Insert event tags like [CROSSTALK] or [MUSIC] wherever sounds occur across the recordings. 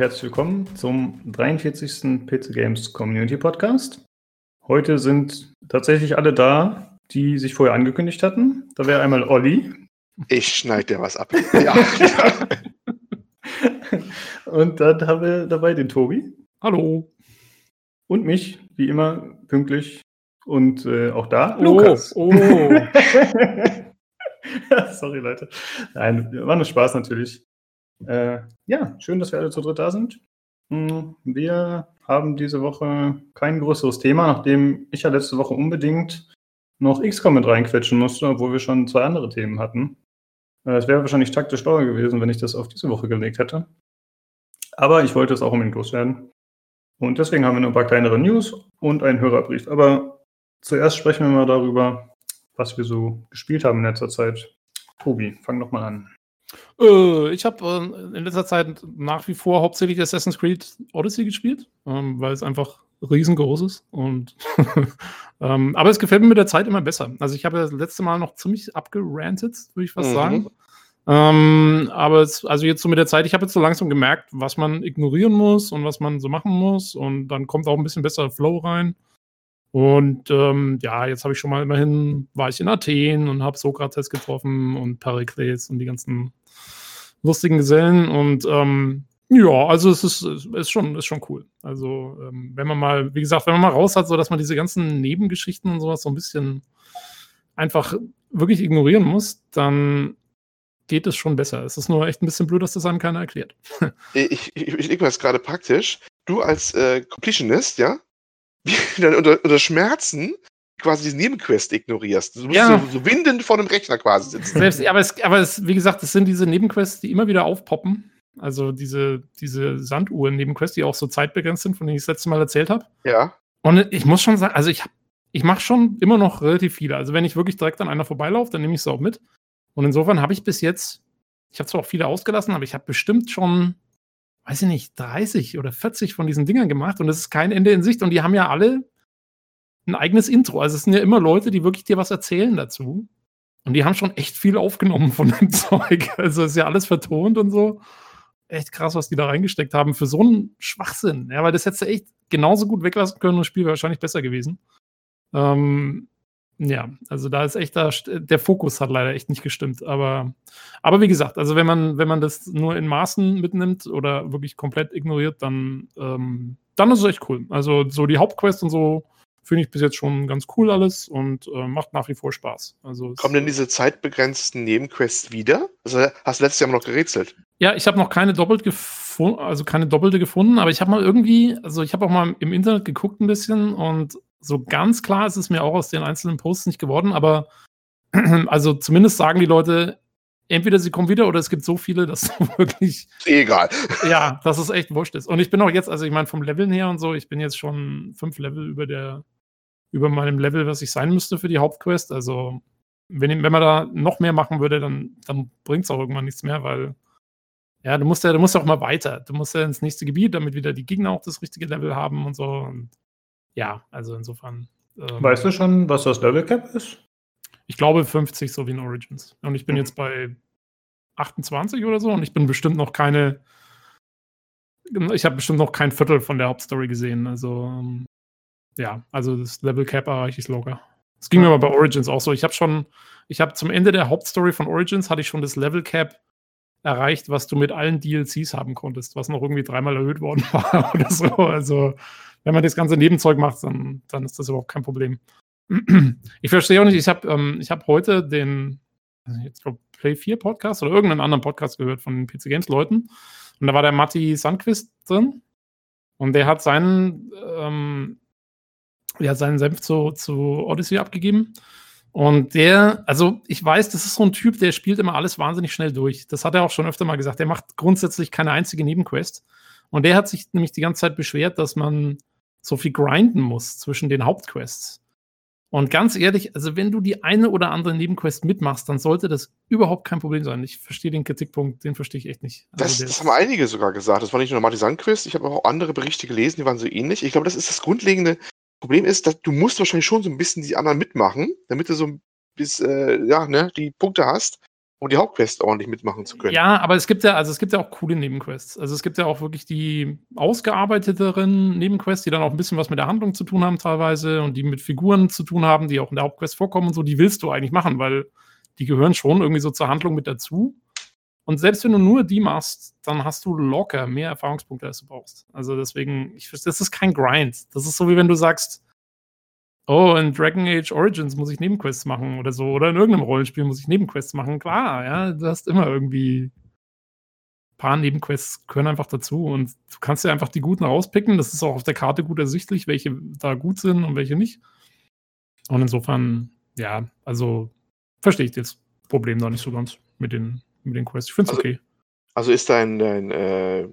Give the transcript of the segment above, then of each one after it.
herzlich willkommen zum 43. PC Games Community Podcast. Heute sind tatsächlich alle da, die sich vorher angekündigt hatten. Da wäre einmal Olli. Ich schneide dir was ab. [LAUGHS] Ja. [LAUGHS] Und dann haben wir dabei den Tobi. Hallo. Und mich, wie immer, pünktlich und äh, auch da, oh, Lukas. Oh. [LAUGHS] Sorry, Leute. Nein, war nur Spaß natürlich. Äh, ja, schön, dass wir alle zu dritt da sind. Hm, wir haben diese Woche kein größeres Thema, nachdem ich ja letzte Woche unbedingt noch XCOM mit reinquetschen musste, obwohl wir schon zwei andere Themen hatten. Äh, es wäre wahrscheinlich taktisch teuer gewesen, wenn ich das auf diese Woche gelegt hätte. Aber ich wollte es auch unbedingt loswerden. Und deswegen haben wir nur ein paar kleinere News und einen Hörerbrief. Aber zuerst sprechen wir mal darüber, was wir so gespielt haben in letzter Zeit. Tobi, fang doch mal an. Äh, ich habe äh, in letzter Zeit nach wie vor hauptsächlich Assassin's Creed Odyssey gespielt, ähm, weil es einfach riesengroß ist. Und [LAUGHS] ähm, aber es gefällt mir mit der Zeit immer besser. Also ich habe das letzte Mal noch ziemlich abgerantet, würde ich fast mhm. sagen. Ähm, aber es, also jetzt so mit der Zeit, ich habe jetzt so langsam gemerkt, was man ignorieren muss und was man so machen muss. Und dann kommt auch ein bisschen besser Flow rein. Und ähm, ja, jetzt habe ich schon mal immerhin, war ich in Athen und habe Sokrates getroffen und Perikles und die ganzen lustigen Gesellen. Und ähm, ja, also es ist, ist, schon, ist schon cool. Also, ähm, wenn man mal, wie gesagt, wenn man mal raus hat, so dass man diese ganzen Nebengeschichten und sowas so ein bisschen einfach wirklich ignorieren muss, dann geht es schon besser. Es ist nur echt ein bisschen blöd, dass das einem keiner erklärt. [LAUGHS] ich, ich, ich denke mal, gerade praktisch. Du als äh, Completionist, ja, wie [LAUGHS] dann unter, unter Schmerzen quasi diese Nebenquest ignorierst. Du musst ja. so, so, windend vor dem Rechner quasi sitzen. Selbst, aber, es, aber es, wie gesagt, es sind diese Nebenquests, die immer wieder aufpoppen. Also diese, diese Sanduhren-Nebenquests, die auch so zeitbegrenzt sind, von denen ich das letzte Mal erzählt habe. Ja. Und ich muss schon sagen, also ich, ich mache schon immer noch relativ viele. Also wenn ich wirklich direkt an einer vorbeilaufe, dann nehme ich sie auch mit. Und insofern habe ich bis jetzt, ich habe zwar auch viele ausgelassen, aber ich habe bestimmt schon weiß ich nicht, 30 oder 40 von diesen Dingern gemacht und es ist kein Ende in Sicht und die haben ja alle ein eigenes Intro. Also es sind ja immer Leute, die wirklich dir was erzählen dazu. Und die haben schon echt viel aufgenommen von dem [LAUGHS] Zeug. Also ist ja alles vertont und so. Echt krass, was die da reingesteckt haben für so einen Schwachsinn. Ja, weil das hättest du echt genauso gut weglassen können und das Spiel wäre wahrscheinlich besser gewesen. Ähm, ja, also da ist echt da, der Fokus hat leider echt nicht gestimmt. Aber, aber wie gesagt, also wenn man, wenn man das nur in Maßen mitnimmt oder wirklich komplett ignoriert, dann, ähm, dann ist es echt cool. Also so die Hauptquest und so finde ich bis jetzt schon ganz cool alles und äh, macht nach wie vor Spaß. Also Kommen denn diese zeitbegrenzten Nebenquests wieder? Also hast du letztes Jahr noch gerätselt? Ja, ich habe noch keine doppelt gefunden, also keine doppelte gefunden, aber ich habe mal irgendwie, also ich habe auch mal im Internet geguckt ein bisschen und so ganz klar ist es mir auch aus den einzelnen Posts nicht geworden, aber [CLEARS THROAT] also zumindest sagen die Leute, entweder sie kommen wieder oder es gibt so viele, dass [LAUGHS] wirklich. Egal. Ja, dass es echt wurscht ist. Und ich bin auch jetzt, also ich meine, vom Leveln her und so, ich bin jetzt schon fünf Level über der, über meinem Level, was ich sein müsste für die Hauptquest. Also, wenn, wenn man da noch mehr machen würde, dann, dann bringt es auch irgendwann nichts mehr, weil ja, du musst ja, du musst ja auch mal weiter. Du musst ja ins nächste Gebiet, damit wieder die Gegner auch das richtige Level haben und so. Und ja, also insofern. Ähm, weißt du schon, was das Level Cap ist? Ich glaube 50, so wie in Origins. Und ich bin mhm. jetzt bei 28 oder so und ich bin bestimmt noch keine. Ich habe bestimmt noch kein Viertel von der Hauptstory gesehen. Also, ähm, ja, also das Level Cap erreiche ich locker. Es ging mir aber bei Origins auch so. Ich habe schon, ich habe zum Ende der Hauptstory von Origins hatte ich schon das Level Cap erreicht, was du mit allen DLCs haben konntest, was noch irgendwie dreimal erhöht worden [LAUGHS] war oder so. Also wenn man das ganze Nebenzeug macht, dann, dann ist das überhaupt kein Problem. Ich verstehe auch nicht, ich habe ähm, hab heute den, jetzt glaube Play 4 Podcast oder irgendeinen anderen Podcast gehört von PC Games Leuten. Und da war der Matti Sandquist drin. Und der hat seinen, ähm, der hat seinen Senf zu, zu Odyssey abgegeben. Und der, also ich weiß, das ist so ein Typ, der spielt immer alles wahnsinnig schnell durch. Das hat er auch schon öfter mal gesagt. Der macht grundsätzlich keine einzige Nebenquest. Und der hat sich nämlich die ganze Zeit beschwert, dass man so viel grinden muss zwischen den Hauptquests. Und ganz ehrlich, also wenn du die eine oder andere Nebenquest mitmachst, dann sollte das überhaupt kein Problem sein. Ich verstehe den Kritikpunkt, den verstehe ich echt nicht. Also das, das, haben einige sogar gesagt. Das war nicht nur eine Martisan-Quest, ich habe auch andere Berichte gelesen, die waren so ähnlich. Ich glaube, das ist das grundlegende Problem ist, dass du musst wahrscheinlich schon so ein bisschen die anderen mitmachen, damit du so bis, äh, ja, ne, die Punkte hast. Um die Hauptquest ordentlich mitmachen zu können. Ja, aber es gibt ja, also es gibt ja auch coole Nebenquests. Also es gibt ja auch wirklich die ausgearbeiteteren Nebenquests, die dann auch ein bisschen was mit der Handlung zu tun haben teilweise und die mit Figuren zu tun haben, die auch in der Hauptquest vorkommen und so, die willst du eigentlich machen, weil die gehören schon irgendwie so zur Handlung mit dazu. Und selbst wenn du nur die machst, dann hast du locker mehr Erfahrungspunkte, als du brauchst. Also deswegen, ich, das ist kein Grind. Das ist so wie wenn du sagst, oh, in Dragon Age Origins muss ich Nebenquests machen oder so. Oder in irgendeinem Rollenspiel muss ich Nebenquests machen. Klar, ja, du hast immer irgendwie ein paar Nebenquests gehören einfach dazu und du kannst dir einfach die guten rauspicken. Das ist auch auf der Karte gut ersichtlich, welche da gut sind und welche nicht. Und insofern, ja, also verstehe ich das Problem noch nicht so ganz mit den, mit den Quests. Ich finde es Also- okay. Also ist dein, dein äh,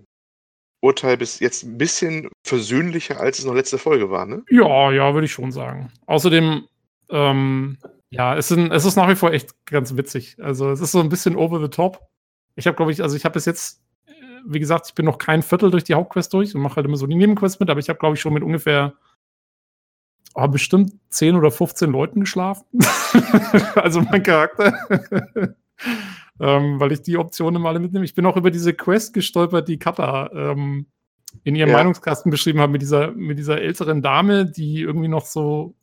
Urteil bis jetzt ein bisschen versöhnlicher, als es noch letzte Folge war, ne? Ja, ja, würde ich schon sagen. Außerdem, ähm, ja, es, sind, es ist nach wie vor echt ganz witzig. Also es ist so ein bisschen over the top. Ich habe, glaube ich, also ich habe bis jetzt, äh, wie gesagt, ich bin noch kein Viertel durch die Hauptquest durch und mache halt immer so die Nebenquests mit, aber ich habe, glaube ich, schon mit ungefähr oh, bestimmt 10 oder 15 Leuten geschlafen. [LAUGHS] also mein Charakter. Ähm, weil ich die Optionen immer alle mitnehme. Ich bin auch über diese Quest gestolpert, die Kata ähm, in ihrem Ja. Meinungskasten beschrieben hat, mit dieser, mit dieser älteren Dame, die irgendwie noch so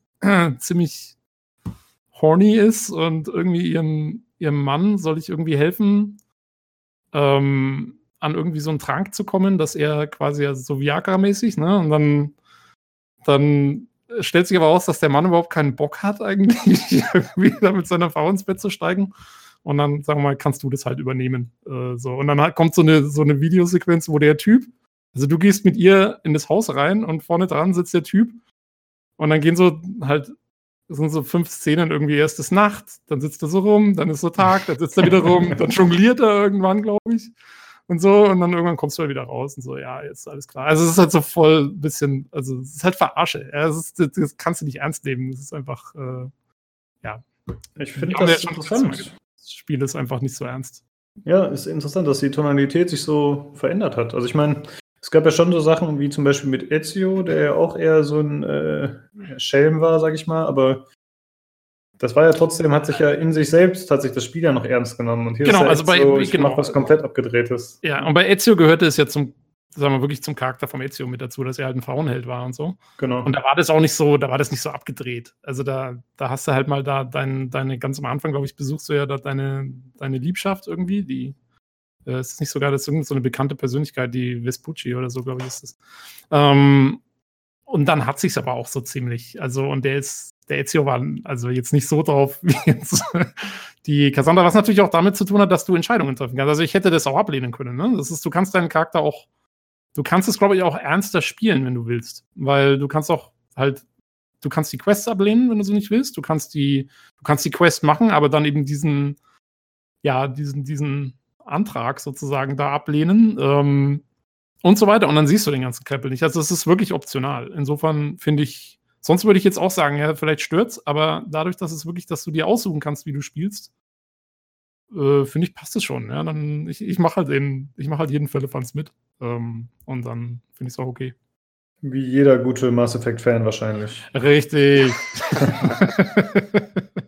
ziemlich horny ist und irgendwie ihrem, ihrem Mann soll ich irgendwie helfen, ähm, an irgendwie so einen Trank zu kommen, dass er quasi also so Viagra-mäßig, ne? Und dann, dann stellt sich aber raus, dass der Mann überhaupt keinen Bock hat, eigentlich [LAUGHS] irgendwie da mit seiner Frau ins Bett zu steigen. Und dann, sagen wir mal, kannst du das halt übernehmen. Äh, so. Und dann halt kommt so eine, so eine Videosequenz, wo der Typ, also du gehst mit ihr in das Haus rein und vorne dran sitzt der Typ. Und dann gehen so halt, das sind so fünf Szenen irgendwie. Erst ist Nacht, dann sitzt er so rum, dann ist so Tag, dann sitzt er wieder rum, dann [LAUGHS] jongliert er irgendwann, glaube ich. Und so, und dann irgendwann kommst du halt wieder raus und so, ja, jetzt ist alles klar. Also es ist halt so voll ein bisschen, also es ist halt Verarsche. Ja, ist, das, das kannst du nicht ernst nehmen. Es ist einfach, äh, Ich finde Ja, das der- interessant. Das Spiel ist einfach nicht so ernst. Ja, ist interessant, dass die Tonalität sich so verändert hat. Also ich meine, es gab ja schon so Sachen wie zum Beispiel mit Ezio, der ja auch eher so ein äh, Schelm war, sag ich mal, aber das war ja trotzdem, hat sich ja in sich selbst, hat sich das Spiel ja noch ernst genommen. Und hier Genau, ist ja also bei- so, ich genau. mach was komplett abgedrehtes. Ja, und bei Ezio gehörte es ja zum, sagen wir wirklich zum Charakter vom Ezio mit dazu, dass er halt ein Frauenheld war und so. Genau. Und da war das auch nicht so, da war das nicht so abgedreht. Also da, da hast du halt mal da dein, deine, ganz am Anfang, glaube ich, besuchst du ja da deine, deine Liebschaft irgendwie, die äh, ist nicht sogar, das ist irgendeine so eine bekannte Persönlichkeit, die Vespucci oder so, glaube ich, ist es. Ähm, und dann hat sich's aber auch so ziemlich. Also, und der ist, der Ezio war also jetzt nicht so drauf [LAUGHS] wie jetzt die Cassandra, was natürlich auch damit zu tun hat, dass du Entscheidungen treffen kannst. Also ich hätte das auch ablehnen können. Ne? Das ist, du kannst deinen Charakter auch, du kannst es, glaube ich, auch ernster spielen, wenn du willst. Weil du kannst auch halt, du kannst die Quests ablehnen, wenn du sie nicht willst. Du kannst die, du kannst die Quest machen, aber dann eben diesen, ja, diesen, diesen Antrag sozusagen da ablehnen. Ähm, und so weiter. Und dann siehst du den ganzen Krempel nicht. Also es ist wirklich optional. Insofern finde ich, sonst würde ich jetzt auch sagen, ja, vielleicht stört's, aber dadurch, dass es wirklich, dass du dir aussuchen kannst, wie du spielst, äh, finde ich, passt es schon. Ja, dann, ich, ich mache halt den, ich mache halt jeden Fans mit. Ähm, und dann finde ich es auch okay. Wie jeder gute Mass Effect-Fan wahrscheinlich. Richtig. [LAUGHS] [LAUGHS]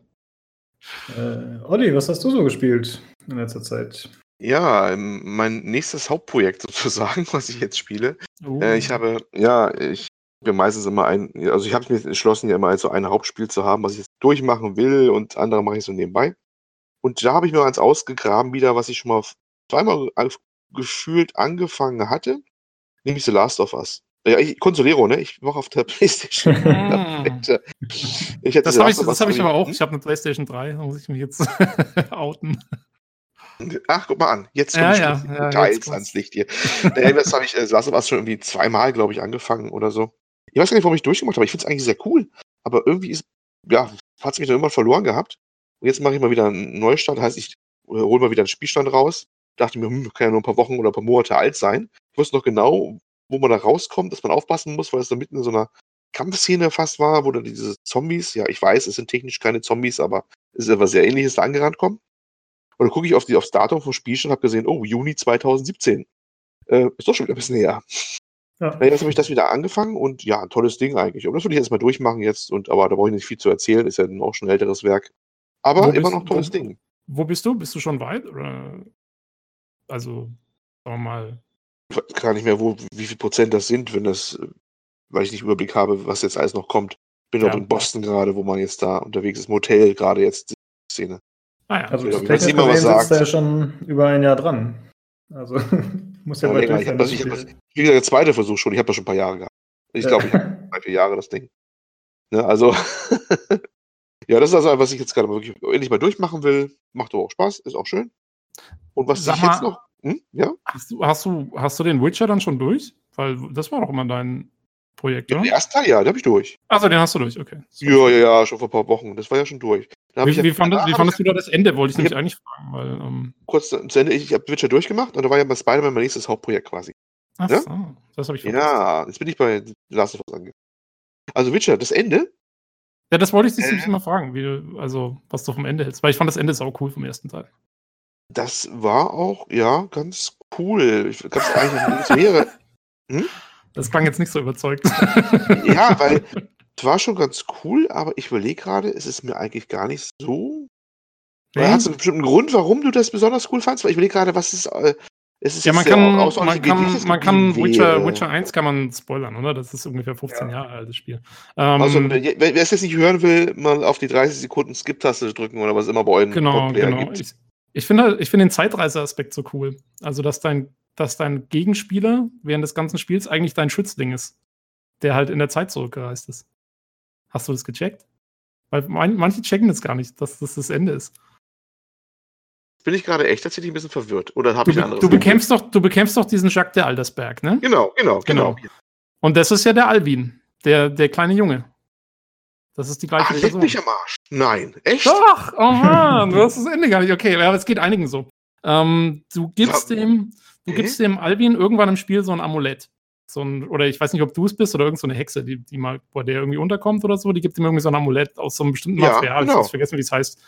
Äh, Olli, was hast du so gespielt in letzter Zeit? Ja, ähm, mein nächstes Hauptprojekt [LAUGHS] sozusagen, was ich jetzt spiele. Oh. Äh, ich habe, ja, ich habe meistens immer ein, also ich habe mir entschlossen, ja immer so ein Hauptspiel zu haben, was ich jetzt durchmachen will und andere mache ich so nebenbei. Und da habe ich mir eins ausgegraben wieder, was ich schon mal zweimal gefühlt angefangen hatte, nämlich The Last of Us. Ja, ich, Consolero, ne? Ich mache auf der [LAUGHS] Playstation. [LAUGHS] Mm. ich Das habe ich, das hab ich aber auch. Ich habe eine PlayStation 3, da muss ich mich jetzt [LAUGHS] outen. Ach, guck mal an. Jetzt Ja, ja, ja, Details kommt's. ans Licht hier. naja, das habe ich, äh, Last of Us schon irgendwie zweimal, glaube ich, angefangen oder so. Ich weiß gar nicht, warum ich durchgemacht habe. Ich finde es eigentlich sehr cool. Aber irgendwie ist, ja, hat es mich dann irgendwann verloren gehabt. Und jetzt mache ich mal wieder einen Neustart. Heißt, ich äh, hole mal wieder einen Spielstand raus. Dachte mir, hm, kann ja nur ein paar Wochen oder ein paar Monate alt sein. Ich wusste noch genau, wo man da rauskommt, dass man aufpassen muss, weil es da mitten in so einer Kampfszene fast war, wo dann diese Zombies, ja, ich weiß, es sind technisch keine Zombies, aber es ist etwas sehr ähnliches da angerannt kommen. Und dann gucke ich auf die, aufs Datum vom Spielstand und habe gesehen, oh, Juni 2017. Äh, ist doch schon wieder ein bisschen näher. Ja. Jetzt habe ich das wieder angefangen und ja, ein tolles Ding eigentlich. Und das würde ich jetzt mal durchmachen jetzt, und aber da brauche ich nicht viel zu erzählen, ist ja auch schon ein älteres Werk. Aber Wo immer bist- noch ein tolles wo- Ding. wo bist du? Bist du schon weit? Oder? Also, sagen wir mal. Ich weiß gar nicht mehr, wo, wie viel Prozent das sind, wenn das, weil ich nicht Überblick habe, was jetzt alles noch kommt. Bin Ja. auch in Boston gerade, wo man jetzt da unterwegs ist. Motel gerade jetzt die Szene. Ah ja, Also Ja, technisch wenn sie mal was sagt. er ja schon über ein Jahr dran. Also [LAUGHS] muss ja Ja, länger. Ich habe das, ich hab es das, wie gesagt, der zweite Versuch schon. Ich habe das schon ein paar Jahre gehabt. Ich glaube, ich habe drei, vier Jahre das Ding. Ne, also, [LAUGHS] ja, das ist also, was ich jetzt gerade wirklich endlich mal durchmachen will. Macht aber auch Spaß, ist auch schön. Und was Sag ich jetzt mal- noch, hm? ja, Hast du, hast, du, hast du den Witcher dann schon durch? Weil das war doch immer dein Projekt, den oder? ersten Teil, ja, den habe ich durch. Achso, den hast du durch, okay. So. Ja, ja, ja, schon vor ein paar Wochen. Das war ja schon durch. Wie, ja- wie, fandest, wie danach fandest du da das Ende? Wollte ich Ich nämlich eigentlich fragen, weil. Ähm, kurz zu Ende, ich, habe Witcher durchgemacht und da war ja bei Spider-Man mein nächstes Hauptprojekt quasi. ach Ja? so, das habe ich verpasst. Ja, jetzt bin ich bei Last of Us angekommen. Also Witcher, das Ende, Ja, das wollte ich dich Äh. nämlich immer fragen, wie du, also was du vom Ende hältst. Weil ich fand das Ende sau cool vom ersten Teil. das war auch, ja, ganz cool. Ich ganz eigentlich, es wäre, [LAUGHS] Das klang jetzt nicht so überzeugt. [LAUGHS] ja, weil [LAUGHS] es war schon ganz cool, aber ich überlege gerade, es ist mir eigentlich gar nicht so. Nee? Hast du einen bestimmten Grund, warum du das besonders cool fandst? Weil ich überlege gerade, was ist. Äh, es ist Ja, man jetzt sehr kann, man kann, man kann Witcher, wäre. Witcher 1 kann man spoilern, oder? Das ist ungefähr 15 Ja. Jahre altes Spiel. Ähm, Also, wer es jetzt nicht hören will, mal auf die 30 Sekunden Skip-Taste drücken oder was immer bei euren genau, genau. gibt. Ich, ich finde ich finde den Zeitreiseaspekt so cool. Also, dass dein, dass dein Gegenspieler während des ganzen Spiels eigentlich dein Schützling ist, der halt in der Zeit zurückgereist ist. Hast du das gecheckt? Weil manche checken das gar nicht, dass das das Ende ist. Bin ich gerade echt tatsächlich ein bisschen verwirrt. Oder habe ich ein be anderes? du, bekämpfst doch, du bekämpfst doch diesen Jacques de Aldersberg, ne? Genau, genau, genau. Genau. Und das ist ja der Alvin, der, der kleine Junge. Das ist die gleiche Ach, Person. mich am Arsch. Nein, echt? Doch, oh [LAUGHS] Mann, du hast das Ende gar nicht. Okay, aber es geht einigen so. Ähm, du gibst Ja. dem, du Okay. gibst dem Alvin irgendwann im Spiel so ein Amulett. So ein, oder ich weiß nicht, ob du es bist oder irgend so eine Hexe, die, die mal, wo der irgendwie unterkommt oder so, die gibt ihm irgendwie so ein Amulett aus so einem bestimmten Ja, Material. Ich genau. hab's vergessen, wie es heißt.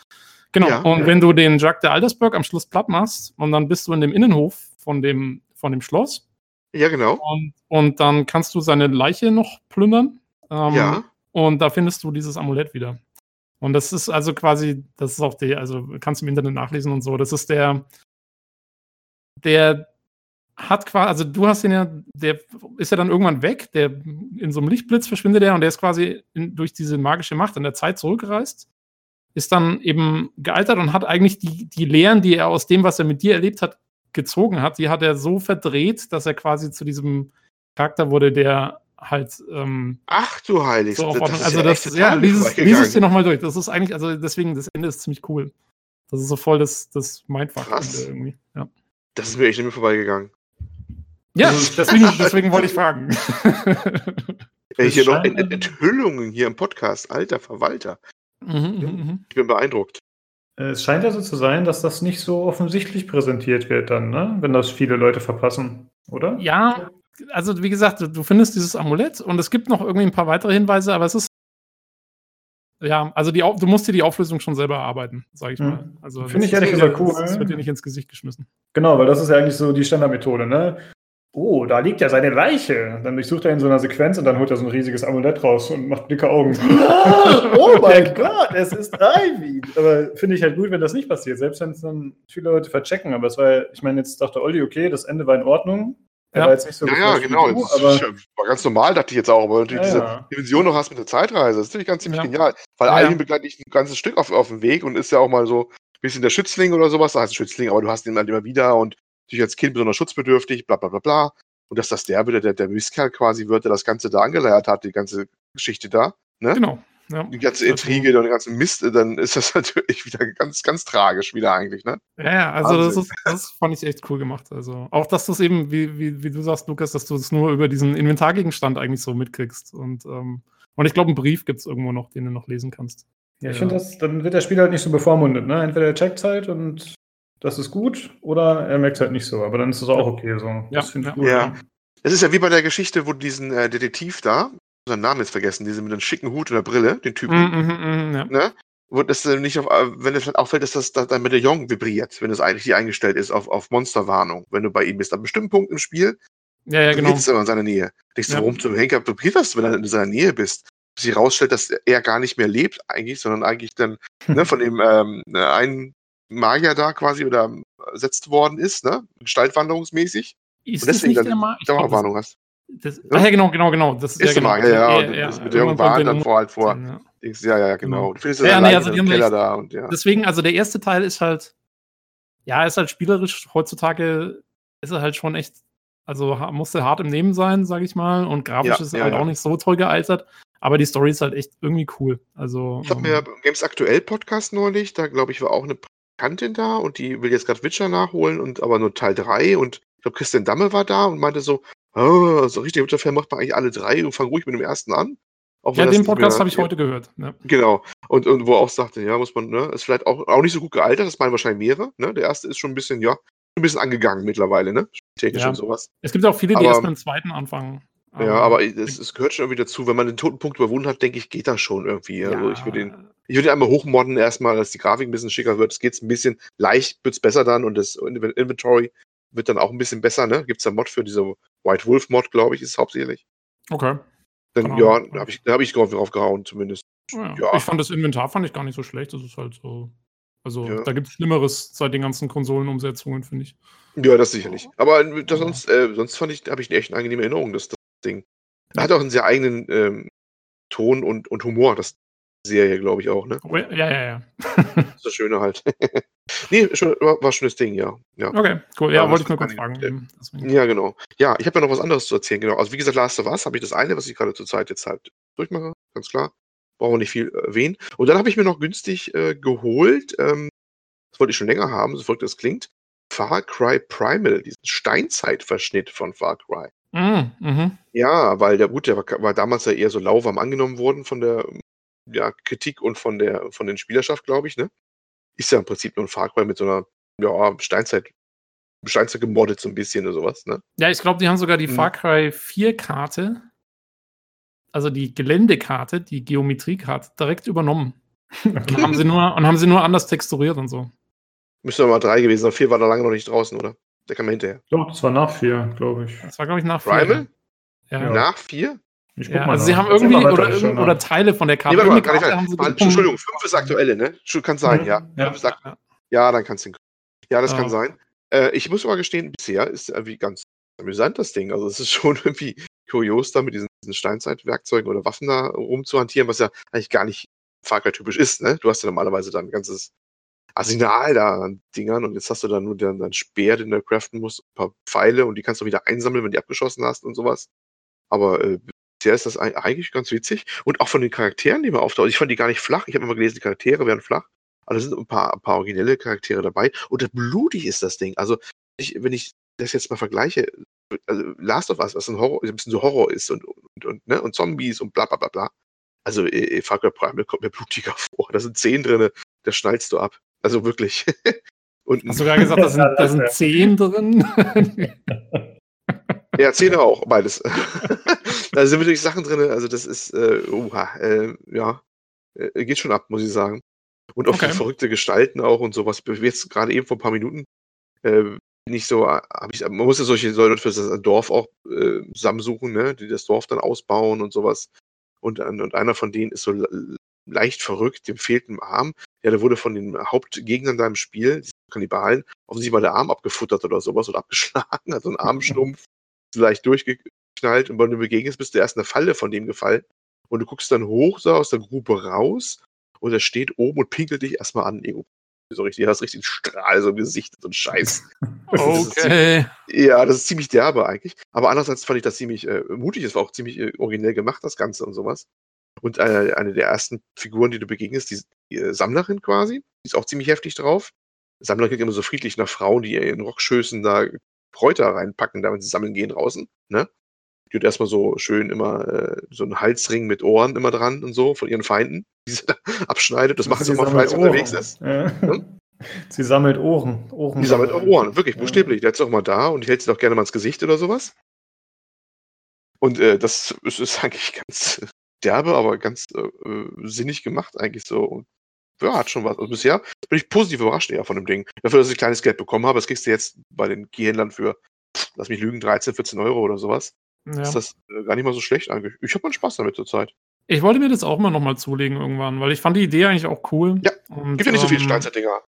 Genau. Ja, und ja. wenn du den Jacques de Aldersberg am Schluss platt machst und dann bist du in dem Innenhof von dem, von dem Schloss Ja, genau. und, und dann kannst du seine Leiche noch plündern. Ähm, ja. und da findest du dieses Amulett wieder. Und das ist also quasi, das ist auch der, also kannst du im Internet nachlesen und so. Das ist der, der hat quasi, also du hast ihn ja, der ist ja dann irgendwann weg, der in so einem Lichtblitz verschwindet er und der ist quasi in, durch diese magische Macht in der Zeit zurückgereist, ist dann eben gealtert und hat eigentlich die, die Lehren, die er aus dem, was er mit dir erlebt hat, gezogen hat, die hat er so verdreht, dass er quasi zu diesem Charakter wurde, der halt ähm, Ach du Heilig. so Ordnung. ist also das, ja, lies es, vorbeigegangen. lies es dir nochmal durch. Das ist eigentlich, also deswegen, das Ende ist ziemlich cool. Das ist so voll das, das Mindfuck Krass. irgendwie. Ja, Das ist mir echt nicht mehr vorbeigegangen. ja Also, deswegen, deswegen wollte ich fragen. Ey, Das hier noch Enthüllungen hier im Podcast. Alter Verwalter. Mhm, mhm, mhm. Ich bin beeindruckt. Äh, Es scheint ja so zu sein, dass das nicht so offensichtlich präsentiert wird dann, ne? wenn das viele Leute verpassen, oder? ja, also wie gesagt, du, findest dieses Amulett und es gibt noch irgendwie ein paar weitere Hinweise, aber es ist ja, also die, du musst dir die Auflösung schon selber erarbeiten, sage ich Mhm. mal. Also Finde ich das ehrlich gesagt cool. Das wird dir nicht ins Gesicht geschmissen. Genau, weil das ist ja eigentlich so die Standardmethode, ne? Oh, da liegt ja seine Leiche. Dann durchsucht er in so einer Sequenz und dann holt er so ein riesiges Amulett raus und macht dicke Augen. [LAUGHS] oh [LAUGHS] mein Gott, es ist Ivy. Aber finde ich halt gut, wenn das nicht passiert, selbst wenn es dann viele Leute verchecken. Aber es war, ich meine, jetzt dachte Olli, okay, das Ende war in Ordnung. Er Ja. war jetzt nicht so Ja, ja, genau. du, aber ist, war ganz normal, dachte ich jetzt auch. Aber natürlich Ja, diese ja. Dimension noch hast mit der Zeitreise, das ist natürlich ganz ziemlich Ja. genial. Weil. Alvin begleitet dich ein ganzes Stück auf, auf dem Weg und ist ja auch mal so ein bisschen der Schützling oder sowas. Da heißt Schützling, aber du hast ihn halt immer wieder und natürlich als Kind besonders schutzbedürftig, bla bla bla bla. Und dass das der wieder, der, der Mistkerl quasi wird, der das Ganze da angeleiert hat, die ganze Geschichte da, ne? Genau. Ja. Die ganze Also- Intrige und den ganzen Mist, dann ist das [LAUGHS] natürlich wieder ganz, ganz tragisch wieder eigentlich, ne? Ja, also das, ist, das fand ich echt cool gemacht. Also auch, dass du es eben, wie, wie, wie du sagst, Lukas, dass du es nur über diesen Inventargegenstand eigentlich so mitkriegst. Und, ähm, und ich glaube, einen Brief gibt es irgendwo noch, den du noch lesen kannst. Ja, ich Ja. finde, das- dann wird der Spieler halt nicht so bevormundet. Ne? Entweder er checkt halt und das ist gut, oder er merkt es halt nicht so. Aber dann ist das auch okay. So. Ja, Das finde ich gut. Ja. Es ist ja wie bei der Geschichte, wo diesen äh, Detektiv da, seinen Namen jetzt vergessen, diese mit dem schicken Hut und der Brille, den Typen, Mhm, mhm, mhm, ja. ne? Wo das äh, nicht auf, äh, wenn es auffällt, dass das dass dein Medaillon vibriert, wenn es eigentlich die eingestellt ist auf, auf Monsterwarnung, wenn du bei ihm bist. An einem bestimmten Punkt im Spiel ja, ja, genau. es immer in seiner Nähe. Denkst du, Ja. warum zum Henker vibriert das, wenn er in seiner Nähe bist? Bis sich herausstellt, dass er gar nicht mehr lebt eigentlich, sondern eigentlich dann ne, [LAUGHS] von dem ähm, einen Magier da quasi oder ersetzt worden ist, ne? Gestaltwanderungsmäßig. Ist Und das deswegen nicht der dann Ma- die ich glaub, das- Dauerwarnung hast. Das, ach ja, genau, genau, genau. Das Ist der genau. Magier, ja. Ja, und ja, das mit der dann Nummer vor halt vor. 10, ja. Dings, Ja, ja, ja, genau. Genau. Du findest Ja, ja, nee, alleine also im Keller da und ja. Deswegen, also der erste Teil ist halt, ja, ist halt spielerisch heutzutage, ist er halt schon echt, also musste hart im Nehmen sein, sag ich mal. Und grafisch Ja, ist er ja, halt ja. auch nicht so toll gealtert. Aber die Story ist halt echt irgendwie cool. Also, Ich habe mir beim Games Aktuell Podcast neulich, da glaube ich, war auch eine Praktikantin da und die will jetzt gerade Witcher nachholen und aber nur Teil 3 und ich glaube, Christian Damme war da und meinte so, oh, so richtig Witcher-Fan macht man eigentlich alle drei und fang ruhig mit dem ersten an. Auch ja, den Podcast habe ich heute gehört. Ja. Genau. Und, und wo er auch sagte, ja, muss man, ne, ist vielleicht auch, auch nicht so gut gealtert, das meinen wahrscheinlich mehrere, ne? Der erste ist schon ein bisschen, ja, ein bisschen angegangen mittlerweile, ne? Technisch Ja. und sowas. Es gibt auch viele, die Aber- erst beim zweiten anfangen. Ja, aber es, es gehört schon irgendwie dazu, wenn man den toten Punkt überwunden hat, denke ich, geht das schon irgendwie. Also ich würde den, ich würde ihn einmal hochmodden erstmal, dass die Grafik ein bisschen schicker wird. Es geht ein bisschen leicht, wird's besser dann und das Inven- Inventory wird dann auch ein bisschen besser, ne? Gibt's da Mod für diese White Wolf Mod, glaube ich, ist es hauptsächlich. Okay. Dann, ja, da habe ich, da hab ich drauf, gehauen, zumindest. Ja. Ja. Ich fand das Inventar fand ich gar nicht so schlecht. Das ist halt so. Also, Ja. da gibt es Schlimmeres seit den ganzen Konsolenumsetzungen, finde ich. Ja, das sicherlich. Aber äh, das sonst, äh, sonst fand ich, habe ich eine echt angenehme Erinnerung, das, das Ding. Er hat auch einen sehr eigenen ähm, Ton und, und Humor, das Serie, glaube ich auch, ne? Oh, Ja, ja, ja. [LAUGHS] Das ist das Schöne halt. [LAUGHS] nee, schon, war, war ein schönes Ding, ja. Ja, Okay, cool. Ja, Ja, wollte ich nur kurz fragen. Deswegen. ja genau. Ja, ich habe ja noch was anderes zu erzählen, genau. Also wie gesagt, Last of Us habe ich das eine, was ich gerade zur Zeit jetzt halt durchmache, ganz klar. Brauchen wir nicht viel äh, erwähnen. Und dann habe ich mir noch günstig äh, geholt, ähm, das wollte ich schon länger haben, so verrückt das klingt, Far Cry Primal, diesen Steinzeitverschnitt von Far Cry. Mm, mhm. Ja, weil der gut, der war, war damals ja eher so lauwarm angenommen worden von der ja, Kritik und von der von den Spielerschaft, glaube ich, ne? Ist ja im Prinzip nur ein Far Cry mit so einer ja, Steinzeit Steinzeit gemoddet so ein bisschen oder sowas, ne? Ja, ich glaube, die haben sogar die Mhm. Far Cry 4-Karte, also die Geländekarte, die Geometriekarte, direkt übernommen. [LAUGHS] Und haben sie nur, und haben sie nur anders texturiert und so. Müsste mal drei gewesen sein. Vier war da lange noch nicht draußen, oder? Der kam hinterher. Doch, das war nach vier, glaube ich. Das war, glaube ich, nach vier. Primal? Ja. Ja. Nach vier? Ich Ja, mal also sie haben irgendwie weiter, oder, oder Teile von der Karte. Nee, warte sie mal, gefunden. Entschuldigung, fünf ist aktuelle, ne? Kann sein, ja. Ja. Fünf ist akt- Ja. ja, dann kannst du ihn. Ja, das Ja. kann sein. Äh, ich muss aber gestehen, bisher ist irgendwie ganz amüsant das Ding. Also es ist [LAUGHS] schon irgendwie kurios, da mit diesen, diesen Steinzeitwerkzeugen oder Waffen da rumzuhantieren, was ja eigentlich gar nicht Far Cry typisch ist, ne? Du hast ja normalerweise dann ein ganzes Arsenal da an Dingern und jetzt hast du dann nur deinen, deinen Speer, den du craften musst, ein paar Pfeile und die kannst du wieder einsammeln, wenn du die abgeschossen hast und sowas. Aber äh, bisher ist das ei- eigentlich ganz witzig. Und auch von den Charakteren, die man auftauchen. Ich fand die gar nicht flach. Ich habe immer gelesen, die Charaktere wären flach. Aber da sind ein paar, ein paar originelle Charaktere dabei. Und blutig ist das Ding. Also, ich, wenn ich das jetzt mal vergleiche, also Last of Us, was ein Horror, ein bisschen so Horror ist und, und, und, ne, und Zombies und bla bla bla bla. Also, äh, Far Cry Primal kommt mir blutiger [LAUGHS] vor. Da sind Zehen drin, da schnallst du ab. Also wirklich. [LAUGHS] und Hast du gerade gesagt, da sind, da sind [LAUGHS] zehn drin? Ja, Zähne auch, beides. [LAUGHS] da sind wirklich Sachen drin, also das ist, äh, uha, äh, ja, äh, geht schon ab, muss ich sagen. Und auch Okay. viele verrückte Gestalten auch und sowas. Jetzt gerade eben vor ein paar Minuten äh, bin ich so, äh, hab ich, man muss ja solche Leute für das Dorf auch äh, zusammensuchen, ne, die das Dorf dann ausbauen und sowas. Und, ein- und einer von denen ist so leicht verrückt, dem fehlt ein Arm. Ja, der wurde von den Hauptgegnern da im Spiel, die Kannibalen, offensichtlich mal der Arm abgefuttert oder sowas oder abgeschlagen, [LAUGHS] hat so einen Armstumpf leicht durchgeknallt und wenn du begegnest, bist du erst in eine Falle von dem gefallen. Und du guckst dann hoch so aus der Grube raus und er steht oben und pinkelt dich erstmal an. Ego. So richtig, du hast richtig einen Strahl so im Gesicht, so ein Scheiß. [LAUGHS] okay. Ja, das ist ziemlich derbe eigentlich. Aber andererseits fand ich das ziemlich äh, mutig. Es war auch ziemlich äh, originell gemacht, das Ganze und sowas. Und äh, eine der ersten Figuren, die du begegnest, die, die äh, Sammlerin quasi, die ist auch ziemlich heftig drauf. Sammler klingt immer so friedlich nach Frauen, die in Rockschößen da Kräuter reinpacken, damit sie sammeln gehen draußen. Ne? Die hat erstmal so schön immer äh, so einen Halsring mit Ohren immer dran und so von ihren Feinden, [LAUGHS] die sie da abschneidet. Das macht sie immer fleißig unterwegs ist. Ja. Hm? [LAUGHS] Sie sammelt Ohren. Ohren Die sammelt auch Ohren, wirklich, Ja. buchstäblich. Hat sie auch mal da und hält sie doch gerne mal ins Gesicht oder sowas. Und äh, das ist, ist [LAUGHS] eigentlich ganz derbe, aber ganz äh, äh, sinnig gemacht eigentlich so. Und ja, hat schon was. Also bisher bin ich positiv überrascht eher von dem Ding. Dafür, dass ich kleines Geld bekommen habe, das kriegst du jetzt bei den Keyhändlern für, lass mich lügen, 13, 14 Euro oder sowas. Ja. Ist das äh, gar nicht mal so schlecht eigentlich. Ich habe meinen Spaß damit zurzeit. Ich wollte mir das auch mal nochmal zulegen irgendwann, weil ich fand die Idee eigentlich auch cool. Ja, und, gibt ja nicht so viele ähm, Steinzeitdinger.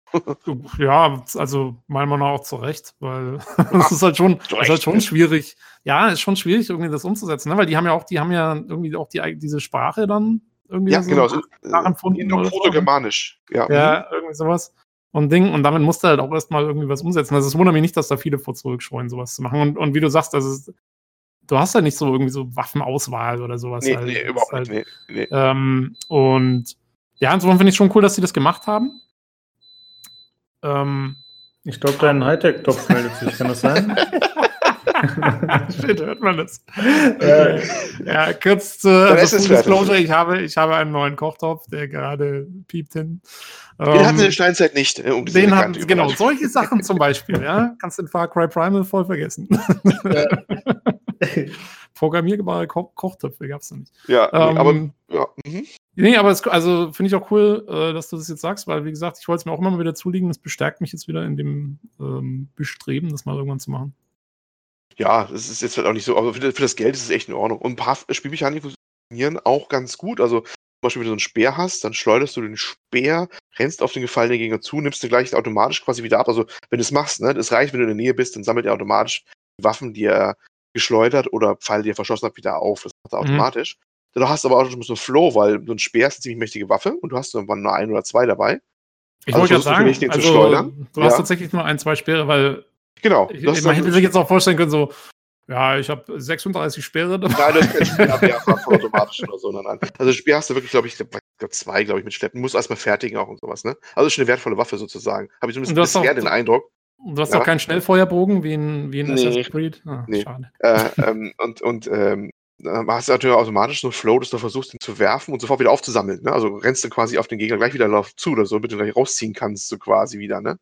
ja, also meiner Meinung nach auch zu Recht, weil [LAUGHS] es ist halt schon, ist halt schon schwierig. Ja, ist schon schwierig, irgendwie das umzusetzen, ne? weil die haben ja auch, die haben ja irgendwie auch die, diese Sprache dann irgendwie ja, so genau, so, nachempfunden. Proto-Germanisch. Ja. ja, irgendwie sowas. Und Ding, und damit musst du halt auch erstmal irgendwie was umsetzen. Also es wundert mich nicht, dass da viele vor zurückscheuen, sowas zu machen. Und, und wie du sagst, also du hast ja nicht so irgendwie so Waffenauswahl oder sowas. Nee, halt. nee überhaupt halt, nicht. Nee, nee. Ähm, und ja, insofern finde ich schon cool, dass sie das gemacht haben. Ähm, ich glaube, dein Hightech-Topf meldet sich, kann das sein? [LAUGHS] [LAUGHS] Shit, hört man das? Äh, ja, kurz zu also Disclosure, ich habe, ich habe einen neuen Kochtopf, der gerade piept hin. Den um, hatten wir in Steinzeit nicht. Um den hatten, genau, solche Sachen zum Beispiel, ja. Kannst den Far Cry Primal voll vergessen. [LAUGHS] Programmierbare Ko Kochtöpfe gab es noch nicht. Ja, ähm, aber ja. Mhm. Nee, aber es, also finde ich auch cool, äh, dass du das jetzt sagst, weil wie gesagt, ich wollte es mir auch immer mal wieder zulegen. Das bestärkt mich jetzt wieder in dem ähm, Bestreben, das mal irgendwann zu machen. Ja, das ist jetzt halt auch nicht so, aber für, für das Geld ist es echt in Ordnung. Und ein paar Spielmechaniken funktionieren auch ganz gut. Also zum Beispiel, wenn du so einen Speer hast, dann schleuderst du den Speer, rennst auf den gefallenen Gegner zu, nimmst du gleich automatisch quasi wieder ab. Also wenn du es machst, ne, das reicht, wenn du in der Nähe bist, dann sammelt er automatisch die Waffen, die er geschleudert oder Pfeile, die er verschossen hat, wieder auf. Das macht er mhm. automatisch. Du hast aber auch schon so einen Flow, weil so ein Speer ist eine ziemlich mächtige Waffe und du hast irgendwann nur ein oder zwei dabei. Ich also wollte gerade sagen, also, du hast ja. tatsächlich nur ein, zwei Speere, weil genau. Ich, man hätte sich jetzt auch vorstellen können, so, ja, ich habe 36 Speere dabei. Nein, das [LAUGHS] ist kein Speerwerfer automatisch oder so. Nein, nein. Also Speer hast du wirklich, glaube ich, zwei, glaube ich, mit Schleppen. Muss erstmal fertigen auch und sowas, ne? Also ist schon eine wertvolle Waffe sozusagen. Habe ich zumindest bisher den Eindruck. Du hast ja. auch keinen Schnellfeuerbogen wie in, wie in nee. Assassin's Creed? Ah, nee. Schade. Äh, ähm, und und ähm, dann hast du natürlich automatisch so einen Flow, dass du versuchst, ihn zu werfen und sofort wieder aufzusammeln. Ne? Also rennst du quasi auf den Gegner gleich wieder zu oder so, damit du gleich rausziehen kannst, so quasi wieder. Ne?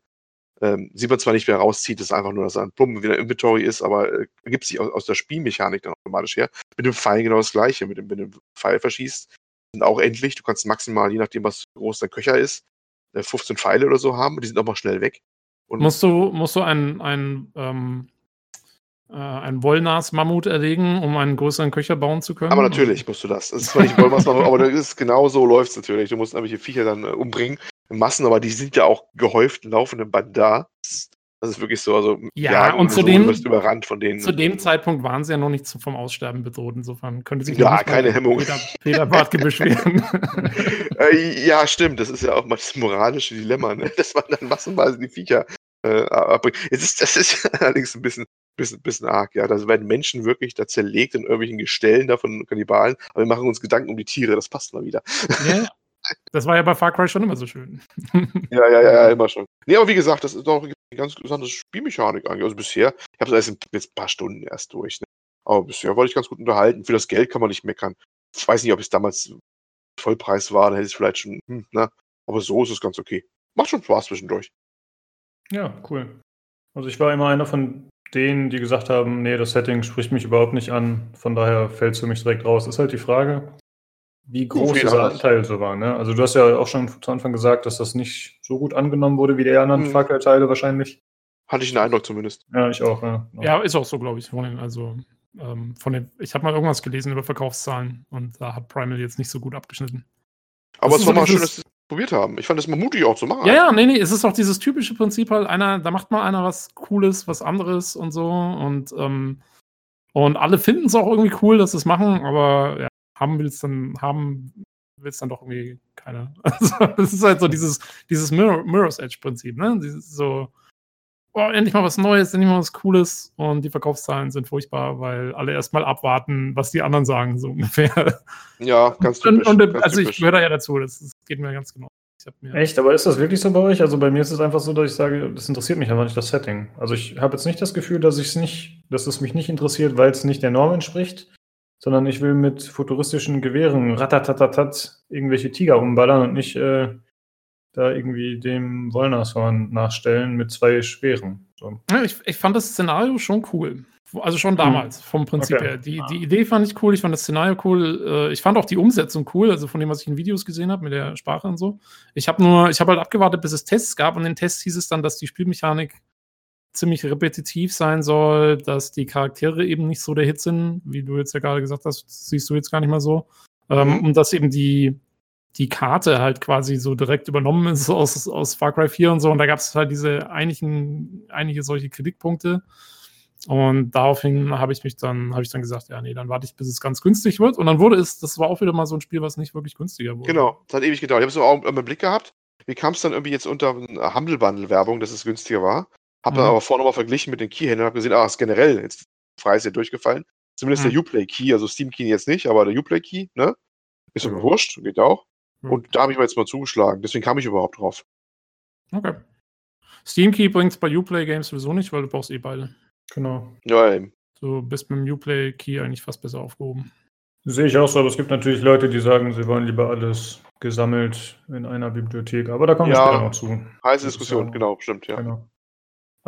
Ähm, sieht man zwar nicht, wer rauszieht, ist einfach nur, dass er ein Pumpen wieder Inventory ist, aber äh, ergibt sich aus, aus, der Spielmechanik dann automatisch her. Mit dem Pfeil genau das gleiche. Mit dem, wenn du einen Pfeil verschießt, sind auch endlich. Du kannst maximal, je nachdem, was groß dein Köcher ist, 15 äh, Pfeile oder so haben und die sind auch mal schnell weg. Und musst du, musst du ein, ein, ähm, äh, ein Wollnas-Mammut erlegen, um einen größeren Köcher bauen zu können? Aber natürlich musst du das. Das ist zwar nicht Wollnas-Mammut, aber das ist genau so läuft es natürlich. Du musst irgendwelche Viecher dann äh, umbringen in Massen, aber die sind ja auch gehäuft in laufenden Band da. Das ist wirklich so, also ja, und zu so, dem, überrannt von denen. Zu dem Zeitpunkt waren sie ja noch nicht vom Aussterben bedroht, insofern könnte sich ja keine Hemmung Peter, Peter Bartke beschweren. [LAUGHS] äh, ja, stimmt, das ist ja auch mal das moralische Dilemma, ne? dass man dann massenweise die Viecher äh, abbringt. Es ist, das ist [LAUGHS] allerdings ein bisschen, bisschen, bisschen arg, ja. Da werden Menschen wirklich da zerlegt in irgendwelchen Gestellen da von Kannibalen, aber wir machen uns Gedanken um die Tiere, das passt mal wieder. Ja, [LAUGHS] das war ja bei Far Cry schon immer so schön. [LAUGHS] ja, ja, ja, immer schon. Nee, aber wie gesagt, das ist doch eine ganz interessante Spielmechanik eigentlich. Also bisher, ich habe es erst jetzt ein paar Stunden erst durch. Ne? Aber bisher wollte ich ganz gut unterhalten. Für das Geld kann man nicht meckern. Ich weiß nicht, ob es damals Vollpreis war, dann hätte ich es vielleicht schon, hm, ne? Aber so ist es ganz okay. Macht schon Spaß zwischendurch. Ja, cool. Also ich war immer einer von denen, die gesagt haben, nee, das Setting spricht mich überhaupt nicht an, von daher fällt es für mich direkt raus. Ist halt die Frage, wie groß dieser Anteil so war. Ne? Also du hast ja auch schon zu Anfang gesagt, dass das nicht so gut angenommen wurde wie die anderen hm. Far Cry-Teile wahrscheinlich. Hatte ich den Eindruck zumindest. Ja, ich auch. Ja, ja ist auch so, glaube ich. Von den, also ähm, von den, ich habe mal irgendwas gelesen über Verkaufszahlen und da hat Primal jetzt nicht so gut abgeschnitten. Aber das es war mal schön, dass sie es probiert haben. Ich fand das mal mutig auch zu machen. Ja, ja, nee, nee, es ist auch dieses typische Prinzip halt, einer, da macht mal einer was Cooles, was anderes und so und ähm, und alle finden es auch irgendwie cool, dass sie es machen, aber ja, haben will es dann, haben will es dann doch irgendwie keiner. [LAUGHS] Also, das ist halt so dieses, dieses Mirror, Mirror's Edge-Prinzip, ne? Dieses so, oh, endlich mal was Neues, endlich mal was Cooles und die Verkaufszahlen sind furchtbar, weil alle erstmal abwarten, was die anderen sagen, so [LAUGHS] ungefähr. Ja, ganz typisch. Und, und ganz also typisch. ich gehöre da ja dazu, das, das geht mir ganz genau. Echt, aber ist das wirklich so bei euch? Also bei mir ist es einfach so, dass ich sage, das interessiert mich einfach nicht das Setting. Also ich habe jetzt nicht das Gefühl, dass ich es nicht, dass es mich nicht interessiert, weil es nicht der Norm entspricht, sondern ich will mit futuristischen Gewehren ratatatatat irgendwelche Tiger umballern und nicht äh, da irgendwie dem Wollnashorn nachstellen mit zwei Speeren. So. Ja, ich, ich fand das Szenario schon cool. Also schon hm. damals, vom Prinzip okay. her. Die, die Idee fand ich cool, ich fand das Szenario cool. Äh, ich fand auch die Umsetzung cool, also von dem, was ich in Videos gesehen habe, mit der Sprache und so. Ich habe nur, ich habe halt abgewartet, bis es Tests gab und in den Tests hieß es dann, dass die Spielmechanik ziemlich repetitiv sein soll, dass die Charaktere eben nicht so der Hit sind, wie du jetzt ja gerade gesagt hast, siehst du jetzt gar nicht mal so. Ähm, mhm. Und dass eben die, die Karte halt quasi so direkt übernommen ist [LAUGHS] aus, aus Far Cry 4 und so. Und da gab es halt diese einigen, einige solche Kritikpunkte. Und daraufhin habe ich mich dann, habe ich dann gesagt, ja, nee, dann warte ich, bis es ganz günstig wird. Und dann wurde es, das war auch wieder mal so ein Spiel, was nicht wirklich günstiger wurde. Genau, das hat ewig gedauert. Ich habe es auch im Blick gehabt. Wie kam es dann irgendwie jetzt unter Humble Bundle Werbung, dass es günstiger war? Habe mhm. dann aber vorher nochmal verglichen mit den Keyhändlern und habe gesehen, ah, ist generell jetzt Preis hier durchgefallen. Zumindest mhm. der Uplay Key, also Steam Key jetzt nicht, aber der Uplay Key, ne? Ist mir mhm. wurscht, geht auch. Mhm. Und da habe ich mir jetzt mal zugeschlagen. Deswegen kam ich überhaupt drauf. Okay. Steam Key bringt es bei Uplay Games sowieso nicht, weil du brauchst eh beide. Genau. Ja, eben. Du bist mit dem Uplay Key eigentlich fast besser aufgehoben. Sehe ich auch so, aber es gibt natürlich Leute, die sagen, sie wollen lieber alles gesammelt in einer Bibliothek. Aber da kommen wir ja, später noch zu. Heiße Diskussion, genau, stimmt, ja. Genau.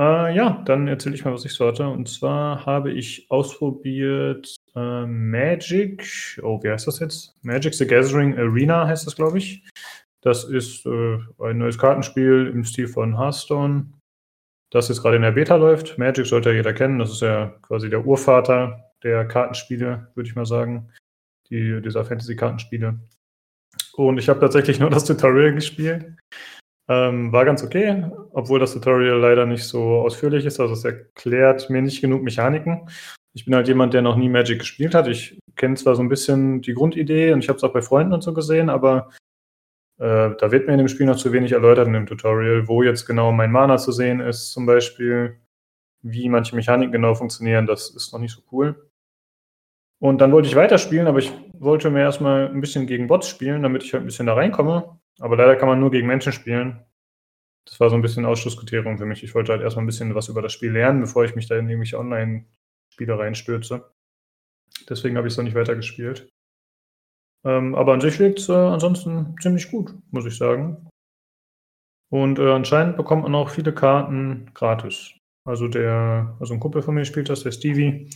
Äh, ja, dann erzähle ich mal, was ich so hatte. Und zwar habe ich ausprobiert äh, Magic. Oh, wie heißt das jetzt? Magic the Gathering Arena heißt das, glaube ich. Das ist äh, ein neues Kartenspiel im Stil von Hearthstone, das jetzt gerade in der Beta läuft. Magic sollte ja jeder kennen. Das ist ja quasi der Urvater der Kartenspiele, würde ich mal sagen. Die, dieser Fantasy-Kartenspiele. Und ich habe tatsächlich nur das Tutorial gespielt. Ähm, war ganz okay, obwohl das Tutorial leider nicht so ausführlich ist. Also es erklärt mir nicht genug Mechaniken. Ich bin halt jemand, der noch nie Magic gespielt hat. Ich kenne zwar so ein bisschen die Grundidee und ich habe es auch bei Freunden und so gesehen, aber äh, da wird mir in dem Spiel noch zu wenig erläutert in dem Tutorial, wo jetzt genau mein Mana zu sehen ist, zum Beispiel, wie manche Mechaniken genau funktionieren. Das ist noch nicht so cool. Und dann wollte ich weiterspielen, aber ich wollte mir erstmal ein bisschen gegen Bots spielen, damit ich halt ein bisschen da reinkomme. Aber leider kann man nur gegen Menschen spielen. Das war so ein bisschen Ausschlusskriterium für mich. Ich wollte halt erstmal ein bisschen was über das Spiel lernen, bevor ich mich da in irgendwelche Online-Spiele reinstürze. Deswegen habe ich es noch nicht weitergespielt. Ähm, aber an sich liegt es äh, ansonsten ziemlich gut, muss ich sagen. Und äh, anscheinend bekommt man auch viele Karten gratis. Also der, also ein Kumpel von mir spielt das, der Stevie.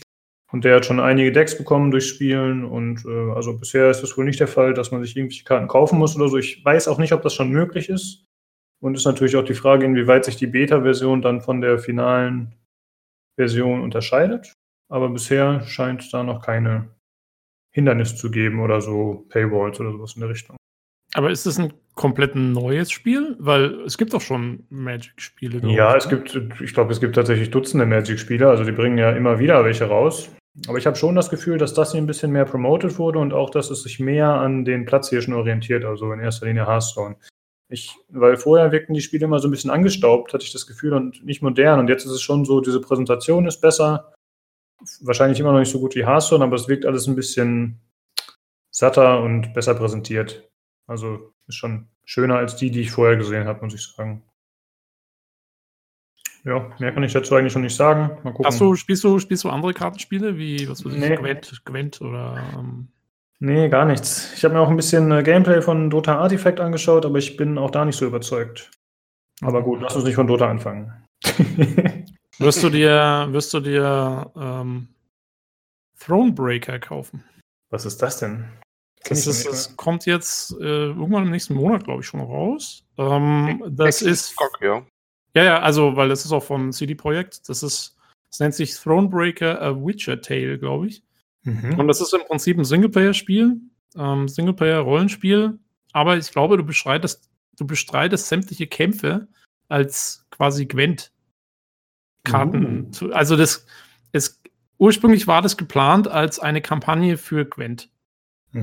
Und der hat schon einige Decks bekommen durch Spielen. Und äh, also bisher ist es wohl nicht der Fall, dass man sich irgendwelche Karten kaufen muss oder so. Ich weiß auch nicht, ob das schon möglich ist. Und ist natürlich auch die Frage, inwieweit sich die Beta-Version dann von der finalen Version unterscheidet. Aber bisher scheint da noch keine Hindernis zu geben oder so Paywalls oder sowas in der Richtung. Aber ist das ein komplett neues Spiel? Weil es gibt doch schon Magic-Spiele. Ja, ich, es gibt, ich glaube, es gibt tatsächlich Dutzende Magic-Spiele. Also die bringen ja immer wieder welche raus. Aber ich habe schon das Gefühl, dass das hier ein bisschen mehr promoted wurde und auch, dass es sich mehr an den Platzhirschen orientiert, also in erster Linie Hearthstone. Ich, weil vorher wirkten die Spiele immer so ein bisschen angestaubt, hatte ich das Gefühl, und nicht modern. Und jetzt ist es schon so, diese Präsentation ist besser. Wahrscheinlich immer noch nicht so gut wie Hearthstone, aber es wirkt alles ein bisschen satter und besser präsentiert. Also ist schon schöner als die, die ich vorher gesehen habe, muss ich sagen. Ja, mehr kann ich dazu eigentlich schon nicht sagen. Mal gucken. Hast du, spielst du, spielst du andere Kartenspiele wie was weiß ich, nee. Gwent, Gwent oder. Ähm nee, gar nichts. Ich habe mir auch ein bisschen äh, Gameplay von Dota Artifact angeschaut, aber ich bin auch da nicht so überzeugt. Aber gut, lass uns nicht von Dota anfangen. [LAUGHS] wirst du dir, wirst du dir ähm, Thronebreaker kaufen? Was ist das denn? Das, ist, das kommt jetzt äh, irgendwann im nächsten Monat, glaube ich, schon raus. Ähm, das ist. Cock, ja. Ja, ja, also, weil das ist auch vom CD-Projekt. Das ist, das nennt sich Thronebreaker A Witcher Tale, glaube ich. Mhm. Und das ist im Prinzip ein Singleplayer-Spiel, ähm, Singleplayer-Rollenspiel. Aber ich glaube, du bestreitest, du bestreitest sämtliche Kämpfe als quasi Gwent-Karten. Mhm. Also das, es, ursprünglich war das geplant als eine Kampagne für Gwent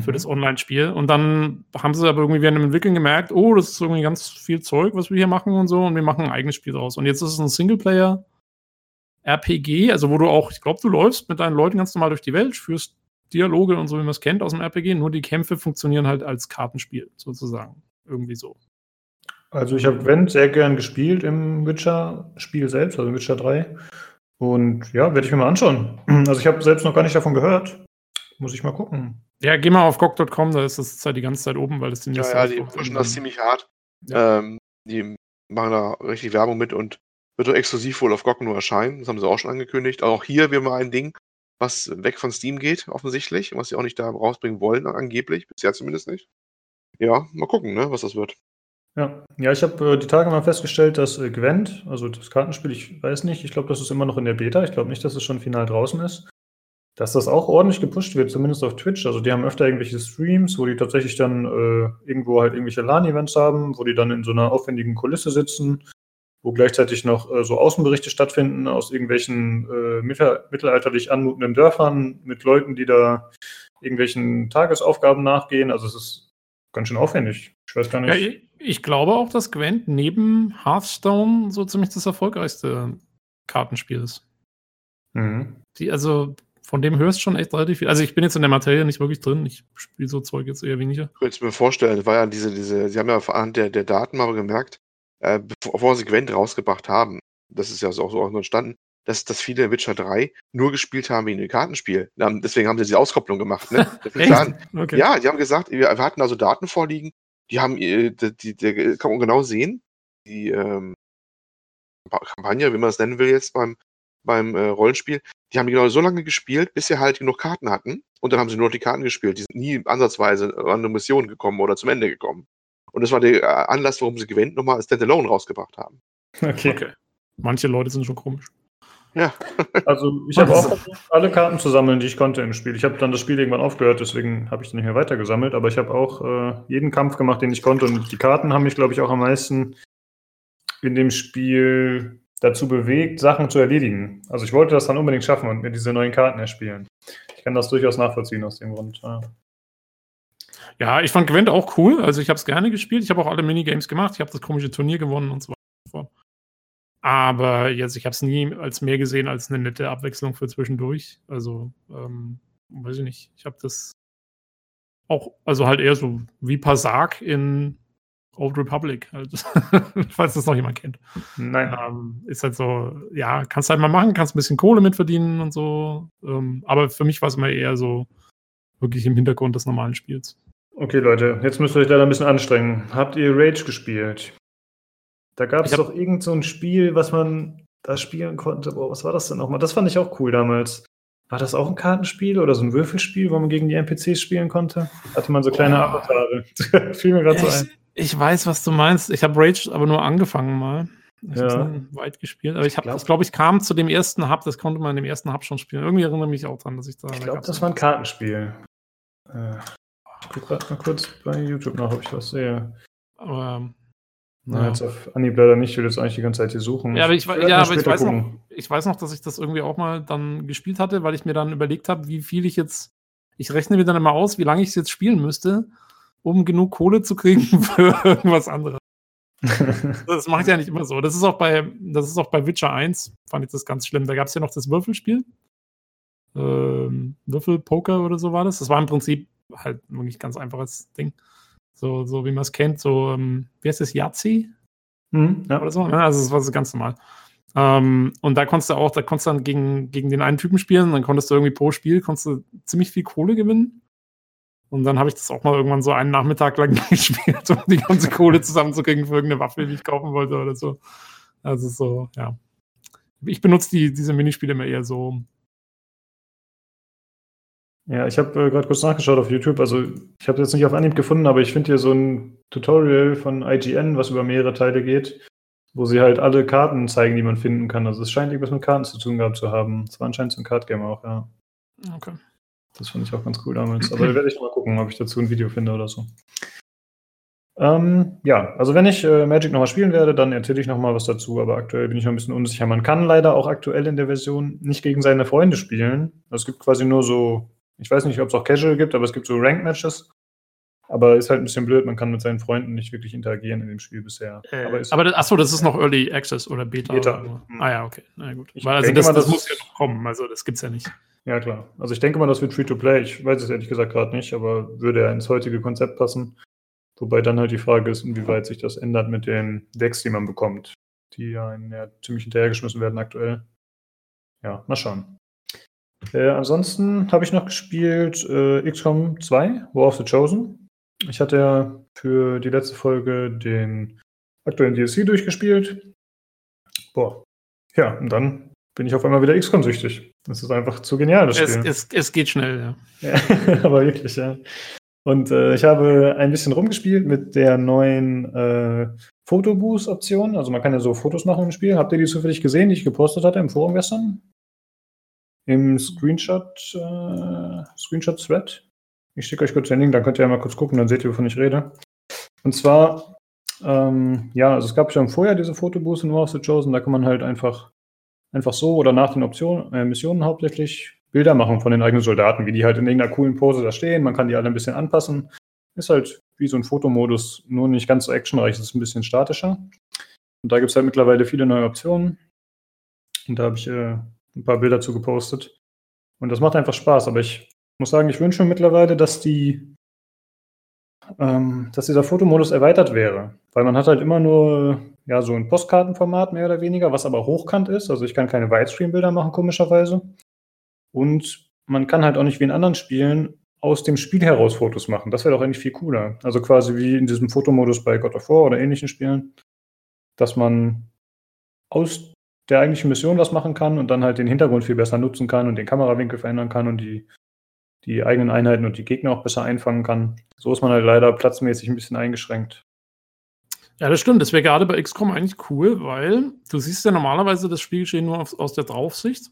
für mhm. das Online-Spiel. Und dann haben sie aber irgendwie während dem Entwickeln gemerkt, oh, das ist irgendwie ganz viel Zeug, was wir hier machen und so, und wir machen ein eigenes Spiel draus. Und jetzt ist es ein Singleplayer RPG, also wo du auch, ich glaube, du läufst mit deinen Leuten ganz normal durch die Welt, führst Dialoge und so, wie man es kennt aus dem RPG, nur die Kämpfe funktionieren halt als Kartenspiel, sozusagen. Irgendwie so. Also ich habe Gwent sehr gern gespielt im Witcher-Spiel selbst, also Witcher 3. Und ja, werde ich mir mal anschauen. [CLEARS THROAT] Also ich habe selbst noch gar nicht davon gehört. Muss ich mal gucken. Ja, geh mal auf GOG.com, da ist das halt die ganze Zeit oben, weil das den Ja, ja, die pushen das ziemlich hart. Ja. Ähm, die machen da richtig Werbung mit und wird doch exklusiv wohl auf GOG nur erscheinen. Das haben sie auch schon angekündigt. auch hier wäre mal ein Ding, was weg von Steam geht, offensichtlich, was sie auch nicht da rausbringen wollen, angeblich, bisher zumindest nicht. Ja, mal gucken, ne, was das wird. Ja, ja ich habe äh, die Tage mal festgestellt, dass äh, Gwent, also das Kartenspiel, ich weiß nicht, ich glaube, das ist immer noch in der Beta. Ich glaube nicht, dass es schon final draußen ist. Dass das auch ordentlich gepusht wird, zumindest auf Twitch. Also die haben öfter irgendwelche Streams, wo die tatsächlich dann äh, irgendwo halt irgendwelche LAN-Events haben, wo die dann in so einer aufwendigen Kulisse sitzen, wo gleichzeitig noch äh, so Außenberichte stattfinden aus irgendwelchen äh, mittel mittelalterlich anmutenden Dörfern mit Leuten, die da irgendwelchen Tagesaufgaben nachgehen. Also es ist ganz schön aufwendig. Ich weiß gar nicht. Ja, ich, ich glaube auch, dass Gwent neben Hearthstone so ziemlich das erfolgreichste Kartenspiel ist. Mhm. Die, also von dem hörst du schon echt relativ viel. Also ich bin jetzt in der Materie nicht wirklich drin. Ich spiele so Zeug jetzt eher weniger. Ich könnte mir vorstellen, war ja diese, diese, sie haben ja anhand der, der Daten mal gemerkt, äh, bevor sie Gwent rausgebracht haben, das ist ja auch so entstanden, dass, dass viele Witcher 3 nur gespielt haben wegen dem Kartenspiel. Deswegen haben sie diese Auskopplung gemacht. Ne? [LAUGHS] okay. Ja, die haben gesagt, wir, wir hatten also Daten vorliegen, die haben, äh, die, die, die, kann man genau sehen, die ähm, Kampagne, wie man das nennen will jetzt beim, beim äh, Rollenspiel, die haben genau so lange gespielt, bis sie halt genug Karten hatten. Und dann haben sie nur die Karten gespielt. Die sind nie ansatzweise an eine Mission gekommen oder zum Ende gekommen. Und das war der äh, Anlass, warum sie Gwent nochmal als Standalone rausgebracht haben. Okay. okay. Manche Leute sind schon komisch. Ja. [LAUGHS] also ich habe auch versucht, alle Karten zu sammeln, die ich konnte im Spiel. Ich habe dann das Spiel irgendwann aufgehört, deswegen habe ich es nicht mehr weitergesammelt. Aber ich habe auch äh, jeden Kampf gemacht, den ich konnte. Und die Karten haben mich, glaube ich, auch am meisten in dem Spiel dazu bewegt, Sachen zu erledigen. Also ich wollte das dann unbedingt schaffen und mir diese neuen Karten erspielen. Ich kann das durchaus nachvollziehen aus dem Grund. Ja. Ja, ich fand Gwent auch cool. Also ich habe es gerne gespielt. Ich habe auch alle Minigames gemacht. Ich habe das komische Turnier gewonnen und so weiter. Aber jetzt, ich habe es nie als mehr gesehen als eine nette Abwechslung für zwischendurch. Also, ähm, weiß ich nicht. Ich habe das auch, also halt eher so wie Pasag in Old Republic, halt. [LAUGHS] falls das noch jemand kennt. Nein. Ähm, ist halt so, ja, kannst halt mal machen, kannst ein bisschen Kohle mitverdienen und so. Ähm, aber für mich war es immer eher so wirklich im Hintergrund des normalen Spiels. Okay, Leute, jetzt müsst ihr euch leider ein bisschen anstrengen. Habt ihr Rage gespielt? Da gab es doch irgend so ein Spiel, was man da spielen konnte. Boah, was war das denn nochmal? Das fand ich auch cool damals. War das auch ein Kartenspiel oder so ein Würfelspiel, wo man gegen die NPCs spielen konnte? Hatte man so kleine oh. Avatare. [LAUGHS] Fiel mir gerade so ein. Ich weiß, was du meinst. Ich habe Rage aber nur angefangen mal. Ich ja. habe weit gespielt. Aber ich habe das, glaube ich, kam zu dem ersten Hub. Das konnte man in dem ersten Hub schon spielen. Irgendwie erinnere mich auch dran, dass ich da. Ich glaube, das war ein Kartenspiel. Äh, ich gucke gerade mal kurz bei YouTube nach, ob ich was sehe. Aber. Na, ja. jetzt auf Anhieb leider nicht. Ich will jetzt eigentlich die ganze Zeit hier suchen. Ja, aber ich, ich ja, aber ich weiß, noch, ich weiß noch, dass ich das irgendwie auch mal dann gespielt hatte, weil ich mir dann überlegt habe, wie viel ich jetzt. Ich rechne mir dann immer aus, wie lange ich es jetzt spielen müsste um genug Kohle zu kriegen [LAUGHS] für irgendwas anderes. [LAUGHS] das mache ich ja nicht immer so. Das ist auch bei, das ist auch bei Witcher 1, fand ich das ganz schlimm. Da gab es ja noch das Würfelspiel. Ähm, Würfelpoker oder so war das. Das war im Prinzip halt wirklich ganz einfaches Ding. So, so wie man es kennt, so, ähm, wie heißt das, Yahtzee? Mhm, ja. Oder so. Ja, also das war so ganz normal. Ähm, und da konntest du auch, da konntest du dann gegen, gegen den einen Typen spielen, dann konntest du irgendwie pro Spiel konntest du ziemlich viel Kohle gewinnen. Und dann habe ich das auch mal irgendwann so einen Nachmittag lang [LAUGHS] gespielt, um die ganze Kohle zusammenzukriegen für irgendeine Waffe, die ich kaufen wollte oder so. Also so, ja. Ich benutze die, diese Minispiele immer eher so. Ja, ich habe äh, gerade kurz nachgeschaut auf YouTube. Also ich habe es jetzt nicht auf Anhieb gefunden, aber ich finde hier so ein Tutorial von IGN, was über mehrere Teile geht, wo sie halt alle Karten zeigen, die man finden kann. Also es scheint irgendwas mit Karten zu tun gehabt zu haben. Es war anscheinend so ein Card-Game auch, ja. Okay. Das fand ich auch ganz cool damals. Aber da werde ich mal gucken, ob ich dazu ein Video finde oder so. Ähm, ja, also wenn ich äh, Magic nochmal spielen werde, dann erzähle ich nochmal was dazu, aber aktuell bin ich noch ein bisschen unsicher. Man kann leider auch aktuell in der Version nicht gegen seine Freunde spielen. Es gibt quasi nur so, ich weiß nicht, ob es auch Casual gibt, aber es gibt so Rank-Matches. Aber ist halt ein bisschen blöd, man kann mit seinen Freunden nicht wirklich interagieren in dem Spiel bisher. Äh, aber, aber das, achso, das ist noch Early Access oder Beta. Beta. Oder? Ah ja, okay. Na gut. Weil, also das, mal, das, das, muss ja noch kommen, also das gibt's ja nicht. Ja, klar. Also ich denke mal, das wird Free-to-Play. Ich weiß es ehrlich gesagt gerade nicht, aber würde ja ins heutige Konzept passen. Wobei dann halt die Frage ist, inwieweit sich das ändert mit den Decks, die man bekommt, die ja, ja ziemlich hinterhergeschmissen werden aktuell. Ja, mal schauen. Äh, ansonsten habe ich noch gespielt äh, XCOM 2, War of the Chosen. Ich hatte ja für die letzte Folge den aktuellen DLC durchgespielt. Boah. Ja, und dann bin ich auf einmal wieder XCOM-süchtig. Das ist einfach zu genial, das Spiel. Es, es, es geht schnell, ja. ja [LAUGHS] aber wirklich, ja. Und äh, ich habe ein bisschen rumgespielt mit der neuen äh, Fotoboost-Option. Also man kann ja so Fotos machen im Spiel. Habt ihr die zufällig gesehen, die ich gepostet hatte im Forum gestern? im Screenshot, äh, Screenshot-Thread. Ich schicke euch kurz den Link, dann könnt ihr ja mal kurz gucken, dann seht ihr, wovon ich rede. Und zwar, ähm, ja, also es gab schon vorher diese Fotoboost in War of the Chosen, da kann man halt einfach, einfach so oder nach den Optionen, äh, Missionen hauptsächlich Bilder machen von den eigenen Soldaten, wie die halt in irgendeiner coolen Pose da stehen. Man kann die alle ein bisschen anpassen. Ist halt wie so ein Fotomodus, nur nicht ganz so actionreich, ist ein bisschen statischer. Und da gibt es halt mittlerweile viele neue Optionen. Und da habe ich äh, ein paar Bilder zu gepostet. Und das macht einfach Spaß. Aber ich muss sagen, ich wünsche mir mittlerweile, dass die, ähm, dass dieser Fotomodus erweitert wäre. Weil man hat halt immer nur ja, so ein Postkartenformat mehr oder weniger, was aber hochkant ist. Also ich kann keine Widescreen-Bilder machen, komischerweise. Und man kann halt auch nicht wie in anderen Spielen aus dem Spiel heraus Fotos machen. Das wäre doch eigentlich viel cooler. Also quasi wie in diesem Fotomodus bei God of War oder ähnlichen Spielen, dass man aus der eigentlichen Mission was machen kann und dann halt den Hintergrund viel besser nutzen kann und den Kamerawinkel verändern kann und die, die eigenen Einheiten und die Gegner auch besser einfangen kann. So ist man halt leider platzmäßig ein bisschen eingeschränkt. Ja, das stimmt. Das wäre gerade bei XCOM eigentlich cool, weil du siehst ja normalerweise das Spielgeschehen nur auf, aus der Draufsicht.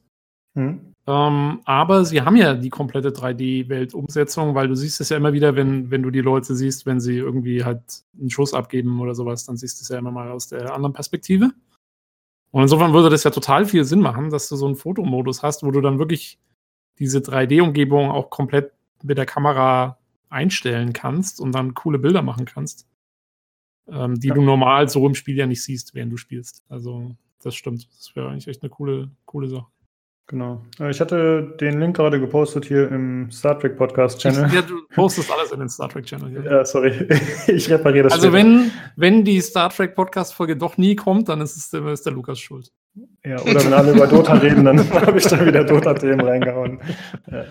Hm. Ähm, aber sie haben ja die komplette 3D-Welt-Umsetzung, weil du siehst es ja immer wieder, wenn, wenn du die Leute siehst, wenn sie irgendwie halt einen Schuss abgeben oder sowas, dann siehst du es ja immer mal aus der anderen Perspektive. Und insofern würde das ja total viel Sinn machen, dass du so einen Fotomodus hast, wo du dann wirklich diese 3D-Umgebung auch komplett mit der Kamera einstellen kannst und dann coole Bilder machen kannst, ähm, die ja. du normal so im Spiel ja nicht siehst, während du spielst. Also das stimmt. Das wäre eigentlich echt eine coole, coole Sache. Genau. Äh, ich hatte den Link gerade gepostet hier im Star Trek Podcast Channel. Ja, du [LAUGHS] postest alles in den Star Trek Channel. Hier. Ja, sorry. [LAUGHS] Ich repariere das. Also wenn, wenn die Star Trek Podcast Folge doch nie kommt, dann ist es ist der Lukas schuld. Ja, oder wenn alle über Dota reden, dann [LAUGHS] habe ich da wieder Dota-Themen reingehauen. Ja.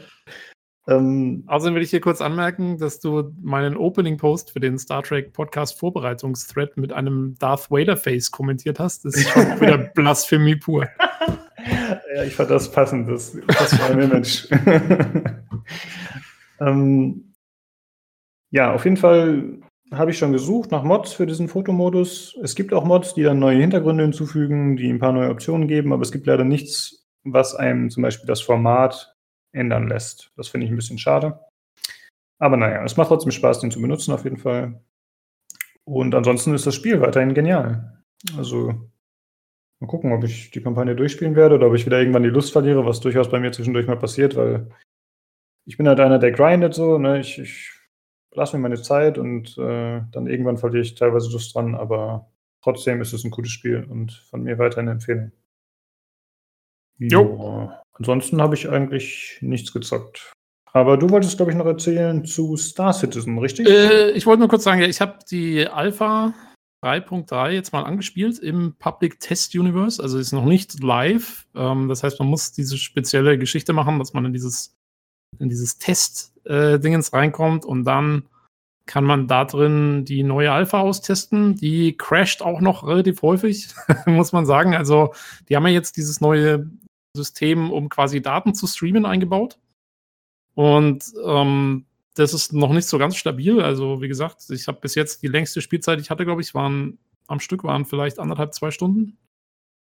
Ähm, Außerdem will ich hier kurz anmerken, dass du meinen Opening-Post für den Star Trek Podcast Vorbereitungsthread mit einem Darth Vader-Face kommentiert hast. Das ist schon [LAUGHS] wieder Blasphemie pur. ja, ich fand das passend. Das, das war ein Image. [LAUGHS] ähm, ja, auf jeden Fall habe ich schon gesucht nach Mods für diesen Fotomodus. Es gibt auch Mods, die dann neue Hintergründe hinzufügen, die ein paar neue Optionen geben, aber es gibt leider nichts, was einem zum Beispiel das Format ändern lässt. Das finde ich ein bisschen schade. Aber naja, es macht trotzdem Spaß, den zu benutzen, auf jeden Fall. Und ansonsten ist das Spiel weiterhin genial. Also Mal gucken, ob ich die Kampagne durchspielen werde oder ob ich wieder irgendwann die Lust verliere, was durchaus bei mir zwischendurch mal passiert, weil ich bin halt einer, der grindet so, ne? Ich, ich lasse mir meine Zeit und äh, dann irgendwann verliere ich teilweise Lust dran, aber trotzdem ist es ein gutes Spiel und von mir weiterhin empfehlen. Jo. Ansonsten habe ich eigentlich nichts gezockt. Aber du wolltest, glaube ich, noch erzählen zu Star Citizen, richtig? Äh, ich wollte nur kurz sagen, ja, ich habe die Alpha 3.3 jetzt mal angespielt im Public Test Universe, also ist noch nicht live. Ähm, das heißt, man muss diese spezielle Geschichte machen, dass man in dieses, in dieses Test-Dingens äh, reinkommt und dann kann man da drin die neue Alpha austesten. Die crasht auch noch relativ häufig, [LAUGHS] muss man sagen. Also, die haben ja jetzt dieses neue System, um quasi Daten zu streamen, eingebaut. Und ähm, das ist noch nicht so ganz stabil. Also, wie gesagt, ich habe bis jetzt die längste Spielzeit, die ich hatte, glaube ich, waren am Stück waren vielleicht anderthalb, zwei Stunden.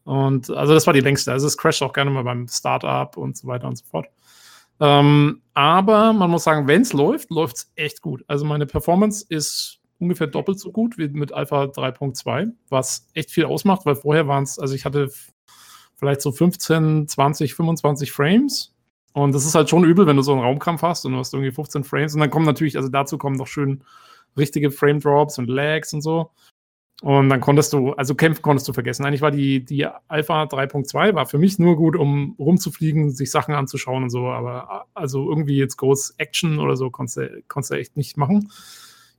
Und also das war die längste. Also es crasht auch gerne mal beim Startup und so weiter und so fort. Ähm, aber man muss sagen, wenn es läuft, läuft es echt gut. Also meine Performance ist ungefähr doppelt so gut wie mit Alpha 3.2, was echt viel ausmacht, weil vorher waren es, also ich hatte vielleicht so 15, 20, 25 Frames und das ist halt schon übel, wenn du so einen Raumkampf hast und du hast irgendwie 15 Frames und dann kommen natürlich, also dazu kommen noch schön richtige Frame Drops und Lags und so. Und dann konntest du, also kämpfen konntest du vergessen. Eigentlich war die, die Alpha 3.2 war für mich nur gut, um rumzufliegen, sich Sachen anzuschauen und so, aber also irgendwie jetzt groß Action oder so konntest du, konntest du echt nicht machen.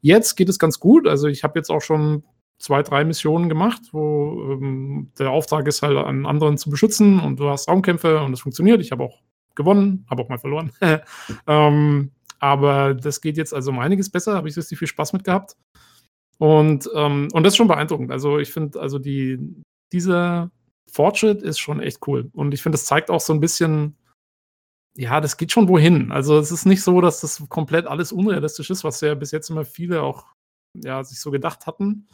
Jetzt geht es ganz gut. Also ich habe jetzt auch schon zwei, drei Missionen gemacht, wo ähm, der Auftrag ist halt, einen anderen zu beschützen und du hast Raumkämpfe und es funktioniert. Ich habe auch gewonnen, habe auch mal verloren. [LAUGHS] ähm, aber das geht jetzt also um einiges besser, habe ich richtig viel Spaß mit gehabt. Und, ähm, und das ist schon beeindruckend. Also ich finde, also die, dieser Fortschritt ist schon echt cool. Und ich finde, das zeigt auch so ein bisschen, ja, das geht schon wohin. Also es ist nicht so, dass das komplett alles unrealistisch ist, was ja bis jetzt immer viele auch ja, sich so gedacht hatten.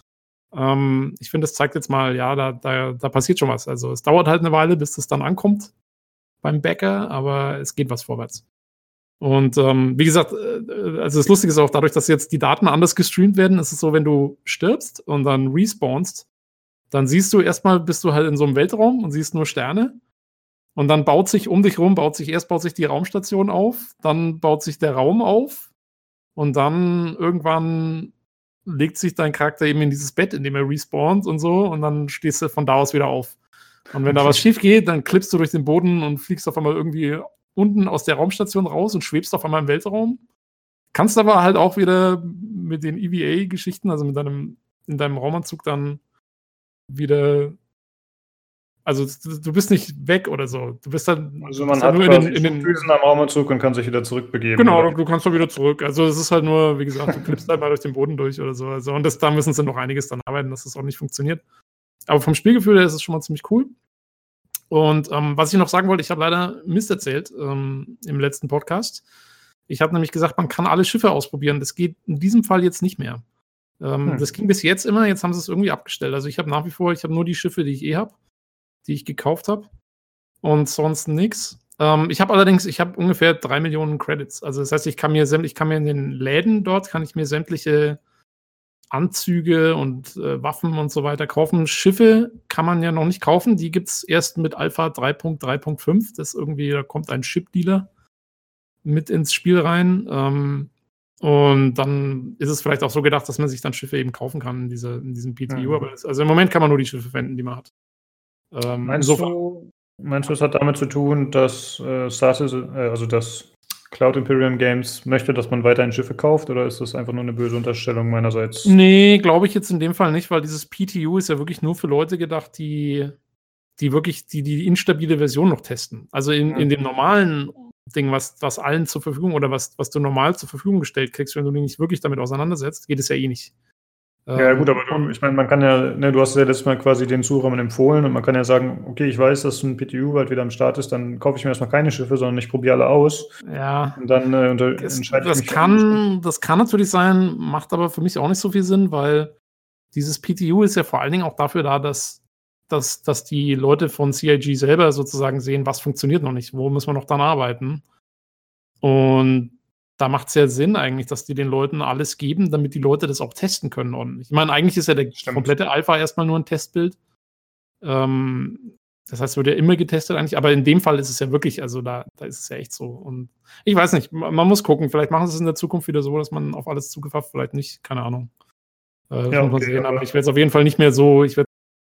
Ähm, ich finde, das zeigt jetzt mal, ja, da, da, da passiert schon was. Also es dauert halt eine Weile, bis das dann ankommt beim Bäcker, aber es geht was vorwärts. Und ähm, wie gesagt, äh, also das Lustige ist auch dadurch, dass jetzt die Daten anders gestreamt werden, ist es so, wenn du stirbst und dann respawnst, dann siehst du erstmal, bist du halt in so einem Weltraum und siehst nur Sterne. Und dann baut sich um dich rum, baut sich erst baut sich die Raumstation auf, dann baut sich der Raum auf und dann irgendwann legt sich dein Charakter eben in dieses Bett, in dem er respawnt und so und dann stehst du von da aus wieder auf. Und wenn da was schief geht, dann klippst du durch den Boden und fliegst auf einmal irgendwie unten aus der Raumstation raus und schwebst auf einmal im Weltraum. Kannst aber halt auch wieder mit den EVA-Geschichten, also mit deinem, in deinem Raumanzug dann wieder also du bist nicht weg oder so. Du bist dann also man hat nur in den, in den Füßen am Raumanzug und kann sich wieder zurückbegeben. Genau, oder? du kannst doch wieder zurück. Also es ist halt nur, wie gesagt, du klippst halt mal durch den Boden durch oder so. Also, und das, da müssen sie noch einiges dann arbeiten, dass das auch nicht funktioniert. Aber vom Spielgefühl her ist es schon mal ziemlich cool. Und ähm, was ich noch sagen wollte, ich habe leider Mist erzählt ähm, im letzten Podcast. Ich habe nämlich gesagt, man kann alle Schiffe ausprobieren. Das geht in diesem Fall jetzt nicht mehr. Ähm, hm. Das ging bis jetzt immer, jetzt haben sie es irgendwie abgestellt. Also ich habe nach wie vor, ich habe nur die Schiffe, die ich eh habe die ich gekauft habe. Und sonst nichts. Ähm, ich habe allerdings, ich habe ungefähr drei Millionen Credits. Also das heißt, ich kann mir ich kann mir in den Läden dort, kann ich mir sämtliche Anzüge und äh, Waffen und so weiter kaufen. Schiffe kann man ja noch nicht kaufen. Die gibt es erst mit Alpha 3.3.5. Das irgendwie, da kommt ein Chip-Dealer mit ins Spiel rein. Ähm, und dann ist es vielleicht auch so gedacht, dass man sich dann Schiffe eben kaufen kann in, diese, in diesem PTU. Mhm. Aber das, also im Moment kann man nur die Schiffe verwenden, die man hat. Ähm, meinst, du, meinst du, es hat damit zu tun, dass äh, Starsis, äh, also das Cloud Imperium Games möchte, dass man weiterhin Schiffe kauft oder ist das einfach nur eine böse Unterstellung meinerseits? Nee, glaube ich jetzt in dem Fall nicht, weil dieses PTU ist ja wirklich nur für Leute gedacht, die, die wirklich die, die instabile Version noch testen. Also in, in dem normalen Ding, was, was allen zur Verfügung oder was, was du normal zur Verfügung gestellt kriegst, wenn du dich nicht wirklich damit auseinandersetzt, geht es ja eh nicht. Ja, gut, aber du, ich meine, man kann ja, ne, du hast ja letztes Mal quasi den Zuhörern empfohlen und man kann ja sagen, okay, ich weiß, dass ein PTU bald wieder am Start ist, dann kaufe ich mir erstmal keine Schiffe, sondern ich probiere alle aus. Ja. Und dann äh, unter, das, entscheide das ich mich. Kann, das kann natürlich sein, macht aber für mich auch nicht so viel Sinn, weil dieses PTU ist ja vor allen Dingen auch dafür da, dass, dass, dass die Leute von CIG selber sozusagen sehen, was funktioniert noch nicht, wo müssen wir noch dann arbeiten. Und da macht es ja Sinn eigentlich, dass die den Leuten alles geben, damit die Leute das auch testen können. Und ich meine, eigentlich ist ja der Stimmt. komplette Alpha erstmal nur ein Testbild. Ähm, das heißt, wird ja immer getestet eigentlich, aber in dem Fall ist es ja wirklich, also da, da ist es ja echt so. Und ich weiß nicht, man, muss gucken, vielleicht machen sie es in der Zukunft wieder so, dass man auf alles zugefasst, vielleicht nicht, keine Ahnung. Äh, ja, okay, sehen, aber ich werde es auf jeden Fall nicht mehr so, ich werde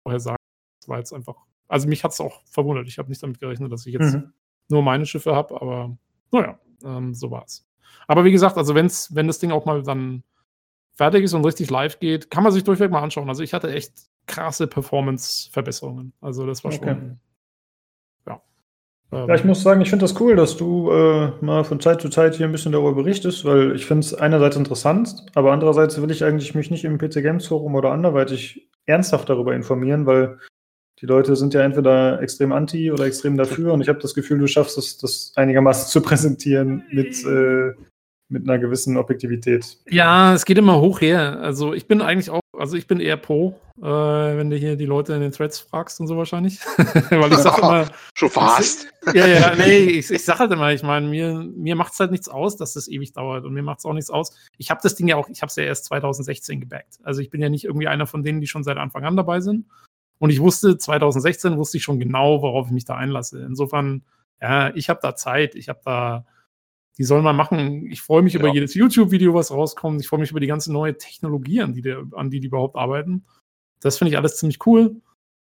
vorher sagen, das war jetzt einfach, also mich hat es auch verwundert. Ich habe nicht damit gerechnet, dass ich jetzt mhm. nur meine Schiffe habe, aber naja, ähm, so war es. Aber wie gesagt, also wenn's, wenn das Ding auch mal dann fertig ist und richtig live geht, kann man sich durchweg mal anschauen. Also ich hatte echt krasse Performance-Verbesserungen. Also das war okay. schon. Ja. Ja, ich muss sagen, ich finde das cool, dass du äh, mal von Zeit zu Zeit hier ein bisschen darüber berichtest, weil ich finde es einerseits interessant, aber andererseits will ich eigentlich mich nicht im PC Games Forum oder anderweitig ernsthaft darüber informieren, weil die Leute sind ja entweder extrem anti oder extrem dafür und ich habe das Gefühl, du schaffst es, das einigermaßen zu präsentieren mit, äh, mit einer gewissen Objektivität. Ja, es geht immer hoch her. Also ich bin eigentlich auch, also ich bin eher pro, äh, wenn du hier die Leute in den Threads fragst und so wahrscheinlich. [LAUGHS] Weil ich sag immer. [LAUGHS] Schon fast. ja, ja, nee, ich, ich sag halt immer, ich meine, mir, mir macht es halt nichts aus, dass das ewig dauert und mir macht es auch nichts aus. Ich habe das Ding ja auch, ich habe es ja erst 2016 gebackt. Also ich bin ja nicht irgendwie einer von denen, die schon seit Anfang an dabei sind. Und ich wusste, 2016 wusste ich schon genau, worauf ich mich da einlasse. Insofern, ja, ich habe da Zeit, ich habe da die sollen mal machen. Ich freue mich ja. über jedes YouTube-Video, was rauskommt. Ich freue mich über die ganze neue Technologie, an die, die, an die die überhaupt arbeiten. Das finde ich alles ziemlich cool.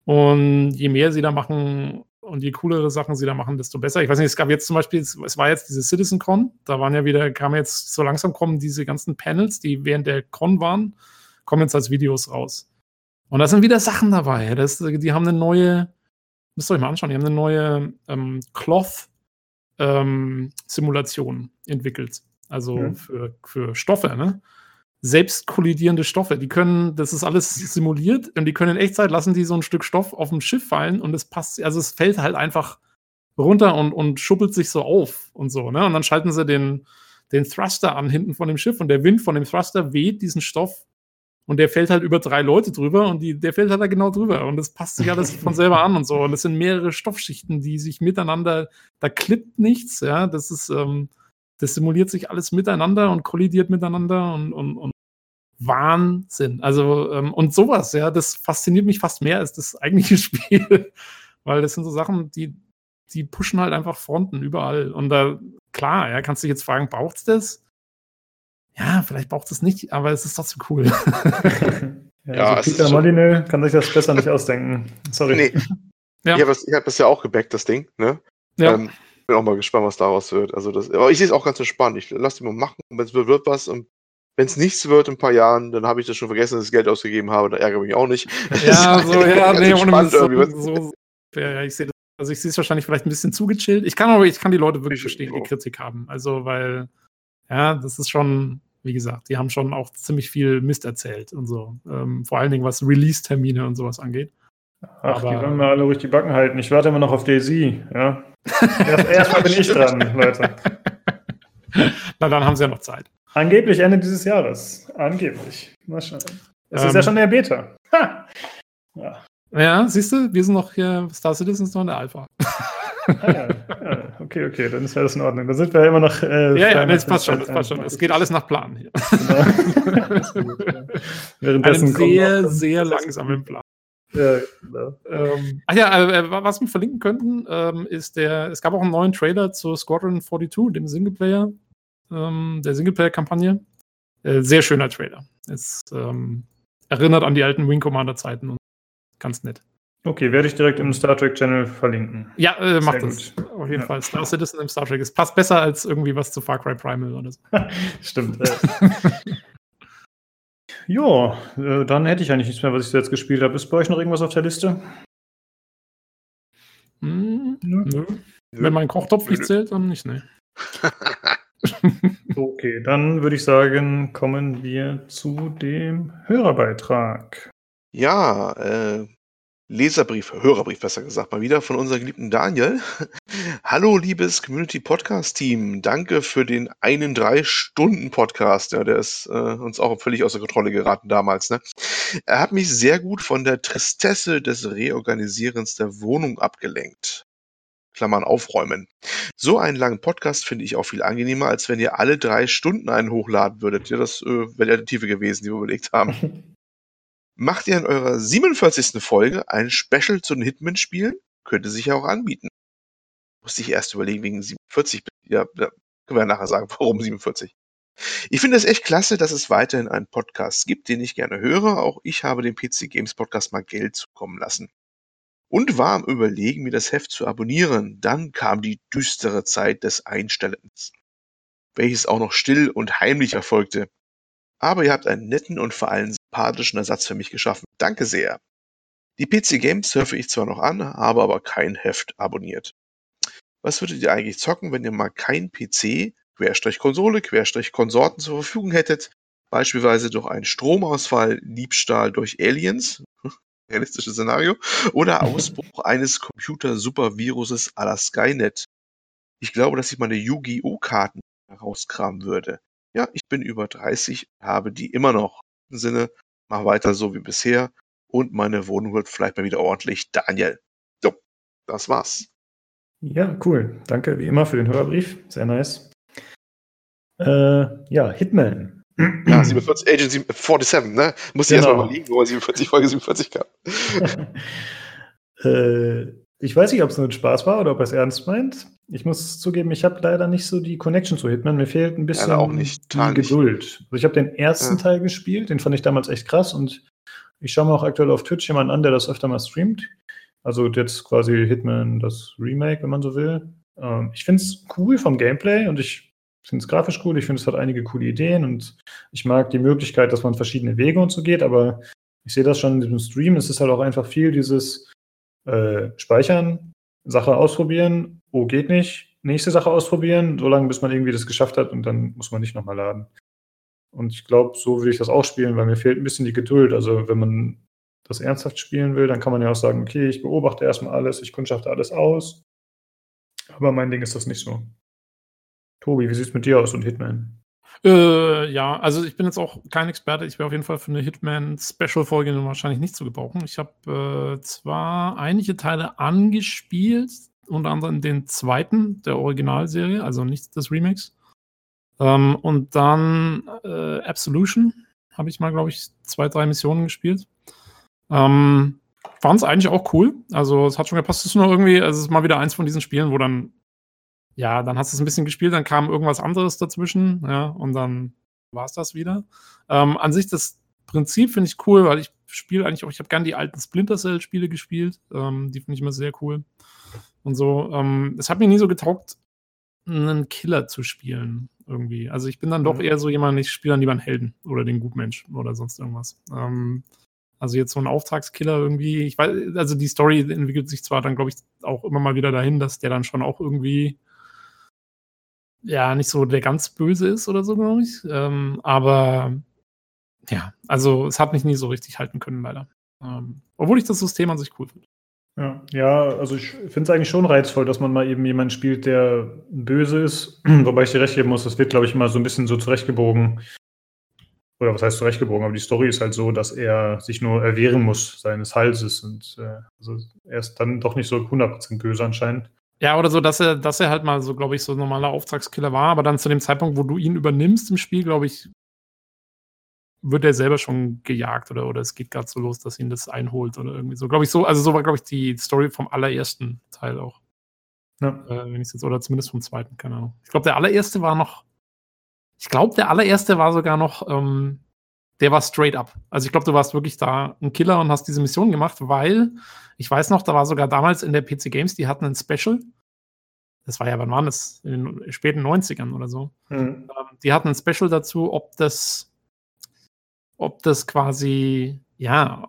Und je mehr sie da machen und je coolere Sachen sie da machen, desto besser. Ich weiß nicht, es gab jetzt zum Beispiel, es war jetzt diese CitizenCon, da waren ja wieder, kam jetzt so langsam kommen diese ganzen Panels, die während der Con waren, kommen jetzt als Videos raus. Und da sind wieder Sachen dabei. Das, die haben eine neue, müsst ihr euch mal anschauen, die haben eine neue ähm, Cloth ähm, entwickelt. Also ja. für, für Stoffe, ne? Selbst kollidierende Stoffe. Die können, das ist alles simuliert und die können in Echtzeit lassen die so ein Stück Stoff auf dem Schiff fallen und es passt, also es fällt halt einfach runter und, und schuppelt sich so auf und so, ne? Und dann schalten sie den, den Thruster an hinten von dem Schiff und der Wind von dem Thruster weht diesen Stoff und der fällt halt über drei Leute drüber und die, der fällt halt da genau drüber und das passt sich alles von selber an und so. Und das sind mehrere Stoffschichten, die sich miteinander, da klippt nichts, ja, das ist, ähm, das simuliert sich alles miteinander und kollidiert miteinander und, und, und Wahnsinn. Also, ähm, und sowas, ja, das fasziniert mich fast mehr als das eigentliche [LAUGHS] Spiel, weil das sind so Sachen, die, die pushen halt einfach Fronten überall. Und da, klar, ja, kannst du dich jetzt fragen, braucht es das? Ja, vielleicht braucht es nicht, aber es ist trotzdem cool. [LAUGHS] ja, ja also Peter Molyneux kann sich das besser nicht ausdenken. Sorry. Nee. [LAUGHS] Ja. Ich habe das, hab das, ja auch gebackt, das Ding. Ne? Ja. Ähm, bin auch mal gespannt, was daraus wird. Also das, aber ich sehe es auch ganz entspannt. Ich lasse die mal machen. Wenn es wird, wird was. Und wenn es nichts wird in ein paar Jahren, dann habe ich das schon vergessen, dass ich Geld ausgegeben habe. Da ärgere ich mich auch nicht. [LAUGHS] Ja, so, ja, nee, ohne so, so, ja, ich sehe das. Also ich sehe es wahrscheinlich vielleicht ein bisschen zugechillt. Ich kann aber, ich kann die Leute wirklich verstehen, die Kritik haben. Also, weil ja, das ist schon, wie gesagt, die haben schon auch ziemlich viel Mist erzählt und so. Ähm, vor allen Dingen, was Release-Termine und sowas angeht. Ach, Aber, die wollen mir alle ruhig die Backen halten. Ich warte immer noch auf Daisy, ja. [LAUGHS] Erstmal bin ich dran, Leute. [LAUGHS] Na, dann haben sie ja noch Zeit. Angeblich Ende dieses Jahres. Angeblich. Mal schauen. Es ähm, ist ja ähm. schon der Beta. Ha! Ja. ja, siehst du, wir sind noch hier, Star Citizen ist noch in der Alpha. [LAUGHS] Ah, ja. ja. Okay, okay, dann ist alles in Ordnung. Dann sind wir ja immer noch. Äh, ja, ja, das passt schon, das passt schon. Es geht alles nach Plan hier. Genau. [LAUGHS] Währenddessen Einen sehr, sehr langsamen Plan. Ja, genau. ähm, ach ja, äh, äh, was wir verlinken könnten, ähm, ist der, es gab auch einen neuen Trailer zu Squadron 42, dem Singleplayer, ähm, der Singleplayer-Kampagne. Äh, sehr schöner Trailer. Es ähm, erinnert an die alten Wing Commander-Zeiten und ganz nett. Okay, werde ich direkt im Star Trek Channel verlinken. Ja, äh, macht das. Gut. Auf jeden ja. Fall. Star Citizen im Star Trek. Es passt besser als irgendwie was zu Far Cry Primal oder so. [LAUGHS] Stimmt. ja, [LAUGHS] äh, dann hätte ich eigentlich nichts mehr, was ich jetzt gespielt habe. Ist bei euch noch irgendwas auf der Liste? Hm, nö. Nö. Wenn mein Kochtopf nicht zählt, dann nicht, ne. [LAUGHS] okay, dann würde ich sagen, kommen wir zu dem Hörerbeitrag. Ja, äh, Leserbrief, Hörerbrief besser gesagt, mal wieder von unserem geliebten Daniel. [LAUGHS] Hallo, liebes Community Podcast Team. Danke für den einen drei Stunden Podcast. Ja, der ist äh, uns auch völlig außer Kontrolle geraten damals. Ne? Er hat mich sehr gut von der Tristesse des Reorganisierens der Wohnung abgelenkt. Klammern aufräumen. So einen langen Podcast finde ich auch viel angenehmer, als wenn ihr alle drei Stunden einen hochladen würdet. Ja, das äh, wäre die Alternative gewesen, die wir überlegt haben. [LAUGHS] Macht ihr in eurer 47. Folge ein Special zu den Hitman-Spielen? Könnte sich ja auch anbieten. Musste ich erst überlegen, wegen 47. Ja, da können wir ja nachher sagen, [LAUGHS] warum 47. Ich finde es echt klasse, dass es weiterhin einen Podcast gibt, den ich gerne höre. Auch ich habe dem PC Games Podcast mal Geld zukommen lassen. Und war am Überlegen, mir das Heft zu abonnieren. Dann kam die düstere Zeit des Einstellens, welches auch noch still und heimlich erfolgte. Aber ihr habt einen netten und vor allem sympathischen Ersatz für mich geschaffen. Danke sehr. Die PC Games surfe ich zwar noch an, habe aber kein Heft abonniert. Was würdet ihr eigentlich zocken, wenn ihr mal kein PC, Querstrich Konsole, Querstrich Konsorten zur Verfügung hättet? Beispielsweise durch einen Stromausfall, Diebstahl durch Aliens, [LAUGHS] realistisches Szenario, oder Ausbruch [LAUGHS] eines Computer-Superviruses à la Skynet. Ich glaube, dass ich meine Yu-Gi-Oh! Karten herauskramen würde. Ja, ich bin über 30, habe die immer noch. Im Sinne, mach weiter so wie bisher und meine Wohnung wird vielleicht mal wieder ordentlich. Daniel. So, das war's. Ja, cool. Danke wie immer für den Hörerbrief. Sehr nice. Äh, ja, Hitman. Ja, 47, Agent 47, ne? Muss ich genau. erstmal mal liegen, wo 47, Folge 47 kam. [LAUGHS] [LAUGHS] äh, ich weiß nicht, ob es nur ein Spaß war oder ob er es ernst meint. Ich muss zugeben, ich habe leider nicht so die Connection zu Hitman. Mir fehlt ein bisschen auch nicht, die Geduld. Also ich habe den ersten ja. Teil gespielt, den fand ich damals echt krass und ich schaue mir auch aktuell auf Twitch jemanden an, der das öfter mal streamt. Also jetzt quasi Hitman das Remake, wenn man so will. Ähm, ich finde es cool vom Gameplay und ich finde es grafisch cool. Ich finde, es hat einige coole Ideen und ich mag die Möglichkeit, dass man verschiedene Wege und so geht, aber ich sehe das schon in diesem Stream. Es ist halt auch einfach viel dieses äh, Speichern, Sache ausprobieren oh, geht nicht, nächste Sache ausprobieren, solange bis man irgendwie das geschafft hat und dann muss man nicht nochmal laden. Und ich glaube, so würde ich das auch spielen, weil mir fehlt ein bisschen die Geduld. Also wenn man das ernsthaft spielen will, dann kann man ja auch sagen, okay, ich beobachte erstmal alles, ich kundschafte alles aus. Aber mein Ding ist das nicht so. Tobi, wie sieht es mit dir aus und Hitman? Äh, ja, also ich bin jetzt auch kein Experte. Ich wäre auf jeden Fall für eine Hitman-Special-Folge wahrscheinlich nicht zu gebrauchen. Ich habe äh, zwar einige Teile angespielt, unter anderem den zweiten der Originalserie, also nicht des Remakes. Ähm, und dann äh, Absolution habe ich mal, glaube ich, zwei, drei Missionen gespielt. Ähm, Fand es eigentlich auch cool. Also es hat schon gepasst. Es ist nur irgendwie, also es ist mal wieder eins von diesen Spielen, wo dann ja, dann hast du es ein bisschen gespielt, dann kam irgendwas anderes dazwischen, ja, und dann war es das wieder. Ähm, an sich das Prinzip finde ich cool, weil ich spiele eigentlich auch, ich habe gern die alten Splinter Cell-Spiele gespielt. Ähm, die finde ich immer sehr cool. Und so, ähm, es hat mir nie so getaugt, einen Killer zu spielen, irgendwie. Also ich bin dann doch mhm. eher so jemand, ich spiele dann lieber einen Helden oder den Gutmensch oder sonst irgendwas. Ähm, also jetzt so ein Auftragskiller irgendwie, ich weiß, also die Story entwickelt sich zwar dann, glaube ich, auch immer mal wieder dahin, dass der dann schon auch irgendwie ja nicht so der ganz Böse ist oder so, glaube ich. Ähm, aber ja, also es hat mich nie so richtig halten können, leider. Ähm, obwohl ich das System an sich cool finde. Ja, ja, also ich finde es eigentlich schon reizvoll, dass man mal eben jemanden spielt, der böse ist. [CLEARS THROAT] Wobei ich dir recht geben muss, das wird, glaube ich, immer so ein bisschen so zurechtgebogen. Oder was heißt zurechtgebogen? Aber die Story ist halt so, dass er sich nur erwehren muss seines Halses. Und äh, also er ist dann doch nicht so 100% böse anscheinend. Ja, oder so, dass er, dass er halt mal so, glaube ich, so ein normaler Auftragskiller war, aber dann zu dem Zeitpunkt, wo du ihn übernimmst im Spiel, glaube ich, wird er selber schon gejagt oder, oder es geht gerade so los, dass ihn das einholt oder irgendwie so. Glaube ich so, also so war, glaube ich, die Story vom allerersten Teil auch. Ja. Äh, wenn ich jetzt, oder zumindest vom zweiten, keine Ahnung. Ich glaube, der allererste war noch, ich glaube, der allererste war sogar noch, ähm, der war straight up. Also ich glaube, du warst wirklich da ein Killer und hast diese Mission gemacht, weil ich weiß noch, da war sogar damals in der PC Games, die hatten ein Special. Das war ja, wann war das? In den späten 90ern oder so. Mhm. Die hatten ein Special dazu, ob das, ob das quasi, ja,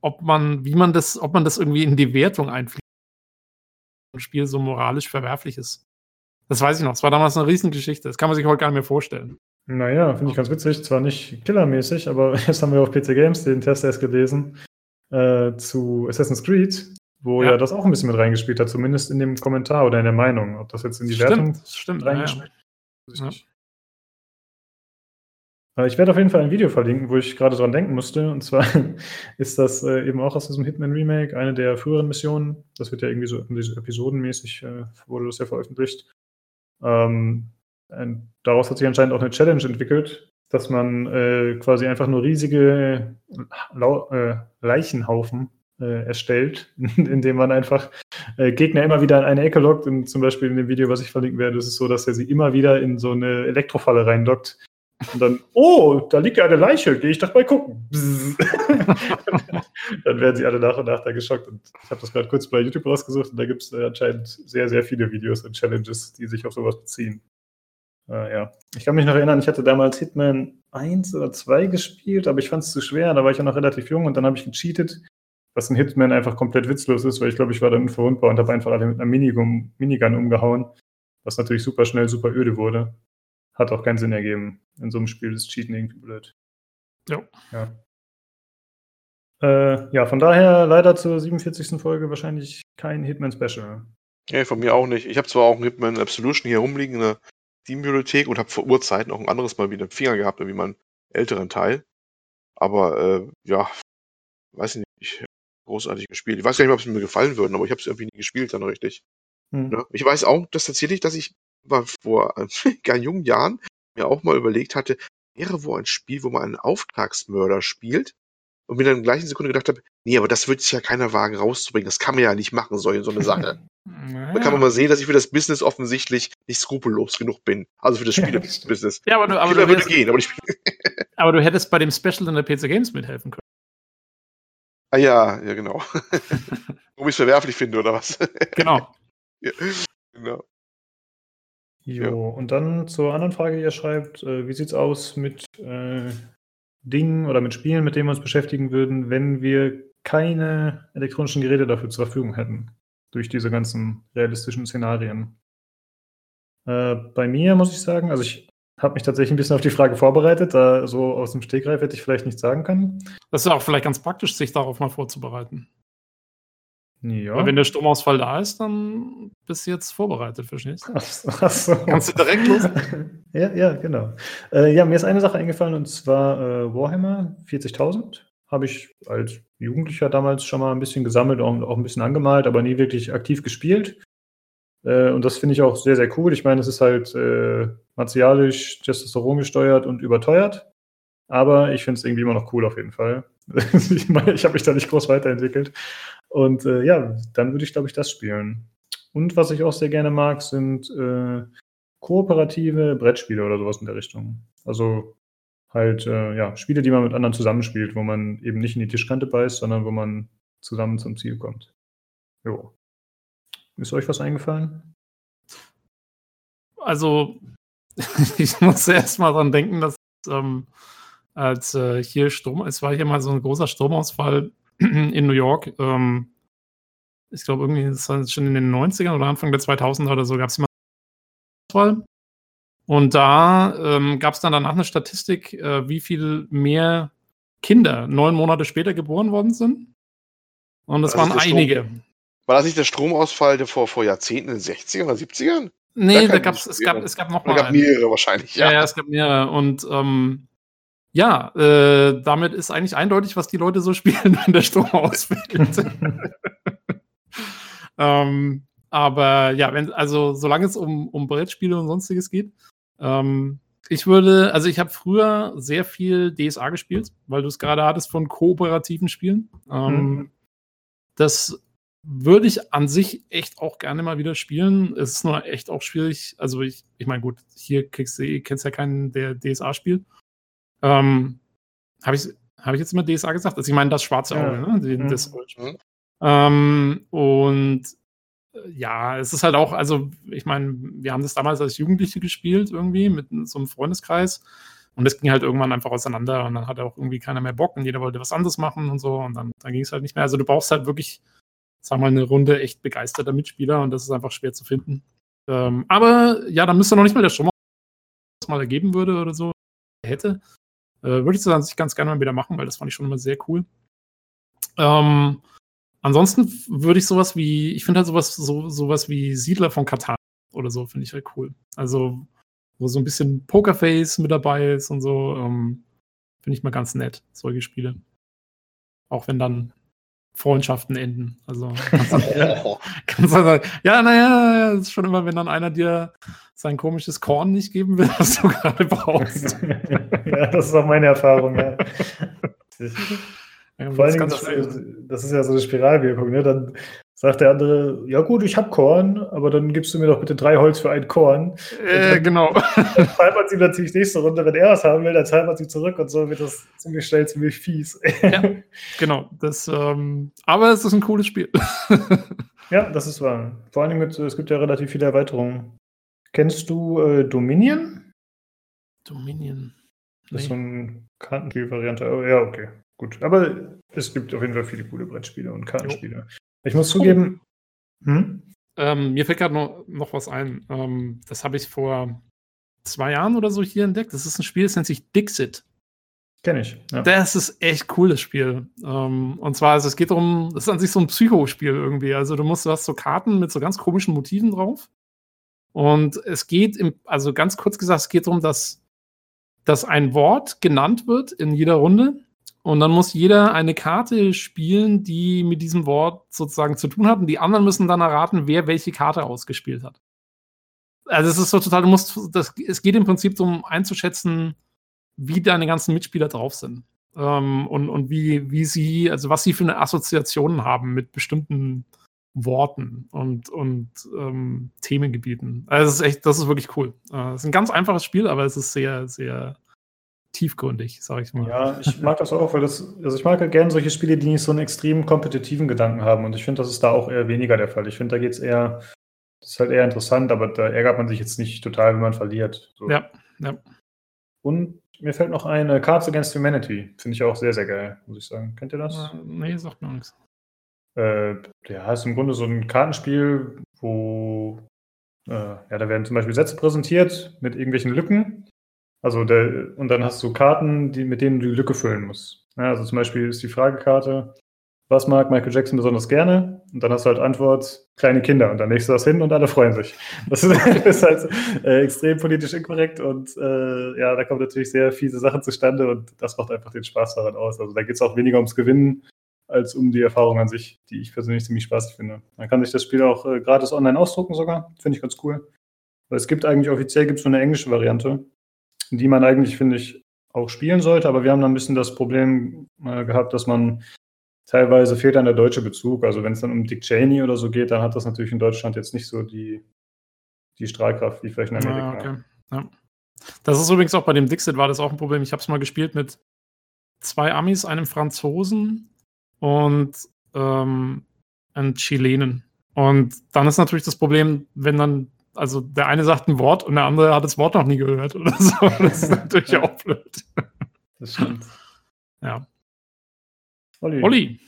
ob man, wie man das, ob man das irgendwie in die Wertung einfließt. Ein Spiel so moralisch verwerflich ist. Das weiß ich noch. Das war damals eine Riesengeschichte. Das kann man sich heute gar nicht mehr vorstellen. Naja, finde ich ganz witzig. Zwar nicht killermäßig, aber [LAUGHS] jetzt haben wir auf PC Games den Test erst gelesen äh, zu Assassin's Creed, wo ja. ja. das auch ein bisschen mit reingespielt hat, zumindest in dem Kommentar oder in der Meinung. Ob das jetzt in die stimmt, Wertung stimmt, reingespielt ja. ja. Ich werde auf jeden Fall ein Video verlinken, wo ich gerade dran denken musste. Und zwar [LAUGHS] ist das äh, eben auch aus diesem Hitman Remake, eine der früheren Missionen. Das wird ja irgendwie so episodenmäßig, äh, wurde das ja veröffentlicht. Ähm, daraus hat sich anscheinend auch eine Challenge entwickelt, dass man äh, quasi einfach nur riesige Lau äh, Leichenhaufen äh, erstellt, [LAUGHS] indem man einfach äh, Gegner immer wieder in eine Ecke lockt. Und zum Beispiel in dem Video, was ich verlinken werde, ist es so, dass er sie immer wieder in so eine Elektrofalle reinlockt. Und dann, [LAUGHS] oh, da liegt ja eine Leiche, gehe ich doch mal gucken. [LAUGHS] dann werden sie alle nach und nach da geschockt. Und ich habe das gerade kurz bei YouTube rausgesucht und da gibt es äh, anscheinend sehr, sehr viele Videos und Challenges, die sich auf sowas beziehen. Äh, ja. Ich kann mich noch erinnern, ich hatte damals Hitman 1 oder 2 gespielt, aber ich fand es zu schwer. Da war ich ja noch relativ jung und dann habe ich gecheatet, was in Hitman einfach komplett witzlos ist, weil ich glaube, ich war dann unverwundbar und habe einfach alle mit einer Minigun, Minigun umgehauen, was natürlich super schnell, super öde wurde. Hat auch keinen Sinn ergeben. In so einem Spiel ist Cheaten irgendwie blöd. Jo. Ja. Äh, ja, von daher leider zur 47. Folge wahrscheinlich kein Hitman-Special. Ja, von mir auch nicht. Ich habe zwar auch ein Hitman Absolution hier rumliegen, eine Steam-Bibliothek und habe vor Urzeiten auch ein anderes Mal wieder im Finger gehabt, wie mein älteren Teil. Aber äh, ja, weiß ich nicht, großartig gespielt. Ich weiß gar nicht, ob es mir gefallen würde, aber ich habe es irgendwie nie gespielt dann richtig. Hm. Ja, ich weiß auch, dass tatsächlich, dass ich mal vor [LAUGHS] ganz jungen Jahren mir auch mal überlegt hatte, wäre wo ein Spiel, wo man einen Auftragsmörder spielt und mir dann in der gleichen Sekunde gedacht habe, nee, aber das wird sich ja keiner wagen rauszubringen. Das kann man ja nicht machen, so, so eine Sache. Naja. [LAUGHS] Da kann man mal sehen, dass ich für das Business offensichtlich nicht skrupellos genug bin. Also für das Spiele-Business. Ja, aber du, aber, du würde gehen, aber, [LAUGHS] aber du hättest bei dem Special in der PC Games mithelfen können. Ah ja, ja, genau. [LAUGHS] Ob ich es verwerflich finde, oder was? Genau. ja, genau. Jo, ja. und dann zur anderen Frage, die ihr schreibt, äh, wie sieht's aus mit äh, Dingen oder mit Spielen, mit denen wir uns beschäftigen würden, wenn wir keine elektronischen Geräte dafür zur Verfügung hätten? Durch diese ganzen realistischen Szenarien. Äh, bei mir muss ich sagen, also ich habe mich tatsächlich ein bisschen auf die Frage vorbereitet, da so aus dem Stegreif hätte ich vielleicht nicht sagen können. Das ist auch vielleicht ganz praktisch, sich darauf mal vorzubereiten. Ja. Aber wenn der Stromausfall da ist, dann bist du jetzt vorbereitet, verstehst du? Ach so. Kannst du direkt los? [LAUGHS] ja, ja, genau. Äh, ja, mir ist eine Sache eingefallen und zwar äh, Warhammer 40.000. Habe ich als Jugendlicher damals schon mal ein bisschen gesammelt und auch, ein bisschen angemalt, aber nie wirklich aktiv gespielt. Äh, und das finde ich auch sehr, sehr cool. Ich meine, es ist halt äh, martialisch, Testosteron gesteuert und überteuert. Aber ich finde es irgendwie immer noch cool auf jeden Fall. [LAUGHS] ich meine, ich habe mich da nicht groß weiterentwickelt. Und äh, ja, dann würde ich, glaube ich, das spielen. Und was ich auch sehr gerne mag, sind äh, kooperative Brettspiele oder sowas in der Richtung. Also halt, äh, ja, Spiele, die man mit anderen zusammenspielt, wo man eben nicht in die Tischkante beißt, sondern wo man zusammen zum Ziel kommt. Jo. Ist euch was eingefallen? Also, [LAUGHS] ich muss erst mal dran denken, dass ähm, als äh, hier Strom, es war hier mal so ein großer Stromausfall [CLEARS THROAT] in New York. Ähm, ich glaube, irgendwie das war schon in den 90ern oder Anfang der 2000er oder so gab es immer Ausfall. Und da ähm, gab es dann danach eine Statistik, äh, wie viel mehr Kinder neun Monate später geboren worden sind. Und das, das waren einige. Strom, war das nicht der Stromausfall der vor, vor Jahrzehnten in den 60ern oder 70ern? Nee, da, da gab's, es gab es gab noch mal. Es gab mehrere wahrscheinlich, ja. Ja, ja es gab mehrere. Und ähm, ja, äh, damit ist eigentlich eindeutig, was die Leute so [LAUGHS] spielen, wenn der Strom ausfällt. [LAUGHS] ähm, aber ja, wenn, also solange es um, um Brettspiele und sonstiges geht, ähm, ich würde, also ich habe früher sehr viel DSA gespielt, weil du es gerade hattest von kooperativen Spielen. Ähm, mhm. Das würde ich an sich echt auch gerne mal wieder spielen. Es ist nur echt auch schwierig. Also ich, ich meine, gut, hier kriegst du, kennst ja keinen, der DSA spielt. Ähm, Habe ich, hab ich jetzt immer DSA gesagt? Also ich meine das schwarze Auge, ja. ne? Mhm. das mhm. ähm, und äh, ja, es ist halt auch, also ich meine, wir haben das damals als Jugendliche gespielt irgendwie mit so einem Freundeskreis. Und das ging halt irgendwann einfach auseinander und dann hatte auch irgendwie keiner mehr Bock und jeder wollte was anderes machen und so und dann, dann ging es halt nicht mehr. Also du brauchst halt wirklich sagen wir mal, eine Runde echt begeisterter Mitspieler und das ist einfach schwer zu finden. Ähm, aber ja, dann müsste noch nicht mal der Strom mal ergeben würde oder so hätte. Äh, würde ich an sich ganz gerne mal wieder machen, weil das fand ich schon immer sehr cool. Ähm, ansonsten würde ich sowas wie, ich finde halt sowas, so, sowas wie Siedler von Katar oder so, finde ich halt cool. Also, wo so ein bisschen Pokerface mit dabei ist und so, ähm, finde ich mal ganz nett, solche Spiele. Auch wenn dann Freundschaften enden. Also [LAUGHS] kannst du, sagen, ja, naja, es ist schon immer, wenn dann einer dir sein komisches Korn nicht geben will, [LAUGHS] was du gerade brauchst. ja, das ist auch meine Erfahrung, ja. [LAUGHS] Vor allen Dingen, das, das, ist ja so eine Spiralwirkung, ne? Dann sagt der andere, ja gut, ich habe Korn, aber dann gibst du mir doch bitte drei Holz für ein Korn. Äh, genau. Dann [LAUGHS] zahlt man sie natürlich nächste Runde, wenn er was haben will, dann zahlt man sie zurück und so wird das ziemlich schnell ziemlich fies. ja, genau. Das, ähm, aber es ist ein cooles Spiel. [LAUGHS] ja, das ist wahr. Vor allem, mit, es gibt ja relativ viele Erweiterungen. Kennst du äh, Dominion? Dominion. Das ist so eine Kartenspiel-Variante. Oh, ja, okay. Gut. Aber es gibt auf jeden Fall viele coole Brettspiele und Kartenspiele. Jo. Ich muss zugeben. Hm? Ähm, mir fällt gerade noch, noch was ein. Ähm, das habe ich vor zwei Jahren oder so hier entdeckt. Das ist ein Spiel, das nennt sich Dixit. Kenne ich. Ja. Das ist echt cooles Spiel. Ähm, und zwar, also es geht darum, das ist an sich so ein Psychospiel irgendwie. Also du musst, du hast so Karten mit so ganz komischen Motiven drauf. Und es geht, im, also ganz kurz gesagt, es geht darum, dass, dass ein Wort genannt wird in jeder Runde und dann muss jeder eine Karte spielen, die mit diesem Wort sozusagen zu tun hat. Und die anderen müssen dann erraten, wer welche Karte ausgespielt hat. Also es ist so total, du musst, das, es geht im Prinzip darum einzuschätzen, wie deine ganzen Mitspieler drauf sind. Ähm, und, und wie, wie sie, also was sie für eine Assoziationen haben mit bestimmten Worten und, und ähm, Themengebieten. Also es ist echt, das ist wirklich cool. Äh, es ist ein ganz einfaches Spiel, aber es ist sehr, sehr tiefgründig, sag ich mal. Ja, ich mag das auch, weil das, also ich mag halt gerne solche Spiele, die nicht so einen extrem kompetitiven Gedanken haben. Und ich finde, das ist da auch eher weniger der Fall. Ich finde, da geht es eher, das ist halt eher interessant, aber da ärgert man sich jetzt nicht total, wenn man verliert. So. Ja, ja. Und mir fällt noch eine Cards Against Humanity. Finde ich auch sehr, sehr geil, muss ich sagen. Kennt ihr das? Äh, nee, sagt mir nichts. Äh, ja, ist im Grunde so ein Kartenspiel, wo äh, ja, da werden zum Beispiel Sätze präsentiert mit irgendwelchen Lücken also der, und dann hast du Karten, die, mit denen du die Lücke füllen musst. Ja, also zum Beispiel ist die Fragekarte, was mag Michael Jackson besonders gerne? Und dann hast du halt Antwort, kleine Kinder. Und dann legst du das hin und alle freuen sich. Das ist, [LAUGHS] ist halt äh, extrem politisch inkorrekt und äh, ja, da kommen natürlich sehr fiese Sachen zustande und das macht einfach den Spaß daran aus. Also da geht es auch weniger ums Gewinnen als um die Erfahrung an sich, die ich persönlich ziemlich spaßig finde. Man kann sich das Spiel auch äh, gratis online ausdrucken sogar. Finde ich ganz cool. Weil es gibt eigentlich offiziell gibt's nur eine englische Variante, die man eigentlich, finde ich, auch spielen sollte. Aber wir haben dann ein bisschen das Problem äh, gehabt, dass man teilweise fehlt dann der deutsche Bezug. Also wenn es dann um Dick Cheney oder so geht, dann hat das natürlich in Deutschland jetzt nicht so die, die Strahlkraft wie vielleicht in Amerika. Ah, okay. ja. Das ist übrigens auch bei dem Dixit war das auch ein Problem. Ich habe es mal gespielt mit zwei Amis, einem Franzosen und ähm, einem Chilenen. Und dann ist natürlich das Problem, wenn dann, also der eine sagt ein Wort und der andere hat das Wort noch nie gehört oder so. [LAUGHS] Das ist natürlich auch blöd. Das stimmt. Ja. Olli. Olli.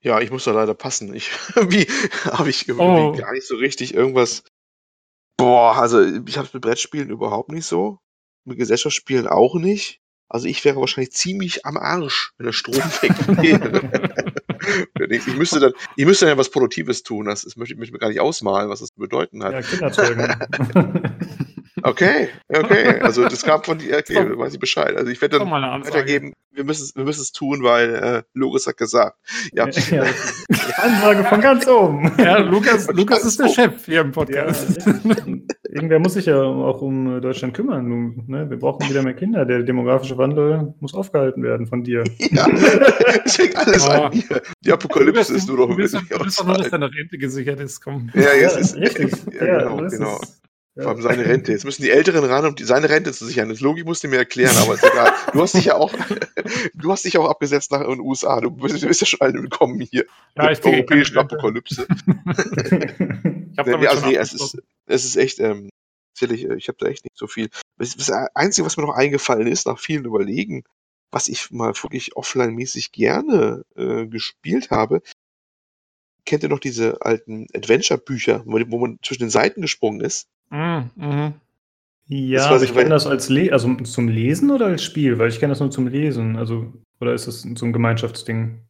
Ja, ich muss da leider passen. Ich, [LAUGHS] wie habe ich oh. gar nicht so richtig irgendwas. Boah, also ich habe es mit Brettspielen überhaupt nicht so. Mit Gesellschaftsspielen auch nicht. Also ich wäre wahrscheinlich ziemlich am Arsch, wenn der Strom [LAUGHS] weg wäre. Ich, müsste dann, ich müsste dann ja was Produktives tun. Das, das möchte ich mir gar nicht ausmalen, was das zu bedeuten hat. Ja, Kinder [LAUGHS] Okay, okay. Also das kam von dir, okay, so, weiß ich Bescheid. Also ich werde dann weitergeben, wir müssen, wir müssen es tun, weil äh, Lukas hat gesagt. Ja. ja Ansage von ganz oben. Ja, Lukas, Lukas ist der Chef hier im Podcast. Ja, irgendwer muss sich ja auch um Deutschland kümmern. Ne? Wir brauchen wieder mehr Kinder. Der demografische Wandel muss aufgehalten werden von dir. [LAUGHS] Ja, es hängt alles an dir. Die Apokalypse ist nur noch ein bisschen. Du willst doch nur, dass deine Rente gesichert ist. Komm. Ja, jetzt ist richtig. [LAUGHS] Ja, genau, genau. Vor allem seine Rente. Jetzt müssen die Älteren ran, um die, seine Rente zu sichern. Das Logi musst du mir erklären, aber ist egal. Du hast dich ja auch, [LAUGHS] du hast dich auch abgesetzt nach den USA. Du bist, du bist ja schon alle willkommen hier. Ja, ich europäischen Apokalypse. [LAUGHS] ich hab nee, also nee, es ist, es ist echt, ähm, ehrlich, ich habe da echt nicht so viel. Das, das Einzige, was mir noch eingefallen ist, nach vielen Überlegen, was ich mal wirklich offline-mäßig gerne äh, gespielt habe, kennt ihr noch diese alten Adventure-Bücher, wo, wo man zwischen den Seiten gesprungen ist? Mhm. mhm. Ja, also ich kenne das als Le also zum Lesen oder als Spiel, weil ich kenne das nur zum Lesen. Also, oder ist das so ein Gemeinschaftsding?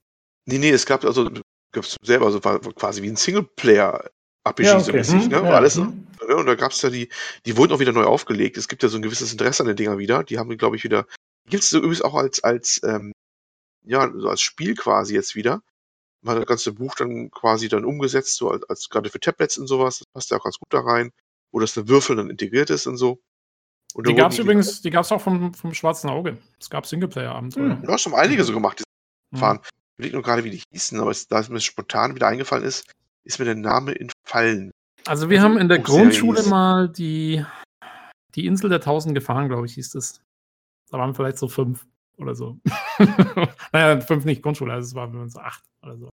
Nee, nee, es gab also gab's selber, also war quasi wie ein Singleplayer-RPG ja, okay. so mäßig, hm, ne? War ja, alles hm. Ne? Und da gab es ja die, die wurden auch wieder neu aufgelegt. Es gibt ja so ein gewisses Interesse an den Dinger wieder. Die haben, glaube ich, wieder. Gibt es so übrigens auch als, als, ähm, ja, so als Spiel quasi jetzt wieder. Man hat das ganze Buch dann quasi dann umgesetzt, so als, als gerade für Tablets und sowas. Das passt ja auch ganz gut da rein wo das eine Würfel dann integriert ist und so. Und die gab es übrigens, die gab es auch vom, vom Schwarzen Auge. Es gab Singleplayer-Abenteuer. Hm, du hast schon einige so gemacht, die fahren. Hm. Ich überlege nur gerade, wie die hießen, aber da es mir spontan wieder eingefallen ist, ist mir der Name entfallen. Also wir also haben in der Grundschule mal die, die Insel der Tausend Gefahren, glaube ich, hieß das. Da waren vielleicht so fünf oder so. [LAUGHS] naja, fünf nicht Grundschule, also es waren so acht oder so.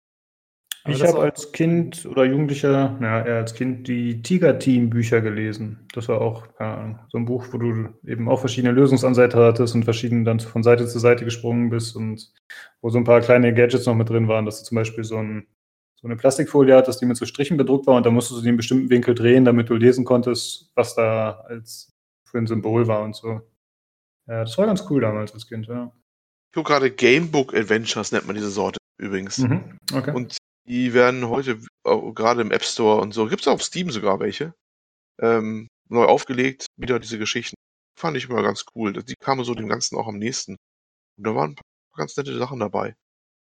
Ich habe als Kind oder Jugendlicher, ja, eher als Kind, die Tiger-Team-Bücher gelesen. Das war auch, keine Ahnung, so ein Buch, wo du eben auch verschiedene Lösungsansätze hattest und verschieden dann von Seite zu Seite gesprungen bist und wo so ein paar kleine Gadgets noch mit drin waren, dass du zum Beispiel so, ein, so eine Plastikfolie hattest, die mit so Strichen bedruckt war und da musstest du die in bestimmten Winkel drehen, damit du lesen konntest, was da als für ein Symbol war und so. Ja, das war ganz cool damals als Kind, ja. Ich gucke gerade Gamebook Adventures, nennt man diese Sorte übrigens. Mhm, okay. Und die werden heute gerade im App Store und so, gibt es auf Steam sogar welche, ähm, neu aufgelegt, wieder diese Geschichten. Fand ich immer ganz cool. Die kamen so dem Ganzen auch am nächsten. Und da waren ein paar ganz nette Sachen dabei.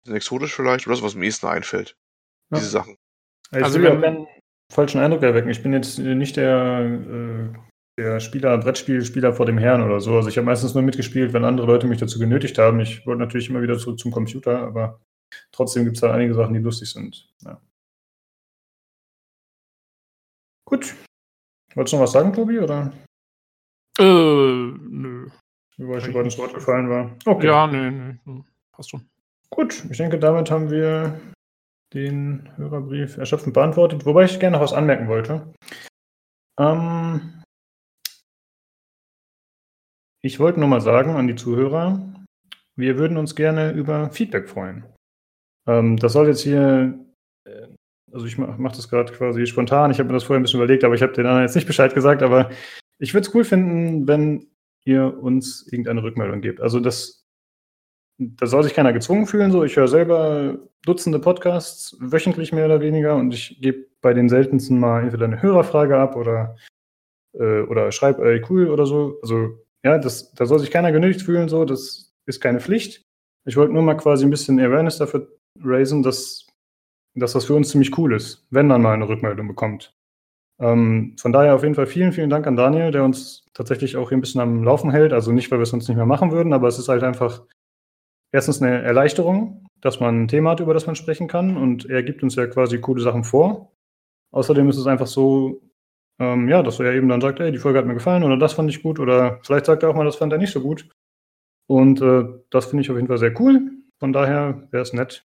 Sind exotisch vielleicht, oder das, was mir am ehesten einfällt. Ja. Diese Sachen. Also, also ich will ja keinen falschen Eindruck erwecken. Ich bin jetzt nicht der, äh, der Spieler, Brettspielspieler vor dem Herrn oder so. Also ich habe meistens nur mitgespielt, wenn andere Leute mich dazu genötigt haben. Ich wollte natürlich immer wieder zurück zum Computer, aber trotzdem gibt es da einige Sachen, die lustig sind. Ja. Gut. Wolltest du noch was sagen, Tobi, oder? Äh, nö. Wie euch gerade ins Wort gefallen war. Okay. Ja, nö, nö. Passt schon. Gut, ich denke, damit haben wir den Hörerbrief erschöpfend beantwortet, wobei ich gerne noch was anmerken wollte. Ähm, ich wollte nur mal sagen an die Zuhörer, wir würden uns gerne über Feedback freuen. Ähm, das soll jetzt hier, äh, also ich mache mach das gerade quasi spontan. Ich habe mir das vorher ein bisschen überlegt, aber ich habe den anderen jetzt nicht Bescheid gesagt. Aber ich würde es cool finden, wenn ihr uns irgendeine Rückmeldung gebt. Also das da soll sich keiner gezwungen fühlen. So, ich höre selber Dutzende Podcasts, wöchentlich mehr oder weniger, und ich gebe bei den seltensten mal entweder eine Hörerfrage ab oder, äh, oder schreibe, ey, cool oder so. Also, ja, das, da soll sich keiner genötigt fühlen, so, das ist keine Pflicht. Ich wollte nur mal quasi ein bisschen Awareness dafür raisen, dass, dass das für uns ziemlich cool ist, wenn man mal eine Rückmeldung bekommt. Ähm, von daher auf jeden Fall vielen, vielen Dank an Daniel, der uns tatsächlich auch hier ein bisschen am Laufen hält. Also nicht, weil wir es sonst nicht mehr machen würden, aber es ist halt einfach erstens eine Erleichterung, dass man ein Thema hat, über das man sprechen kann. Und er gibt uns ja quasi coole Sachen vor. Außerdem ist es einfach so, ähm, ja, dass er eben dann sagt, ey, die Folge hat mir gefallen oder das fand ich gut oder vielleicht sagt er auch mal, das fand er nicht so gut. Und äh, das finde ich auf jeden Fall sehr cool. Von daher wäre es nett,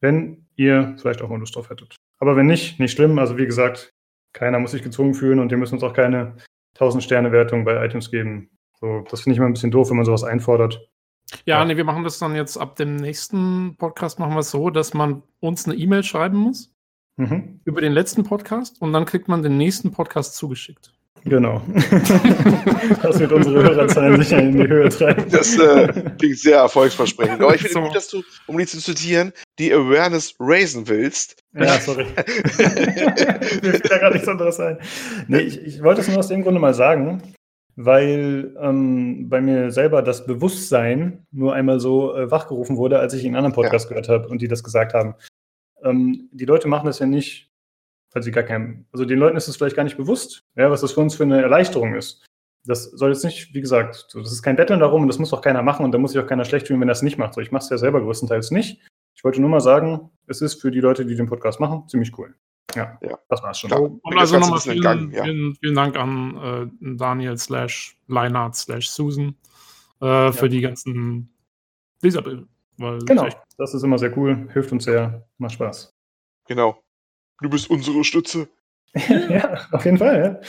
wenn ihr vielleicht auch mal Lust drauf hättet. Aber wenn nicht, nicht schlimm. Also wie gesagt, keiner muss sich gezwungen fühlen und wir müssen uns auch keine 1000-Sterne-Wertung bei iTunes geben. So, das finde ich immer ein bisschen doof, wenn man sowas einfordert. Ja, ja, nee, wir machen das dann jetzt ab dem nächsten Podcast machen wir es so, dass man uns eine E-Mail schreiben muss mhm. über den letzten Podcast und dann kriegt man den nächsten Podcast zugeschickt. Genau. [LAUGHS] das wird unsere Hörerzahlen sicher in die Höhe treiben. Das äh, klingt sehr erfolgsversprechend. Aber ich finde so. gut, dass du, um die zu zitieren, die Awareness raisen willst. Ja, sorry. [LAUGHS] Mir fällt da gar nichts anderes ein. Nee, ich, ich wollte es nur aus dem Grunde mal sagen, weil ähm, bei mir selber das Bewusstsein nur einmal so äh, wachgerufen wurde, als ich einen anderen Podcast ja. gehört habe und die das gesagt haben. Ähm, die Leute machen das ja nicht, weil sie gar kein, also den Leuten ist es vielleicht gar nicht bewusst, ja, was das für uns für eine Erleichterung ist. Das soll jetzt nicht, wie gesagt, so, das ist kein Betteln darum und das muss auch keiner machen und da muss sich auch keiner schlecht fühlen, wenn er es nicht macht. So, ich mache es ja selber größtenteils nicht. Ich wollte nur mal sagen, es ist für die Leute, die den Podcast machen, ziemlich cool. Ja, ja. das war's schon. Klar. Und also nochmal vielen, ja. vielen, vielen, Dank an äh, Daniel slash Leinart slash Susan äh, ja. für die ganzen Leserbilder. Genau, das ist immer sehr cool, hilft uns sehr, macht Spaß. Genau. Du bist unsere Stütze. [LAUGHS] ja, auf jeden Fall. Ja.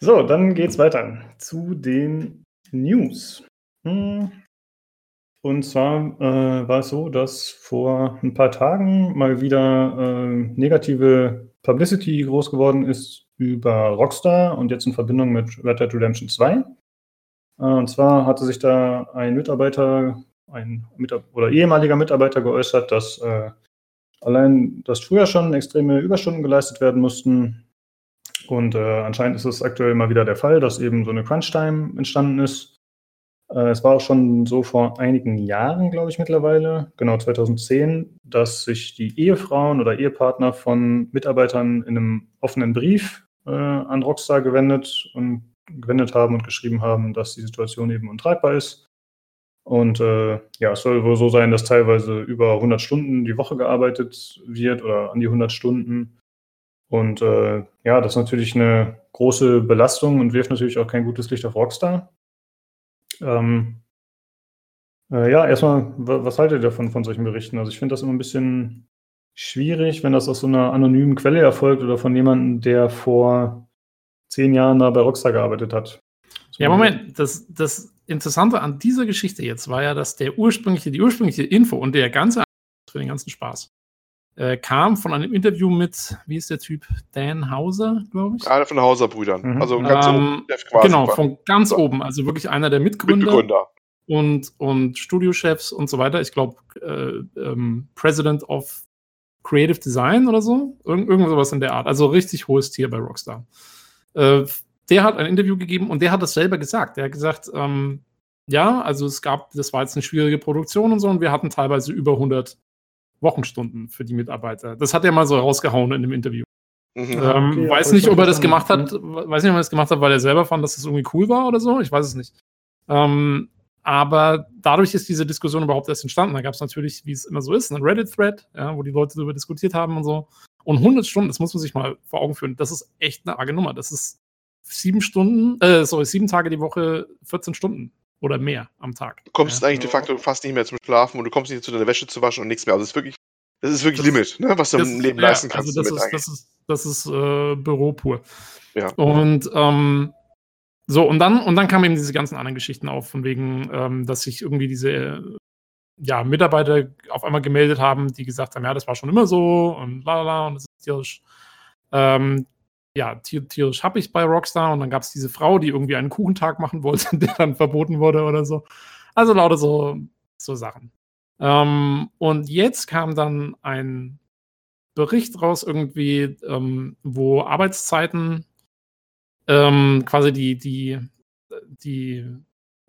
So, dann geht's weiter zu den News. Hm. Und zwar äh, war es so, dass vor ein paar Tagen mal wieder äh, negative Publicity groß geworden ist über Rockstar und jetzt in Verbindung mit Red Dead Redemption 2. Äh, und zwar hatte sich da ein Mitarbeiter, ein Mitab oder ehemaliger Mitarbeiter geäußert, dass äh, allein, dass früher schon extreme Überstunden geleistet werden mussten. Und äh, anscheinend ist es aktuell mal wieder der Fall, dass eben so eine Crunch-Time entstanden ist äh, es war auch schon so vor einigen Jahren, glaube ich, mittlerweile, genau 2010, dass sich die Ehefrauen oder Ehepartner von Mitarbeitern in einem offenen Brief äh, an Rockstar gewendet und gewendet haben und geschrieben haben, dass die Situation eben untragbar ist. Und äh, ja, es soll wohl so sein, dass teilweise über 100 Stunden die Woche gearbeitet wird oder an die 100 Stunden. Und äh, ja, das ist natürlich eine große Belastung und wirft natürlich auch kein gutes Licht auf Rockstar. Ähm, äh, ja, erstmal, was haltet ihr davon von solchen Berichten? Also ich finde das immer ein bisschen schwierig, wenn das aus so einer anonymen Quelle erfolgt oder von jemandem, der vor zehn Jahren da bei Rockstar gearbeitet hat. Ja, Moment, das, das Interessante an dieser Geschichte jetzt war ja, dass der ursprüngliche, die ursprüngliche Info und der ganze für den ganzen Spaß äh, kam von einem Interview mit, wie ist der Typ? Dan Hauser, glaube ich. Einer von den Hauser-Brüdern. Mhm. Also ganz ähm, oben. Quasi genau, von ganz oben. Also wirklich einer der Mitgründer. Mitbegründer. Und, und Studiochefs und so weiter. Ich glaube, äh, ähm, President of Creative Design oder so. Irg irgend sowas in der Art. Also richtig hohes Tier bei Rockstar. Äh, der hat ein Interview gegeben und der hat das selber gesagt. Der hat gesagt, ähm, ja, also es gab, das war jetzt eine schwierige Produktion und so und wir hatten teilweise über 100 Wochenstunden für die Mitarbeiter. Das hat er mal so rausgehauen in dem Interview. Mhm. Ähm, okay, weiß nicht, ob er das gemacht hat, weiß nicht, ob er das gemacht hat, weil er selber fand, dass das irgendwie cool war oder so. Ich weiß es nicht. Ähm, aber dadurch ist diese Diskussion überhaupt erst entstanden. Da gab es natürlich, wie es immer so ist, einen Reddit-Thread, ja, wo die Leute darüber diskutiert haben und so. Und 100 Stunden, das muss man sich mal vor Augen führen, das ist echt eine arge Nummer. Das ist sieben Stunden, äh, sorry, sieben Tage die Woche, 14 Stunden oder mehr am Tag. Du kommst ja. eigentlich de facto fast nicht mehr zum Schlafen und du kommst nicht zu deiner Wäsche zu waschen und nichts mehr. Also das ist wirklich, das ist wirklich das, Limit, ne, was du im Leben ja, leisten kannst. Also das, ist, das ist, das ist äh, Büro pur. Ja. Und ähm, so, und dann, und dann kamen eben diese ganzen anderen Geschichten auf, von wegen, ähm, dass sich irgendwie diese ja, Mitarbeiter auf einmal gemeldet haben, die gesagt haben, ja, das war schon immer so und la la und das ist tierisch. Ähm, ja, tierisch habe ich bei Rockstar und dann gab es diese Frau, die irgendwie einen Kuchentag machen wollte, [LAUGHS] der dann verboten wurde oder so. Also lauter so, so Sachen. Ähm, und jetzt kam dann ein Bericht raus, irgendwie, ähm, wo Arbeitszeiten ähm, quasi die, die, die,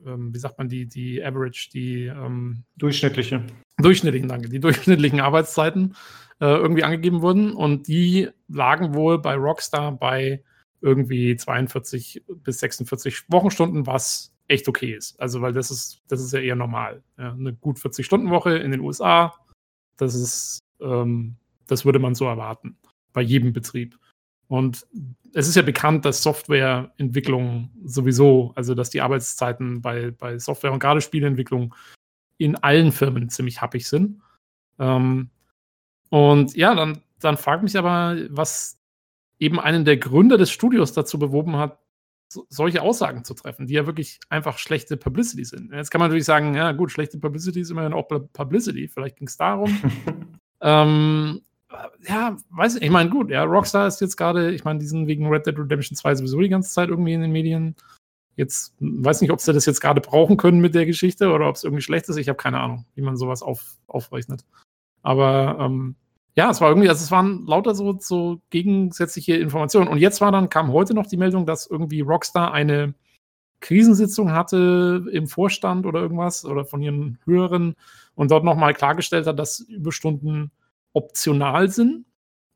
ähm, wie sagt man, die, die Average, die ähm, durchschnittliche. Durchschnittlichen, danke, die durchschnittlichen Arbeitszeiten äh, irgendwie angegeben wurden und die lagen wohl bei Rockstar bei irgendwie 42 bis 46 Wochenstunden, was echt okay ist. Also, weil das ist, das ist ja eher normal. Ja, eine gut 40-Stunden-Woche in den USA, das ist, ähm, das würde man so erwarten. Bei jedem Betrieb. Und es ist ja bekannt, dass Softwareentwicklung sowieso, also dass die Arbeitszeiten bei, bei Software und gerade Spieleentwicklung in allen Firmen ziemlich happig sind. Ähm, und ja, dann, dann fragt mich aber, was eben einen der Gründer des Studios dazu bewoben hat, so, solche Aussagen zu treffen, die ja wirklich einfach schlechte Publicity sind. Jetzt kann man natürlich sagen, ja gut, schlechte Publicity ist immerhin auch Publicity. Vielleicht ging es darum. [LAUGHS] ähm, ja, weiß ich, ich meine, gut, ja, Rockstar ist jetzt gerade, ich meine, die sind wegen Red Dead Redemption 2 sowieso die ganze Zeit irgendwie in den Medien. Jetzt weiß nicht, ob sie das jetzt gerade brauchen können mit der Geschichte oder ob es irgendwie schlecht ist. Ich habe keine Ahnung, wie man sowas auf, aufrechnet. Aber ähm, ja, es war irgendwie, also es waren lauter so, so gegensätzliche Informationen. Und jetzt war dann, kam heute noch die Meldung, dass irgendwie Rockstar eine Krisensitzung hatte im Vorstand oder irgendwas oder von ihren Höheren und dort nochmal klargestellt hat, dass Überstunden optional sind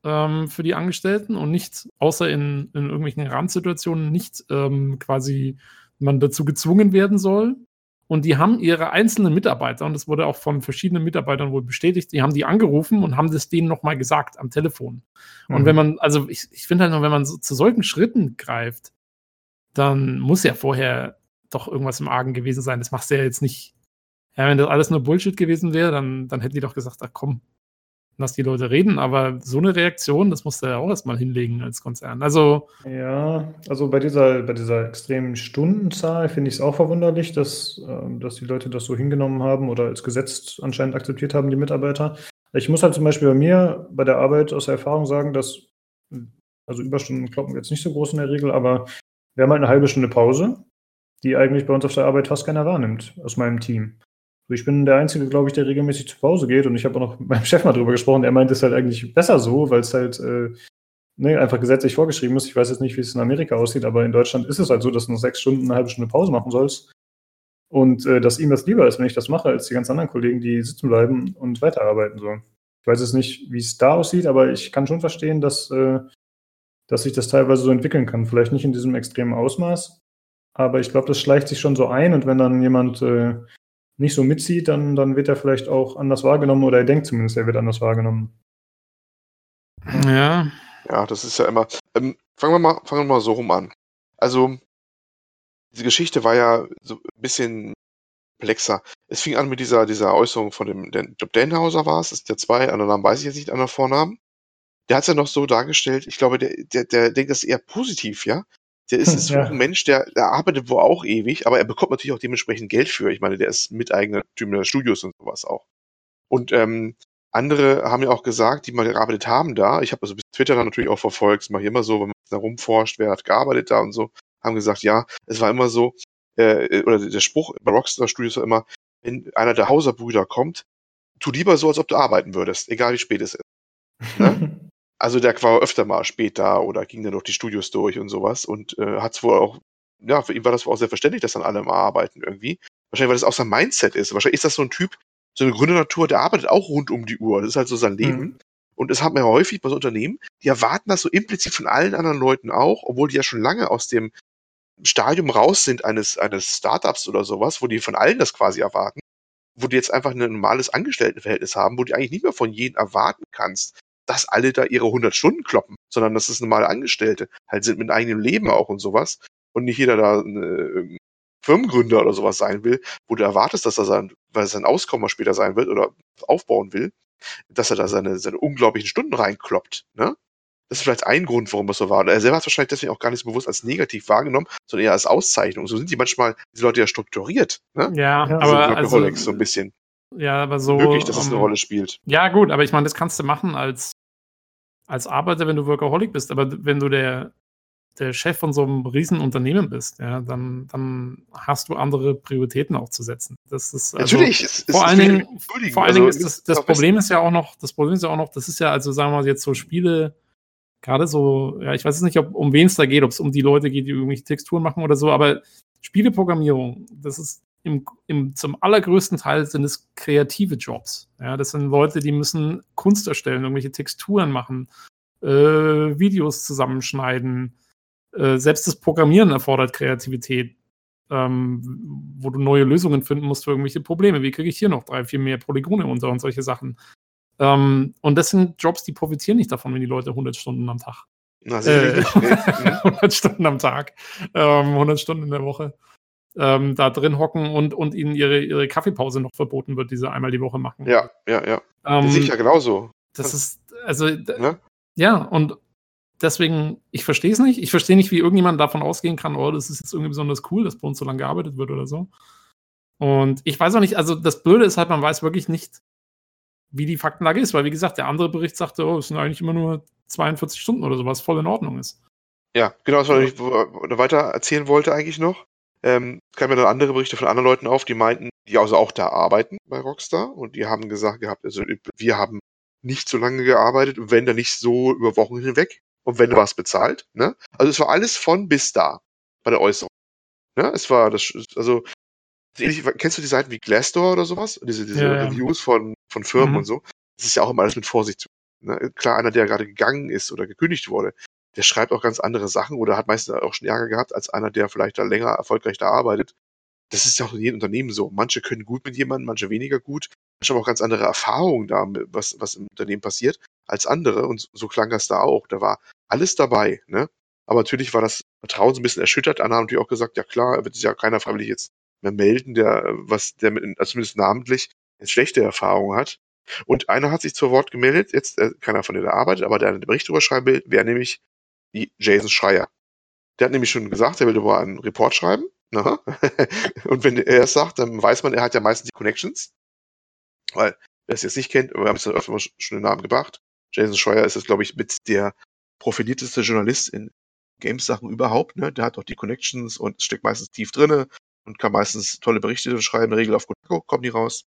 ähm, für die Angestellten und nicht, außer in, in irgendwelchen Randsituationen, nicht ähm, quasi man dazu gezwungen werden soll. Und die haben ihre einzelnen Mitarbeiter, und das wurde auch von verschiedenen Mitarbeitern wohl bestätigt, die haben die angerufen und haben das denen nochmal gesagt am Telefon. Mhm. Und wenn man, also ich, ich finde halt noch, wenn man so, zu solchen Schritten greift, dann muss ja vorher doch irgendwas im Argen gewesen sein. Das machst du ja jetzt nicht. Ja, wenn das alles nur Bullshit gewesen wäre, dann, dann hätten die doch gesagt, ach komm, lass die Leute reden, aber so eine Reaktion, das musst du ja auch erstmal hinlegen als Konzern. Also. Ja, also bei dieser, bei dieser extremen Stundenzahl finde ich es auch verwunderlich, dass, äh, dass die Leute das so hingenommen haben oder als Gesetz anscheinend akzeptiert haben, die Mitarbeiter. Ich muss halt zum Beispiel bei mir bei der Arbeit aus der Erfahrung sagen, dass, also Überstunden kloppen jetzt nicht so groß in der Regel, aber wir haben halt eine halbe Stunde Pause, die eigentlich bei uns auf der Arbeit fast keiner wahrnimmt aus meinem Team. Ich bin der Einzige, glaube ich, der regelmäßig zu Pause geht und ich habe auch noch mit meinem Chef mal drüber gesprochen. Er meint, es ist halt eigentlich besser so, weil es halt äh, ne, einfach gesetzlich vorgeschrieben ist. Ich weiß jetzt nicht, wie es in Amerika aussieht, aber in Deutschland ist es halt so, dass du noch sechs Stunden, eine halbe Stunde Pause machen sollst. Und äh, dass ihm das lieber ist, wenn ich das mache, als die ganz anderen Kollegen, die sitzen bleiben und weiterarbeiten sollen. Ich weiß jetzt nicht, wie es da aussieht, aber ich kann schon verstehen, dass, äh, dass sich das teilweise so entwickeln kann. Vielleicht nicht in diesem extremen Ausmaß, aber ich glaube, das schleicht sich schon so ein und wenn dann jemand äh, nicht so mitzieht, dann, dann wird er vielleicht auch anders wahrgenommen oder er denkt zumindest, er wird anders wahrgenommen. Ja. Ja, das ist ja immer. Ähm, fangen, wir mal, fangen wir mal so rum an. Also, diese Geschichte war ja so ein bisschen komplexer. Es fing an mit dieser, dieser Äußerung von dem, der, ich glaube, Denhauser war es, das ist der zwei, anderen Namen weiß ich jetzt nicht, anderen Vornamen. Der hat es ja noch so dargestellt, ich glaube, der, der, der denkt das eher positiv, ja. Der ist, ist [LAUGHS] ja. ein Mensch, der, der arbeitet wohl auch ewig, aber er bekommt natürlich auch dementsprechend Geld für. Ich meine, der ist Miteigentümer des Studios und sowas auch. Und ähm, andere haben ja auch gesagt, die mal gearbeitet haben da, ich habe also bis Twitter dann natürlich auch verfolgt, das mache ich immer so, wenn man da rumforscht, wer hat gearbeitet da und so, haben gesagt, ja, es war immer so, äh, oder der Spruch bei Rockstar Studios war immer, wenn einer der Hauserbrüder kommt, tu lieber so, als ob du arbeiten würdest, egal wie spät es ist. Ne? [LAUGHS] Also der war öfter mal spät da oder ging dann durch die Studios durch und sowas und äh, hat es wohl auch, ja, für ihn war das wohl auch sehr verständlich, dass dann alle mal arbeiten irgendwie. Wahrscheinlich, weil das auch sein Mindset ist. Wahrscheinlich ist das so ein Typ, so eine Gründernatur, der arbeitet auch rund um die Uhr. Das ist halt so sein Leben. Mhm. Und das hat man ja häufig bei so Unternehmen, die erwarten das so implizit von allen anderen Leuten auch, obwohl die ja schon lange aus dem Stadium raus sind eines, eines Startups oder sowas, wo die von allen das quasi erwarten, wo die jetzt einfach ein normales Angestelltenverhältnis haben, wo du eigentlich nicht mehr von jedem erwarten kannst, dass alle da ihre 100 Stunden kloppen, sondern dass es normale Angestellte halt sind mit eigenem Leben auch und sowas und nicht jeder da eine, Firmengründer oder sowas sein will, wo du erwartest, dass er sein, weil sein Auskommen später sein wird oder aufbauen will, dass er da seine, seine unglaublichen Stunden reinkloppt, ne? Das ist vielleicht ein Grund, warum das so war. Und er selber hat es wahrscheinlich deswegen auch gar nicht so bewusst als negativ wahrgenommen, sondern eher als Auszeichnung. So sind die manchmal, diese Leute ja strukturiert. Ne? Ja, also aber also, so ein bisschen. Ja, aber so. Wirklich, dass es um, eine ähm, Rolle spielt. Ja, gut, aber ich meine, das kannst du machen als, als Arbeiter, wenn du Workaholic bist. Aber wenn du der, der Chef von so einem riesen Unternehmen bist, ja, dann, dann hast du andere Prioritäten auch zu setzen. Das ist also, natürlich. Es, vor, es allen Dingen, vor allen Dingen, also, ist das, das Problem ist ja auch noch, das Problem ist ja auch noch, das ist ja also sagen wir mal jetzt so Spiele, gerade so, ja, ich weiß nicht, ob, um wen es da geht, ob es um die Leute geht, die irgendwelche Texturen machen oder so, aber Spieleprogrammierung, das ist im, im, zum allergrößten Teil sind es kreative Jobs. Ja, das sind Leute, die müssen Kunst erstellen, irgendwelche Texturen machen, äh, Videos zusammenschneiden. Äh, selbst das Programmieren erfordert Kreativität, ähm, wo du neue Lösungen finden musst für irgendwelche Probleme. Wie kriege ich hier noch drei, vier mehr Polygone unter und solche Sachen? Ähm, und das sind Jobs, die profitieren nicht davon, wenn die Leute 100 Stunden am Tag. Na, äh, 100 [LAUGHS] Stunden am Tag, ähm, 100 Stunden in der Woche ähm, da drin hocken und, und ihnen ihre, ihre Kaffeepause noch verboten wird, die sie einmal die Woche machen. Ja, ja, ja. Ähm, Sicher genauso. Das ist, also, ne? ja, und deswegen, ich verstehe es nicht. Ich verstehe nicht, wie irgendjemand davon ausgehen kann, oh, das ist jetzt irgendwie besonders cool, dass bei uns so lange gearbeitet wird oder so. Und ich weiß auch nicht, also das Blöde ist halt, man weiß wirklich nicht, wie die Faktenlage ist, weil wie gesagt, der andere Bericht sagte, oh, es sind eigentlich immer nur 42 Stunden oder so, was voll in Ordnung ist. Ja, genau, das, was ich weiter erzählen wollte eigentlich noch. Ähm, kamen mir dann andere Berichte von anderen Leuten auf, die meinten, die also auch da arbeiten bei Rockstar und die haben gesagt gehabt, also wir haben nicht so lange gearbeitet wenn dann nicht so über Wochen hinweg und wenn du was bezahlt, ne? Also es war alles von bis da bei der Äußerung. Ne? Es war das, also kennst du die Seiten wie Glassdoor oder sowas? Diese, diese ja, Reviews von, von Firmen mhm. und so. Das ist ja auch immer alles mit Vorsicht zu. Ne? Klar, einer, der gerade gegangen ist oder gekündigt wurde, der schreibt auch ganz andere Sachen oder hat meistens auch schon Ärger gehabt als einer, der vielleicht da länger erfolgreich da arbeitet. Das ist ja auch in jedem Unternehmen so. Manche können gut mit jemandem, manche weniger gut. Manche haben auch ganz andere Erfahrungen da, was, was im Unternehmen passiert, als andere. Und so klang das da auch. Da war alles dabei, ne? Aber natürlich war das Vertrauen so ein bisschen erschüttert. Anna hat natürlich auch gesagt, ja klar, wird sich ja keiner freiwillig jetzt mehr melden, der, was, der mit, also zumindest namentlich jetzt schlechte Erfahrungen hat. Und einer hat sich zu Wort gemeldet, jetzt äh, keiner von der arbeitet, aber der einen Bericht drüber schreiben will, wäre nämlich Jason Schreier. Der hat nämlich schon gesagt, er will darüber einen Report schreiben. Ne? [LAUGHS] Und wenn er es sagt, dann weiß man, er hat ja meistens die Connections. Weil, wer es jetzt nicht kennt, wir haben es ja öfter schon den Namen gebracht. Jason Schreier ist jetzt, glaube ich, mit der profilierteste Journalist in Games-Sachen überhaupt. Ne? Der hat auch die Connections und steckt meistens tief drinne und kann meistens tolle Berichte schreiben. In der Regel auf Kotaku kommen die raus.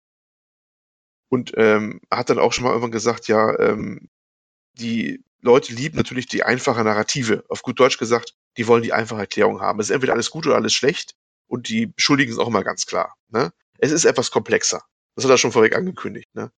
Und ähm, hat dann auch schon mal irgendwann gesagt, ja, ähm, die Leute lieben natürlich die einfache Narrative. Auf gut Deutsch gesagt, die wollen die einfache Erklärung haben. Es ist entweder alles gut oder alles schlecht und die Schuldigen sind auch immer ganz klar. Ne? Es ist etwas komplexer. Das hat er schon vorweg angekündigt. Ne?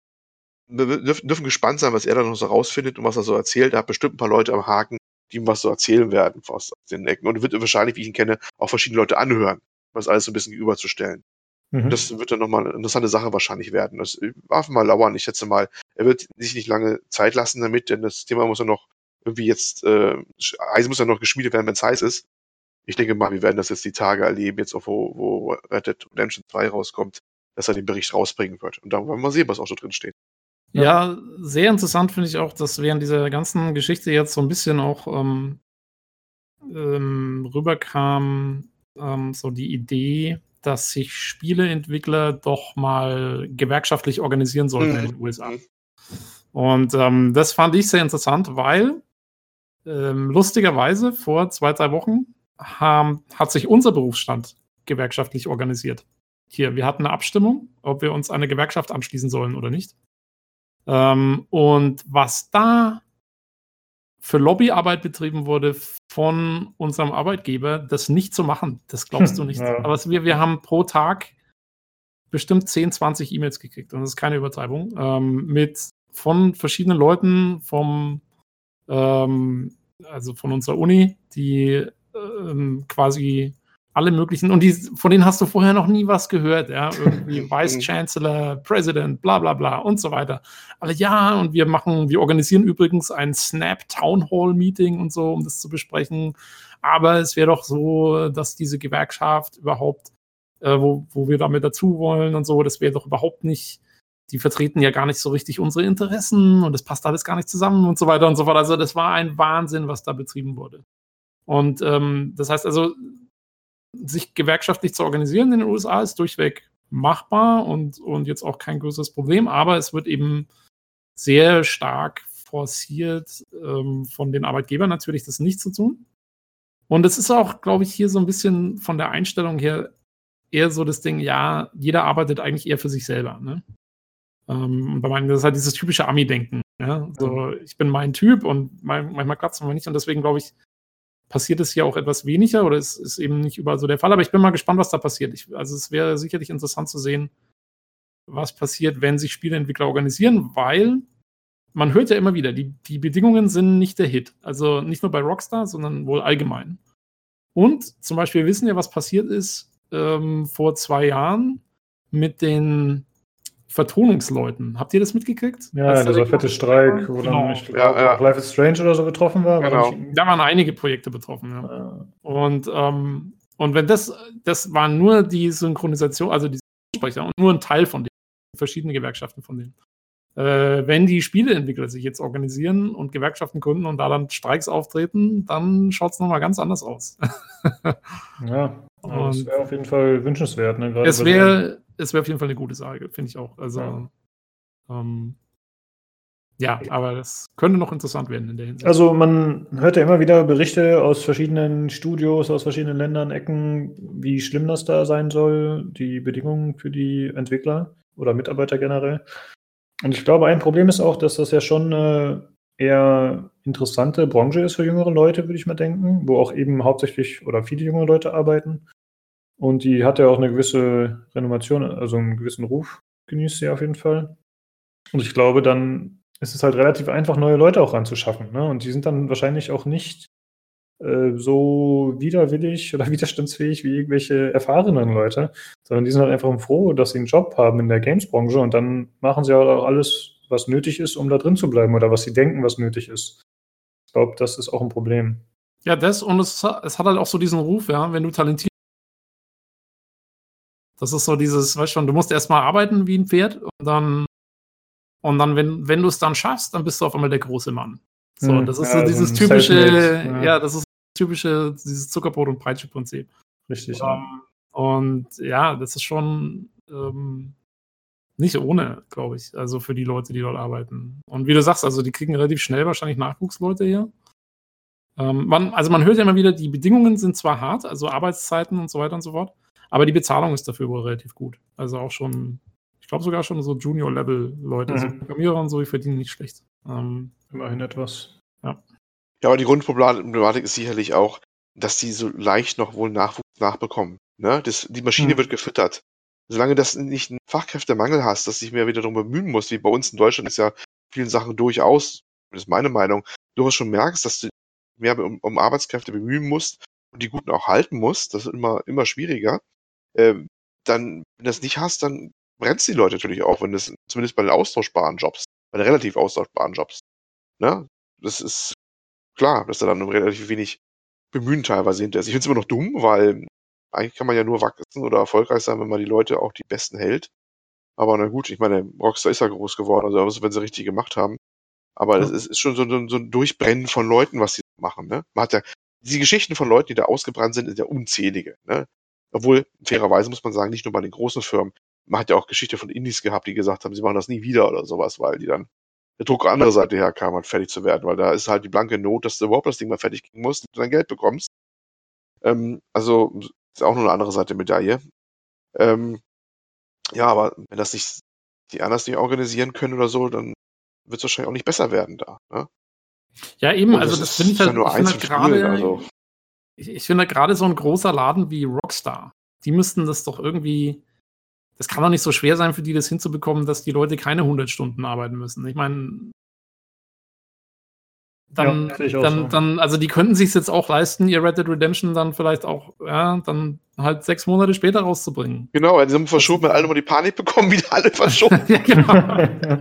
Wir dürfen gespannt sein, was er da noch so rausfindet und was er so erzählt. Er hat bestimmt ein paar Leute am Haken, die ihm was so erzählen werden aus den Ecken. Und wird wahrscheinlich, wie ich ihn kenne, auch verschiedene Leute anhören, was alles so ein bisschen überzustellen. Mhm. Das wird dann nochmal eine interessante Sache wahrscheinlich werden. Das darf mal lauern. Ich schätze mal, er wird sich nicht lange Zeit lassen damit, denn das Thema muss ja noch irgendwie jetzt, äh, Eis muss ja noch geschmiedet werden, wenn es heiß ist. Ich denke mal, wir werden das jetzt die Tage erleben, jetzt auch wo, wo Red Dead Redemption 2 rauskommt, dass er den Bericht rausbringen wird. Und dann wollen wir mal sehen, was auch so drin steht. Ja, ja sehr interessant finde ich auch, dass während dieser ganzen Geschichte jetzt so ein bisschen auch ähm, ähm, rüberkam, ähm, so die Idee, dass sich Spieleentwickler doch mal gewerkschaftlich organisieren sollten mhm. in den USA. Und ähm, das fand ich sehr interessant, weil ähm, lustigerweise vor zwei, drei Wochen haben, hat sich unser Berufsstand gewerkschaftlich organisiert. Hier, wir hatten eine Abstimmung, ob wir uns eine Gewerkschaft anschließen sollen oder nicht. Ähm, und was da für Lobbyarbeit betrieben wurde von unserem Arbeitgeber, das nicht zu machen. Das glaubst [LAUGHS] du nicht. Ja. Aber wir, wir haben pro Tag bestimmt 10, 20 E-Mails gekriegt. Und das ist keine Übertreibung. Ähm, mit von verschiedenen Leuten vom, ähm, also von unserer Uni, die ähm, quasi alle möglichen, und die, von denen hast du vorher noch nie was gehört, ja, [LAUGHS] irgendwie Vice Chancellor, President, bla bla bla und so weiter. Alle ja, und wir machen, wir organisieren übrigens ein Snap Town Hall Meeting und so, um das zu besprechen. Aber es wäre doch so, dass diese Gewerkschaft überhaupt, äh, wo, wo wir damit dazu wollen und so, das wäre doch überhaupt nicht, die vertreten ja gar nicht so richtig unsere Interessen und es passt alles gar nicht zusammen und so weiter und so fort. Also das war ein Wahnsinn, was da betrieben wurde. Und ähm, das heißt also, sich gewerkschaftlich zu organisieren in den USA ist durchweg machbar und, und jetzt auch kein größeres Problem, aber es wird eben sehr stark forciert ähm, von den Arbeitgebern natürlich, das nicht zu tun. Und es ist auch, glaube ich, hier so ein bisschen von der Einstellung her eher so das Ding, ja, jeder arbeitet eigentlich eher für sich selber. Ne? Ähm, bei meinen, das ist halt dieses typische Ami-Denken. Ja? So, ich bin mein Typ und mein, manchmal klappt es manchmal nicht. Und deswegen, glaube ich, passiert es hier auch etwas weniger oder es ist eben nicht überall so der Fall. Aber ich bin mal gespannt, was da passiert. Ich, also es wäre sicherlich interessant zu sehen, was passiert, wenn sich Spieleentwickler organisieren, weil man hört ja immer wieder, die, die Bedingungen sind nicht der Hit. Also nicht nur bei Rockstar, sondern wohl allgemein. Und zum Beispiel, wir wissen ja, was passiert ist ähm, vor zwei Jahren mit den Vertonungsleuten. Habt ihr das mitgekriegt? Ja, das dieser fette Streik, wo genau. dann ich glaube, ja, ja. Life is Strange oder so betroffen war. Genau. Da waren einige Projekte betroffen, ja. ja. Und, ähm, und wenn das, das waren nur die Synchronisation, also die Sprecher und nur ein Teil von denen, verschiedene Gewerkschaften von denen. Äh, wenn die Spieleentwickler sich jetzt organisieren und Gewerkschaften gründen und da dann Streiks auftreten, dann schaut es nochmal ganz anders aus. [LAUGHS] ja, das wäre auf jeden Fall wünschenswert. Ne? es wäre es wäre auf jeden Fall eine gute Sache, finde ich auch. Also, ja. Ähm, ja, aber das könnte noch interessant werden in der Hinsicht. Also man hört ja immer wieder Berichte aus verschiedenen Studios, aus verschiedenen Ländern, Ecken, wie schlimm das da sein soll, die Bedingungen für die Entwickler oder Mitarbeiter generell. Und ich glaube, ein Problem ist auch, dass das ja schon eine eher interessante Branche ist für jüngere Leute, würde ich mal denken, wo auch eben hauptsächlich oder viele junge Leute arbeiten. Und die hat ja auch eine gewisse Renovation, also einen gewissen Ruf genießt sie auf jeden Fall. Und ich glaube, dann ist es halt relativ einfach, neue Leute auch ranzuschaffen. Ne? Und die sind dann wahrscheinlich auch nicht äh, so widerwillig oder [LAUGHS] widerstandsfähig wie irgendwelche erfahrenen Leute, sondern die sind halt einfach froh, dass sie einen Job haben in der Games-Branche und dann machen sie auch alles, was nötig ist, um da drin zu bleiben oder was sie denken, was nötig ist. Ich glaube, das ist auch ein Problem. Ja, das und es, es hat halt auch so diesen Ruf, ja, wenn du talentiert das ist so dieses, weißt du, du musst erstmal arbeiten wie ein Pferd und dann, und dann, wenn, wenn du es dann schaffst, dann bist du auf einmal der große Mann. So, hm, das ist ja, so dieses so typische, ja. ja. das ist typische, dieses Zuckerbrot- und Peitsche-Prinzip. Richtig. Um, ja. Ähm, und ja, das ist schon ähm, nicht ohne, glaube ich, also für die Leute, die dort arbeiten. Und wie du sagst, also die kriegen relativ schnell wahrscheinlich Nachwuchsleute hier. Ähm, man, also man hört ja immer wieder, die Bedingungen sind zwar hart, also Arbeitszeiten und so weiter und so fort, aber die Bezahlung ist dafür wohl relativ gut. Also auch schon, ich glaube sogar schon so Junior-Level-Leute, mhm. so Programmierer und so, die verdienen nicht schlecht. Ähm, Immerhin etwas. Ja. Ja, aber die Grundproblematik ist sicherlich auch, dass die so leicht noch wohl Nachwuchs nachbekommen. Ne? Das, die Maschine mhm. wird gefüttert. Solange das nicht einen Fachkräftemangel hast, dass sich mehr wieder darum bemühen muss, wie bei uns in Deutschland ist ja vielen Sachen durchaus, das ist meine Meinung, du schon merkst, dass du mehr um, um Arbeitskräfte bemühen musst und die Guten auch halten musst, das ist immer, immer schwieriger, ähm, dann, wenn du das nicht hast, dann brennst die Leute natürlich auch, wenn das, zumindest bei den austauschbaren Jobs, bei den relativ austauschbaren Jobs. Ne? Das ist klar, dass da dann relativ wenig Bemühen teilweise hinter ist. Ich finde es immer noch dumm, weil eigentlich kann man ja nur wachsen oder erfolgreich sein, wenn man die Leute auch die Besten hält. Aber na gut, ich meine, Rockstar ist ja groß geworden, also wenn sie richtig gemacht haben. Aber ja. das ist, ist schon so, so, ein Durchbrennen von Leuten, was sie machen. Ne? Man hat ja, diese Geschichten von Leuten, die da ausgebrannt sind, sind ja unzählige. Ne? Obwohl, fairerweise muss man sagen, nicht nur bei den großen Firmen. Man hat ja auch Geschichte von Indies gehabt, die gesagt haben, sie machen das nie wieder oder sowas, weil die dann der Druck an andere Seite herkam, halt fertig zu werden, weil da ist halt die blanke Not, dass du überhaupt das Ding mal fertig kriegen musst und du dein Geld bekommst. Ähm, also ist auch nur eine andere Seite der Medaille. Ähm, ja, aber wenn das nicht die anders nicht organisieren können oder so, dann wird es wahrscheinlich auch nicht besser werden da. Ne? Ja, eben, und also das, das finde ich halt, ja ich find halt gerade, also ich, ich finde gerade so ein großer Laden wie Rockstar, die müssten das doch irgendwie, das kann doch nicht so schwer sein für die, das hinzubekommen, dass die Leute keine 100 Stunden arbeiten müssen. Ich meine, dann, ja, dann, so. dann, also die könnten sich jetzt auch leisten, ihr Red Dead Redemption dann vielleicht auch, ja, dann halt sechs Monate später rauszubringen. Genau, die haben verschoben, weil alle mal die Panik bekommen, [LAUGHS] wieder alle verschoben. ja, genau.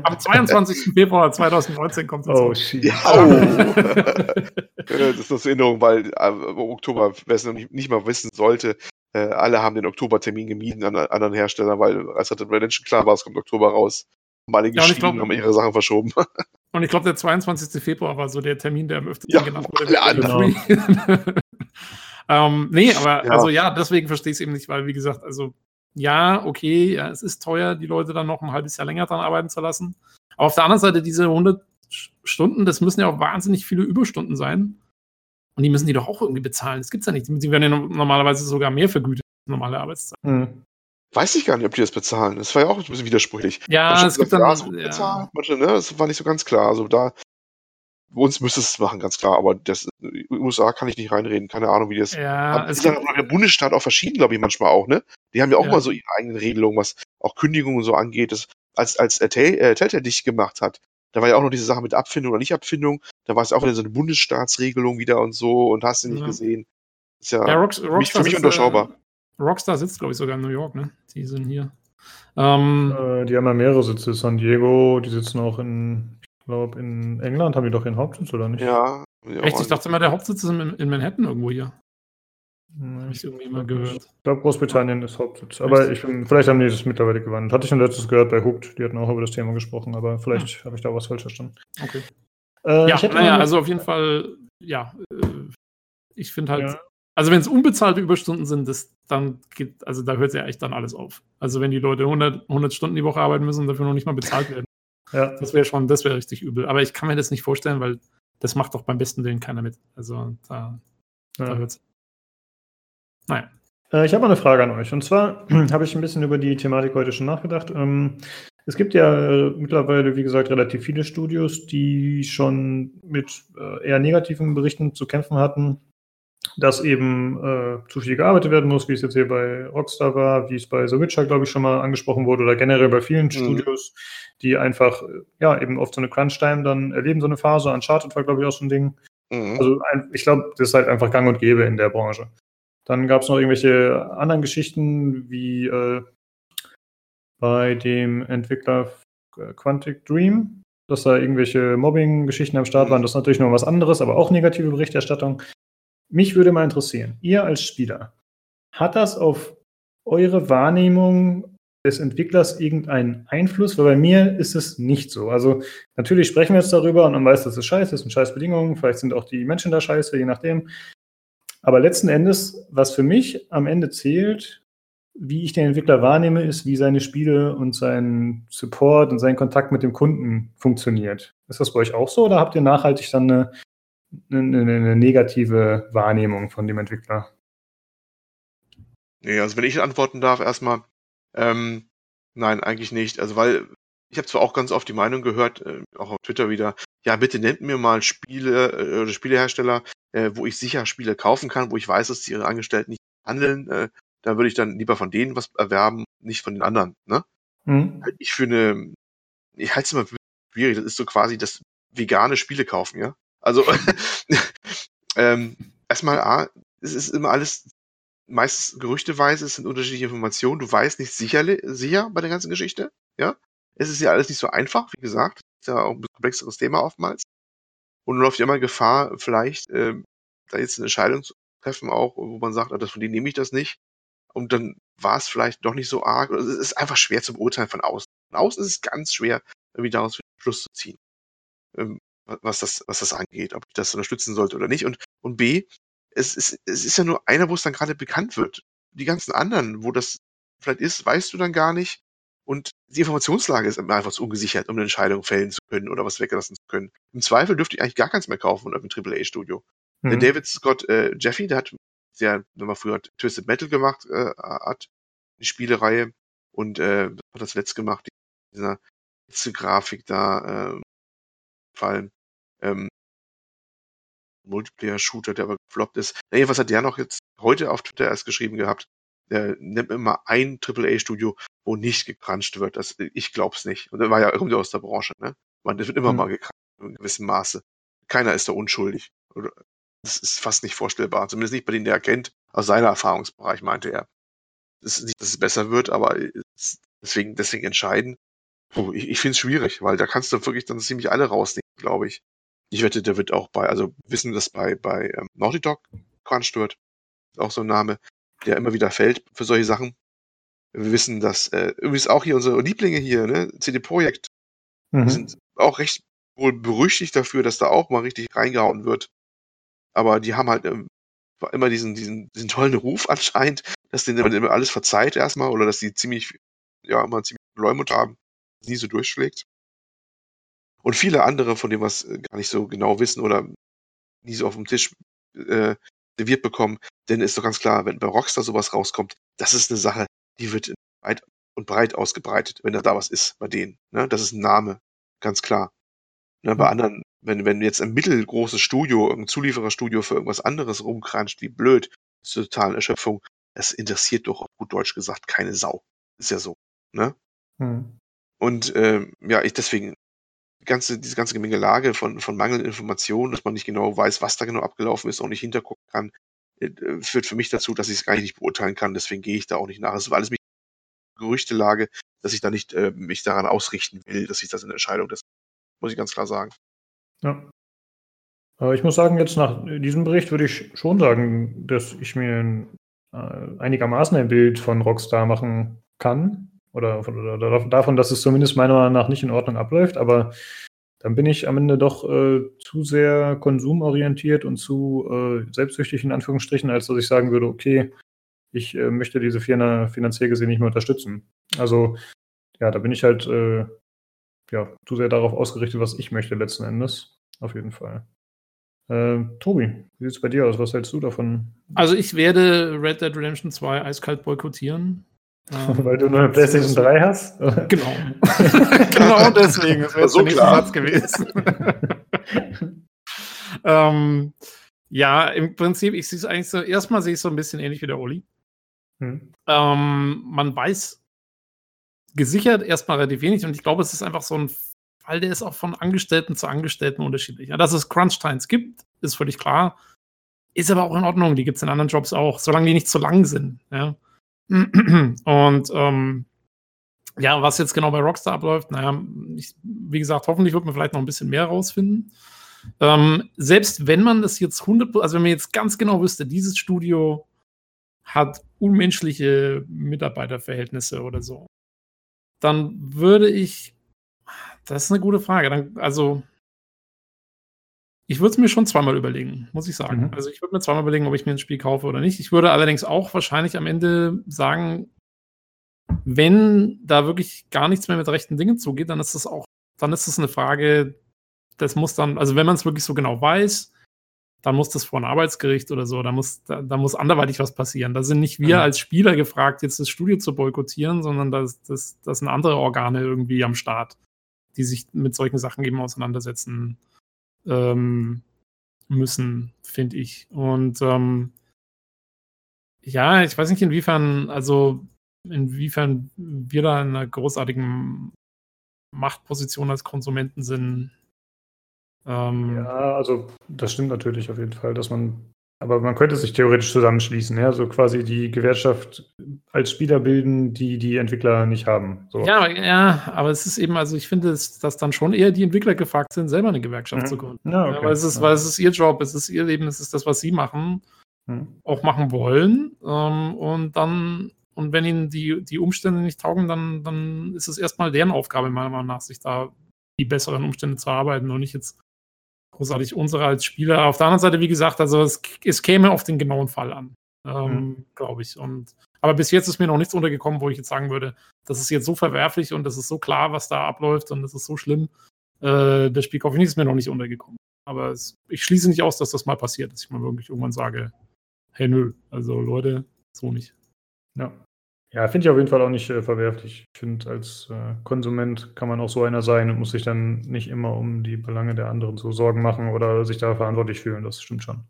Am 22. Februar 2019 kommt das. Oh, shit. Ja, oh. [LAUGHS] das ist das Erinnerung, weil äh, Oktober, wer es noch nicht, nicht mal wissen sollte, äh, alle haben den Oktobertermin gemieden an anderen Herstellern, weil als Red Dead Redemption klar war, es kommt Oktober raus. Haben alle ja, glaub, haben ihre Sachen verschoben. [LAUGHS] Und ich glaube, der 22. Februar war so der Termin, der am öftesten ja, genannt wurde. Genau. [LAUGHS] ähm, nee, aber ja. also ja, deswegen verstehe ich es eben nicht, weil, wie gesagt, also ja, okay, ja, es ist teuer, die Leute dann noch ein halbes Jahr länger dran arbeiten zu lassen. Aber auf der anderen Seite, diese 100 Stunden, das müssen ja auch wahnsinnig viele Überstunden sein. Und die müssen die doch auch irgendwie bezahlen. Das gibt's ja nicht. Die werden ja normalerweise sogar mehr vergütet als normale Arbeitszeit. Hm. Weiß ich gar nicht, ob die das bezahlen. Das war ja auch ein bisschen widersprüchlich. Ja, manche es gibt dann. Ja, so ja. Bezahlt, manche, ne? Das war nicht so ganz klar. Also da, bei uns müsste es machen, ganz klar. Aber das USA kann ich nicht reinreden. Keine Ahnung, wie das. Ja, es ist ja der Bundesstaat auch verschieden, glaube ich, manchmal auch, ne? Die haben ja auch ja. mal so ihre eigenen Regelungen, was auch Kündigungen so angeht. Das, als, als Telltale äh, dicht gemacht hat, da war ja auch noch diese Sache mit Abfindung oder Nicht-Abfindung. Da war es auch wieder so eine Bundesstaatsregelung wieder und so und hast du nicht ja. gesehen. Ist ja, ja Rocks, Rocks für mich unterschaubar. Rockstar sitzt, glaube ich, sogar in New York, ne? Die sind hier. Ähm, äh, die haben ja mehrere Sitze. San Diego, die sitzen auch in, ich glaube, in England haben die doch ihren Hauptsitz, oder nicht? Ja. Echt? Ich dachte immer, der Hauptsitz ist in, in Manhattan irgendwo hier. Habe ich irgendwie mal gehört. Ich glaube, Großbritannien ist Hauptsitz. Aber ich, vielleicht haben die das mittlerweile gewandelt. Hatte ich schon letztes gehört bei Hooked. Die hatten auch über das Thema gesprochen, aber vielleicht hm. habe ich da was falsch verstanden. Okay. Äh, ja, naja, also auf jeden Fall, ja. Äh, ich finde halt, ja. also wenn es unbezahlte Überstunden sind, das, dann geht, also da hört ja echt dann alles auf. Also wenn die Leute 100, 100 Stunden die Woche arbeiten müssen und dafür noch nicht mal bezahlt werden. [LAUGHS] ja. Das wäre schon, das wäre richtig übel. Aber ich kann mir das nicht vorstellen, weil das macht doch beim besten Willen keiner mit. Also da, ja. da hört es naja. Äh, ich habe eine Frage an euch. Und zwar [CLEARS THROAT] habe ich ein bisschen über die Thematik heute schon nachgedacht. Ähm, es gibt ja äh, mittlerweile, wie gesagt, relativ viele Studios, die schon mit äh, eher negativen Berichten zu kämpfen hatten, dass eben äh, zu viel gearbeitet werden muss, wie es jetzt hier bei Rockstar war, wie es bei The Witcher, glaube ich, schon mal angesprochen wurde, oder generell bei vielen mhm. Studios, die einfach, ja, eben oft so eine Crunch-Time dann erleben, so eine Phase. Uncharted war, glaube ich, auch so ein Ding. Mhm. Also ein, ich glaube, das ist halt einfach gang und gäbe in der Branche. Dann gab es noch irgendwelche anderen Geschichten, wie äh, bei dem Entwickler Quantic Dream, dass da irgendwelche Mobbing-Geschichten am Start waren. Das ist natürlich noch was anderes, aber auch negative Berichterstattung. Mich würde mal interessieren, ihr als Spieler, hat das auf eure Wahrnehmung des Entwicklers irgendeinen Einfluss? Weil bei mir ist es nicht so. Also natürlich sprechen wir jetzt darüber und man weiß, dass es scheiße ist und scheiß Bedingungen. Vielleicht sind auch die Menschen da scheiße, je nachdem. Aber letzten Endes, was für mich am Ende zählt, wie ich den Entwickler wahrnehme, ist, wie seine Spiele und sein Support und sein Kontakt mit dem Kunden funktioniert. Ist das bei euch auch so oder habt ihr nachhaltig dann eine, eine, eine negative Wahrnehmung von dem Entwickler? Nee, also wenn ich antworten darf, erstmal, ähm, nein, eigentlich nicht. Also weil ich habe zwar auch ganz oft die Meinung gehört, äh, auch auf Twitter wieder, ja, bitte nennt mir mal Spiele äh, oder Spielehersteller, äh, wo ich sicher Spiele kaufen kann, wo ich weiß, dass ihre Angestellten nicht handeln. Äh, da würde ich dann lieber von denen was erwerben, nicht von den anderen. Ne? Mhm. Halt ich für eine, ich halte es immer schwierig, das ist so quasi das vegane Spiele kaufen, ja. Also [LAUGHS] ähm, erstmal A, es ist immer alles meistens gerüchteweise, es sind unterschiedliche Informationen, du weißt nicht sicher, sicher bei der ganzen Geschichte, ja. Es ist ja alles nicht so einfach, wie gesagt. Ist ja auch ein komplexeres Thema oftmals. Und man läuft ja immer Gefahr, vielleicht äh, da jetzt eine Entscheidung zu treffen, auch, wo man sagt, ah, das von denen nehme ich das nicht. Und dann war es vielleicht doch nicht so arg. Also, es ist einfach schwer zu beurteilen von außen. Von außen ist es ganz schwer, irgendwie daraus Schluss zu ziehen, ähm, was, das, was das angeht, ob ich das unterstützen sollte oder nicht. Und, und B, es ist, es ist ja nur einer, wo es dann gerade bekannt wird. Die ganzen anderen, wo das vielleicht ist, weißt du dann gar nicht. Und die Informationslage ist einfach zu ungesichert, um eine Entscheidung fällen zu können oder was weglassen zu können. Im Zweifel dürfte ich eigentlich gar keins mehr kaufen von irgendeinem AAA-Studio. Mhm. Der David Scott äh, Jeffy, der hat sehr, wenn man früher Twisted Metal gemacht äh, hat, die Spielereihe und äh, hat das letzt gemacht, dieser letzte Grafik da, äh, Fallen, ähm, Multiplayer-Shooter, der aber gefloppt ist. Naja, was hat der noch jetzt heute auf Twitter erst geschrieben gehabt? Der nimmt immer ein AAA-Studio wo nicht gekranscht wird. Das, ich glaub's nicht. Und er war ja irgendwie aus der Branche, ne? Man, das wird immer mhm. mal gekranscht, in gewissem Maße. Keiner ist da unschuldig. Das ist fast nicht vorstellbar. Zumindest nicht bei denen, der er kennt. Aus seiner Erfahrungsbereich meinte er. Das ist nicht, dass es besser wird, aber deswegen, deswegen entscheiden. Puh, ich ich finde es schwierig, weil da kannst du wirklich dann ziemlich alle rausnehmen, glaube ich. Ich wette, der wird auch bei, also wissen, dass bei, bei ähm, Naughty Dog gequatscht wird. Auch so ein Name, der immer wieder fällt für solche Sachen. Wir wissen, dass äh, übrigens auch hier unsere Lieblinge hier, ne, CD Projekt, mhm. sind auch recht wohl berüchtigt dafür, dass da auch mal richtig reingehauen wird. Aber die haben halt ähm, immer diesen, diesen, diesen tollen Ruf anscheinend, dass denen immer alles verzeiht erstmal oder dass die ziemlich, ja, immer ziemlich Leumund haben, nie so durchschlägt. Und viele andere, von denen wir es äh, gar nicht so genau wissen oder nie so auf dem Tisch äh, serviert bekommen. Denn ist doch ganz klar, wenn bei Rockstar sowas rauskommt, das ist eine Sache, die wird weit und breit ausgebreitet, wenn da, da was ist bei denen. Ne? Das ist ein Name, ganz klar. Ne, bei mhm. anderen, wenn, wenn jetzt ein mittelgroßes Studio, ein Zuliefererstudio für irgendwas anderes rumkranscht, wie blöd, zur totalen Erschöpfung, das interessiert doch auf gut Deutsch gesagt keine Sau. Ist ja so. Ne? Hm. Und ähm, ja, ich deswegen, ganze, diese ganze Gemengelage von, von mangelnden Informationen, dass man nicht genau weiß, was da genau abgelaufen ist, auch nicht hintergucken kann, äh, führt für mich dazu, dass ich es gar nicht beurteilen kann. Deswegen gehe ich da auch nicht nach. Es war alles mich Gerüchtelage, dass ich da nicht äh, mich daran ausrichten will, dass ich das in der Entscheidung, das muss ich ganz klar sagen. Ja. Aber ich muss sagen, jetzt nach diesem Bericht würde ich schon sagen, dass ich mir ein, äh, einigermaßen ein Bild von Rockstar machen kann. Oder, oder, davon, dass es zumindest meiner Meinung nach nicht in Ordnung abläuft. Aber dann bin ich am Ende doch äh, zu sehr konsumorientiert und zu äh, selbstsüchtig in Anführungsstrichen, als dass ich sagen würde, okay, ich äh, möchte diese Firma finanziell gesehen nicht mehr unterstützen. Also ja, da bin ich halt äh, ja, zu sehr darauf ausgerichtet, was ich möchte letzten Endes. Auf jeden Fall. Äh, Tobi, wie sieht es bei dir aus? Was hältst du davon? Also ich werde Red Dead Redemption 2 eiskalt boykottieren. [LAUGHS] Weil du nur eine PlayStation 3 hast? [LAUGHS] Genau. [LAUGHS] genau deswegen. Das wäre so der Satz gewesen. ähm, ja, im Prinzip, ich sehe es eigentlich so, erstmal sehe ich es so ein bisschen ähnlich wie der Oli. Hm. Ähm, man weiß gesichert erstmal relativ wenig und ich glaube, es ist einfach so ein Fall, der ist auch von Angestellten zu Angestellten unterschiedlich. Ja, dass es Crunch-Times gibt, ist völlig klar. Ist aber auch in Ordnung, die gibt es in anderen Jobs auch, solange die nicht zu lang sind. Ja. Und ähm, ja, was jetzt genau bei Rockstar abläuft, naja, ich, wie gesagt, hoffentlich wird man vielleicht noch ein bisschen mehr rausfinden. Ähm, selbst wenn man das jetzt 100, also wenn man jetzt ganz genau wüsste, dieses Studio hat unmenschliche Mitarbeiterverhältnisse oder so, dann würde ich, das ist eine gute Frage, dann, also ich würde es mir schon zweimal überlegen, muss ich sagen. Mhm. Also ich würde mir zweimal überlegen, ob ich mir ein Spiel kaufe oder nicht. Ich würde allerdings auch wahrscheinlich am Ende sagen, wenn da wirklich gar nichts mehr mit rechten Dingen zugeht, dann ist das auch, dann ist das eine Frage, das muss dann, also wenn man es wirklich so genau weiß, dann muss das vor ein Arbeitsgericht oder so, da muss, da, da muss anderweitig was passieren. Da sind nicht wir mhm. als Spieler gefragt, jetzt das Studio zu boykottieren, sondern das, das, das sind andere Organe irgendwie am Start, die sich mit solchen Sachen eben auseinandersetzen ähm, müssen, finde ich. Und ähm, ja, ich weiß nicht, inwiefern, also inwiefern wir da in einer großartigen Machtposition als Konsumenten sind. Ähm, ja, also das stimmt natürlich auf jeden Fall, dass man aber man könnte sich theoretisch zusammenschließen, ja, so quasi die Gewerkschaft als Spieler bilden, die die Entwickler nicht haben. So. Ja, ja, aber es ist eben, also ich finde, dass, dass dann schon eher die Entwickler gefragt sind, selber eine Gewerkschaft mhm. zu gründen. Ja, okay. ja, weil, es ist, ja. weil es ist ihr Job, es ist ihr Leben, es ist das, was sie machen, mhm. auch machen wollen. Ähm, und dann, und wenn ihnen die, die Umstände nicht taugen, dann, dann ist es erstmal deren Aufgabe, meiner Meinung nach, sich da die besseren Umstände zu arbeiten und nicht jetzt großartig unsere als Spieler. Auf der anderen Seite, wie gesagt, also es, es käme auf den genauen Fall an, ähm, mhm. glaube ich. Und, aber bis jetzt ist mir noch nichts untergekommen, wo ich jetzt sagen würde, das ist jetzt so verwerflich und das ist so klar, was da abläuft und das ist so schlimm. Äh, das Spiel, ich ist mir noch nicht untergekommen. Aber es, ich schließe nicht aus, dass das mal passiert, dass ich mal wirklich irgendwann sage, hey nö, also Leute, so nicht. Ja. Ja, finde ich auf jeden Fall auch nicht äh, verwerflich. Ich finde, als äh, Konsument kann man auch so einer sein und muss sich dann nicht immer um die Belange der anderen so Sorgen machen oder sich da verantwortlich fühlen. Das stimmt schon.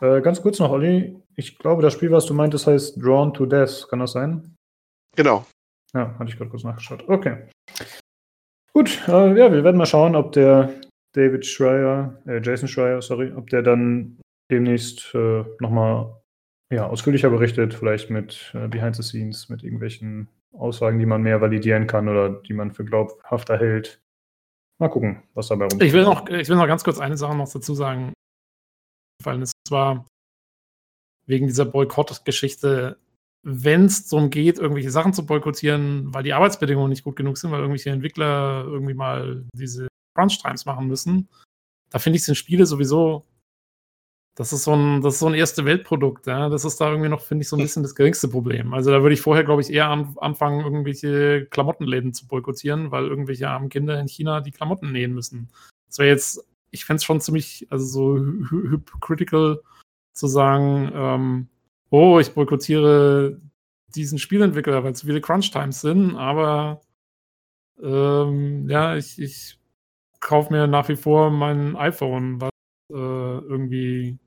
Äh, ganz kurz noch, Olli. Ich glaube, das Spiel, was du meintest, heißt Drawn to Death. Kann das sein? Genau. Ja, hatte ich gerade kurz nachgeschaut. Okay. Gut, äh, ja, wir werden mal schauen, ob der David Schreier, äh, Jason Schreier, sorry, ob der dann demnächst äh, nochmal ja, ausführlicher berichtet, vielleicht mit äh, Behind the Scenes, mit irgendwelchen Aussagen, die man mehr validieren kann oder die man für glaubhafter hält. Mal gucken, was dabei rumkommt. Ich will noch, ich will noch ganz kurz eine Sache noch dazu sagen. Und zwar wegen dieser Boykott-Geschichte, wenn es darum geht, irgendwelche Sachen zu boykottieren, weil die Arbeitsbedingungen nicht gut genug sind, weil irgendwelche Entwickler irgendwie mal diese Crunch-Times machen müssen, da finde ich, sind Spiele sowieso das ist so ein, das ist so ein erste Weltprodukt, ja. Das ist da irgendwie noch, finde ich, so ein bisschen das geringste Problem. Also da würde ich vorher, glaube ich, eher an, anfangen, irgendwelche Klamottenläden zu boykottieren, weil irgendwelche armen Kinder in China die Klamotten nähen müssen. Das wäre jetzt ich fände es schon ziemlich, also so hy hypocritical zu sagen, ähm, oh, ich boykottiere diesen Spielentwickler, weil zu viele Crunch-Times sind, aber ähm, ja, ich, ich kaufe mir nach wie vor mein iPhone, was äh, irgendwie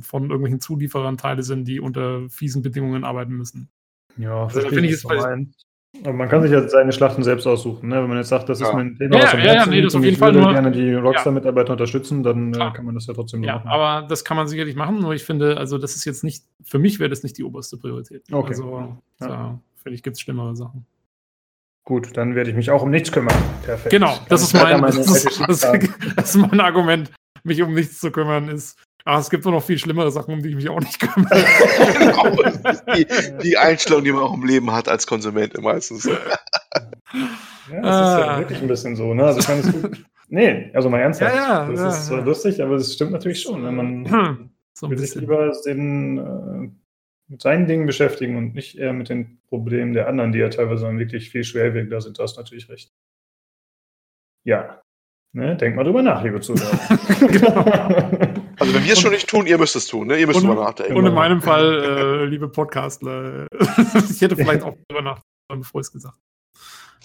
von irgendwelchen Zulieferern Teile sind, die unter fiesen Bedingungen arbeiten müssen. Ja, also, finde ich jetzt bei, aber man kann sich ja seine Schlachten selbst aussuchen. Ne? Wenn man jetzt sagt, das ja. ist mein Thema, ja, was am ja, ja, nee, das auf jeden ich Fall würde nur, gerne die Rockstar-Mitarbeiter unterstützen, dann äh, kann man das ja trotzdem ja, machen. Aber das kann man sicherlich machen, nur ich finde, also das ist jetzt nicht, für mich wäre das nicht die oberste Priorität. Okay. Also, ja. finde ich, gibt es schlimmere Sachen. Gut, dann werde ich mich auch um nichts kümmern. Perfekt. Genau, das ist, mein, [LAUGHS] das, ist, das, das ist mein Argument, mich um nichts zu kümmern, ist, aber es gibt nur noch viel schlimmere Sachen, um die ich mich auch nicht kümmere. genau, [LAUGHS] die, die, Einstellung, die man auch im Leben hat als Konsument meistens. ja, das ist ja ah. wirklich ein bisschen so. Ne? Also kann es nee, also mal ernsthaft. Ja, ja, das ja, ist zwar lustig, aber es stimmt natürlich schon. Wenn man hm, so will sich lieber den, äh, mit seinen Dingen beschäftigen und nicht eher mit den Problemen der anderen, die ja teilweise dann wirklich viel schwerwiegender sind. Da hast du natürlich recht. Ja, Ne, denkt mal drüber nach, liebe Zuhörer. [LAUGHS] [LAUGHS] genau. Also wenn wir es schon nicht tun, ihr müsst es tun, ne? Ihr müsst und, drüber nachdenken. Und in meinem Fall, äh, liebe Podcastler, [LAUGHS] ich hätte vielleicht auch drüber nachdenken, bevor ich es gesagt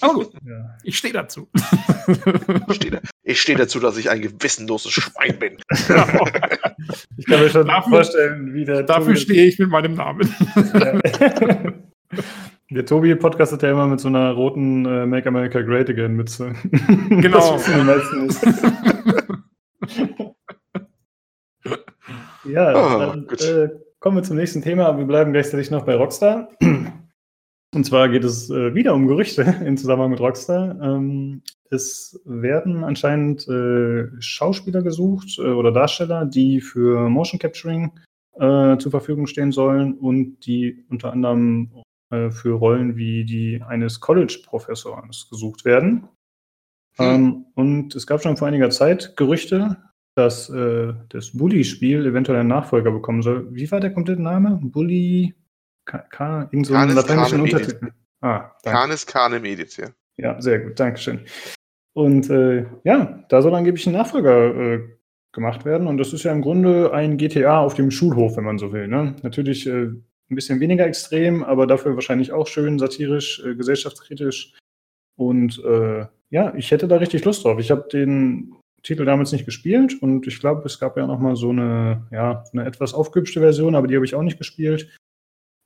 aber gut, ja. ich stehe dazu. ich stehe da, steh dazu, dass ich ein gewissenloses Schwein bin. Genau. [LAUGHS] Ich kann mir schon dafür, vorstellen, wie der. Dafür stehe ich mit meinem Namen. Ja. [LAUGHS] Der Tobi podcastet ja immer mit so einer roten äh, Make America Great Again Mütze. Genau. das die meisten nicht. Ja, oh, dann äh, kommen wir zum nächsten Thema, wir bleiben gleichzeitig noch bei Rockstar. Und zwar geht es äh, wieder um Gerüchte [LAUGHS] im Zusammenhang mit Rockstar. Ähm, es werden anscheinend äh, Schauspieler gesucht äh, oder Darsteller, die für Motion Capturing äh, zur Verfügung stehen sollen und die unter anderem äh, für Rollen wie die eines College-Professors gesucht werden. Hm. Ähm, und es gab schon vor einiger Zeit Gerüchte, dass äh, das Bully-Spiel eventuell einen Nachfolger bekommen soll. Wie war der komplette Name? Bully K, irgend so einen lateinischen Untertitel. Ah, Canis Canem Edit, ja. Ja, sehr gut, Dankeschön. Und äh, ja, da soll angeblich ein Nachfolger äh, gemacht werden. Und das ist ja im Grunde ein GTA auf dem Schulhof, wenn man so will. Ne? Natürlich äh, ein bisschen weniger extrem, aber dafür wahrscheinlich auch schön satirisch, äh, gesellschaftskritisch. Und äh, ja, ich hätte da richtig Lust drauf. Ich habe den Titel damals nicht gespielt und ich glaube, es gab ja noch mal so eine, ja, eine etwas aufgehübschte Version, aber die habe ich auch nicht gespielt.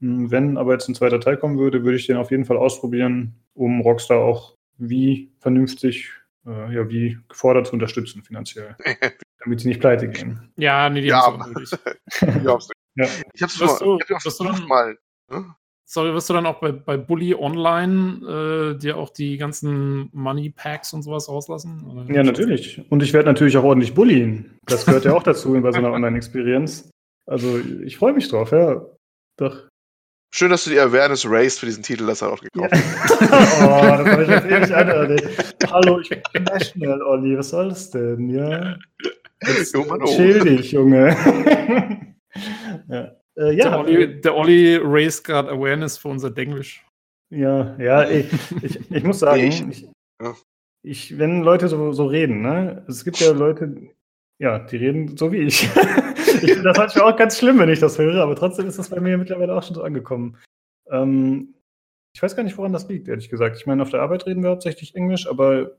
Hm, wenn aber jetzt ein zweiter Teil kommen würde, würde ich den auf jeden Fall ausprobieren, um Rockstar auch wie vernünftig, äh, ja, wie gefordert zu unterstützen finanziell, [LAUGHS] damit sie nicht pleite gehen. Ja, nee, die ja, haben es [LAUGHS] [LAUGHS] ja. Ich habe es schon versucht mal. Ne? Sorry, wirst du dann auch bei, bei Bully Online äh, dir auch die ganzen Money Packs und sowas rauslassen? Oder? Ja, natürlich. Und ich werde natürlich auch ordentlich bullien. Das gehört ja auch dazu bei so einer [LAUGHS] Online-Experience. Also ich freue mich drauf, ja. Doch. Schön, dass du die Awareness raised für diesen Titel, das er auch gekauft ja. [LAUGHS] oh, das habe ich jetzt ewig an. Hallo, ich bin National, Olli. Was soll das denn? Ja. [LAUGHS] Jetzt, oh Mann, oh. Chill dich, Junge. ja. Äh, ja. Der Olli, der Olli raised gerade Awareness für unser Denglisch. Ja, ja, ich, ich, ich muss sagen, ich, ich, wenn Leute so, so reden, ne? Es gibt ja Leute, ja, die reden so wie ich. [LAUGHS] ich das manchmal auch ganz schlimm, wenn ich das höre, aber trotzdem ist das bei mir mittlerweile auch schon so angekommen. Ähm, ich weiß gar nicht, woran das liegt, ehrlich gesagt. Ich meine, auf der Arbeit reden wir hauptsächlich Englisch, aber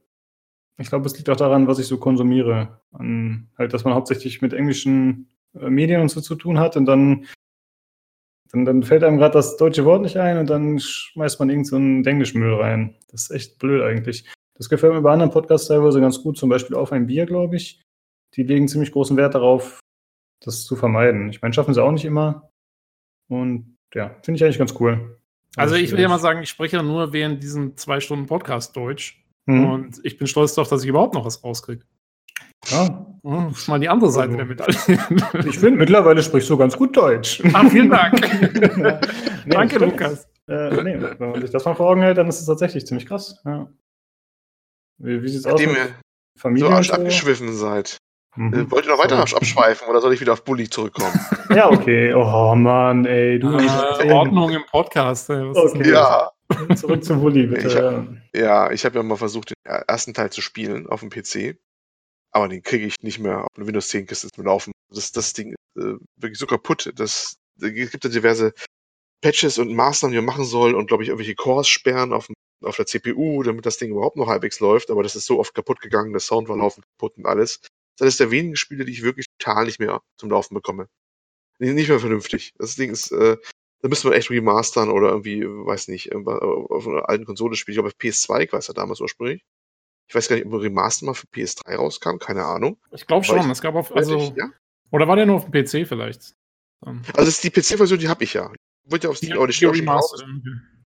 ich glaube, es liegt auch daran, was ich so konsumiere. An, halt, dass man hauptsächlich mit englischen äh, Medien und so zu tun hat und dann, dann, dann fällt einem gerade das deutsche Wort nicht ein und dann schmeißt man irgendeinen so Englischmüll rein. Das ist echt blöd eigentlich. Das gefällt mir bei anderen Podcasts teilweise ganz gut, zum Beispiel auf ein Bier, glaube ich. Die legen ziemlich großen Wert darauf, das zu vermeiden. Ich meine, schaffen sie auch nicht immer. Und ja, finde ich eigentlich ganz cool. Also, ich will ja mal sagen, ich spreche nur während diesen zwei Stunden Podcast Deutsch. Mhm. Und ich bin stolz darauf, dass ich überhaupt noch was rauskriege. Ja. Oh, das ist mal die andere Seite also, der Medaille. [LAUGHS] Ich finde, mittlerweile sprichst du ganz gut Deutsch. Ah, vielen Dank. [LAUGHS] ja. nee, Danke, Lukas. Äh, nee, wenn man sich das mal vor Augen hält, dann ist es tatsächlich ziemlich krass. Ja. Wie, wie sieht's Nachdem aus? Mit Familie so abgeschwiffen seid. Mhm. Äh, wollt ihr noch weiter so. abschweifen oder soll ich wieder auf Bully zurückkommen? [LAUGHS] ja, okay. Oh Mann, ey. Du ah, Ordnung im Podcast. Ey. Okay. Ja. Zurück zum Bully, bitte. Ich hab, ja, ich habe ja mal versucht, den ersten Teil zu spielen auf dem PC. Aber den kriege ich nicht mehr auf eine Windows 10 Kiste zu laufen. Das, das Ding ist äh, wirklich so kaputt. Das, es gibt ja diverse Patches und Maßnahmen, die man machen soll und glaube ich irgendwelche Cores sperren auf, auf der CPU, damit das Ding überhaupt noch halbwegs läuft. Aber das ist so oft kaputt gegangen, der Sound war laufend kaputt und alles. Das ist der wenigen Spiele, die ich wirklich total nicht mehr zum Laufen bekomme. Nicht mehr vernünftig. Das Ding ist, äh, da müsste man echt remastern oder irgendwie, weiß nicht, auf einer alten Konsole spielen. Ich glaube, auf PS2 war es ja damals ursprünglich. Ich weiß gar nicht, ob ein Remaster mal für PS3 rauskam, keine Ahnung. Ich glaube schon, ich, es gab auf, also, ich, ja? oder war der nur auf dem PC vielleicht? Also, ist die PC-Version, die habe ich ja. Wurde ja auf Steam, ja, die, die Remaster.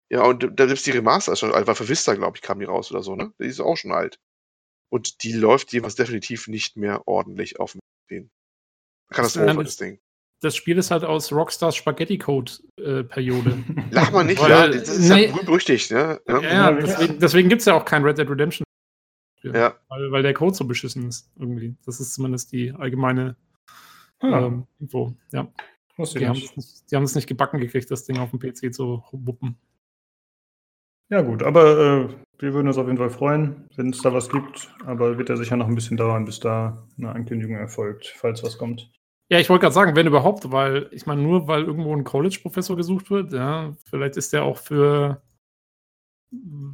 Ja, und da gibt es die Remaster schon, einfach für Vista, glaube ich, kam die raus oder so, ne? Die ist auch schon alt. Und die läuft jeweils definitiv nicht mehr ordentlich auf dem Katastrophe, das, das Ding das Spiel ist halt aus Rockstars Spaghetti Code äh, Periode. Lach mal nicht, Weil, ja, das ist nee, ja berüchtigt, ne? Ja, ja deswegen, deswegen gibt es ja auch kein Red Dead Redemption. Ja. Weil, weil der Code so beschissen ist, irgendwie. Das ist zumindest die allgemeine ah. ähm, Info. Ja. Die haben, nicht, die haben, es nicht gebacken gekriegt, das Ding auf dem PC zu wuppen. Ja, gut, aber äh, wir würden uns auf jeden Fall freuen, wenn es da was gibt. Aber wird ja sicher noch ein bisschen dauern, bis da eine Ankündigung erfolgt, falls was kommt. Ja, ich wollte gerade sagen, wenn überhaupt, weil ich meine, nur weil irgendwo ein College-Professor gesucht wird, ja, vielleicht ist der auch für.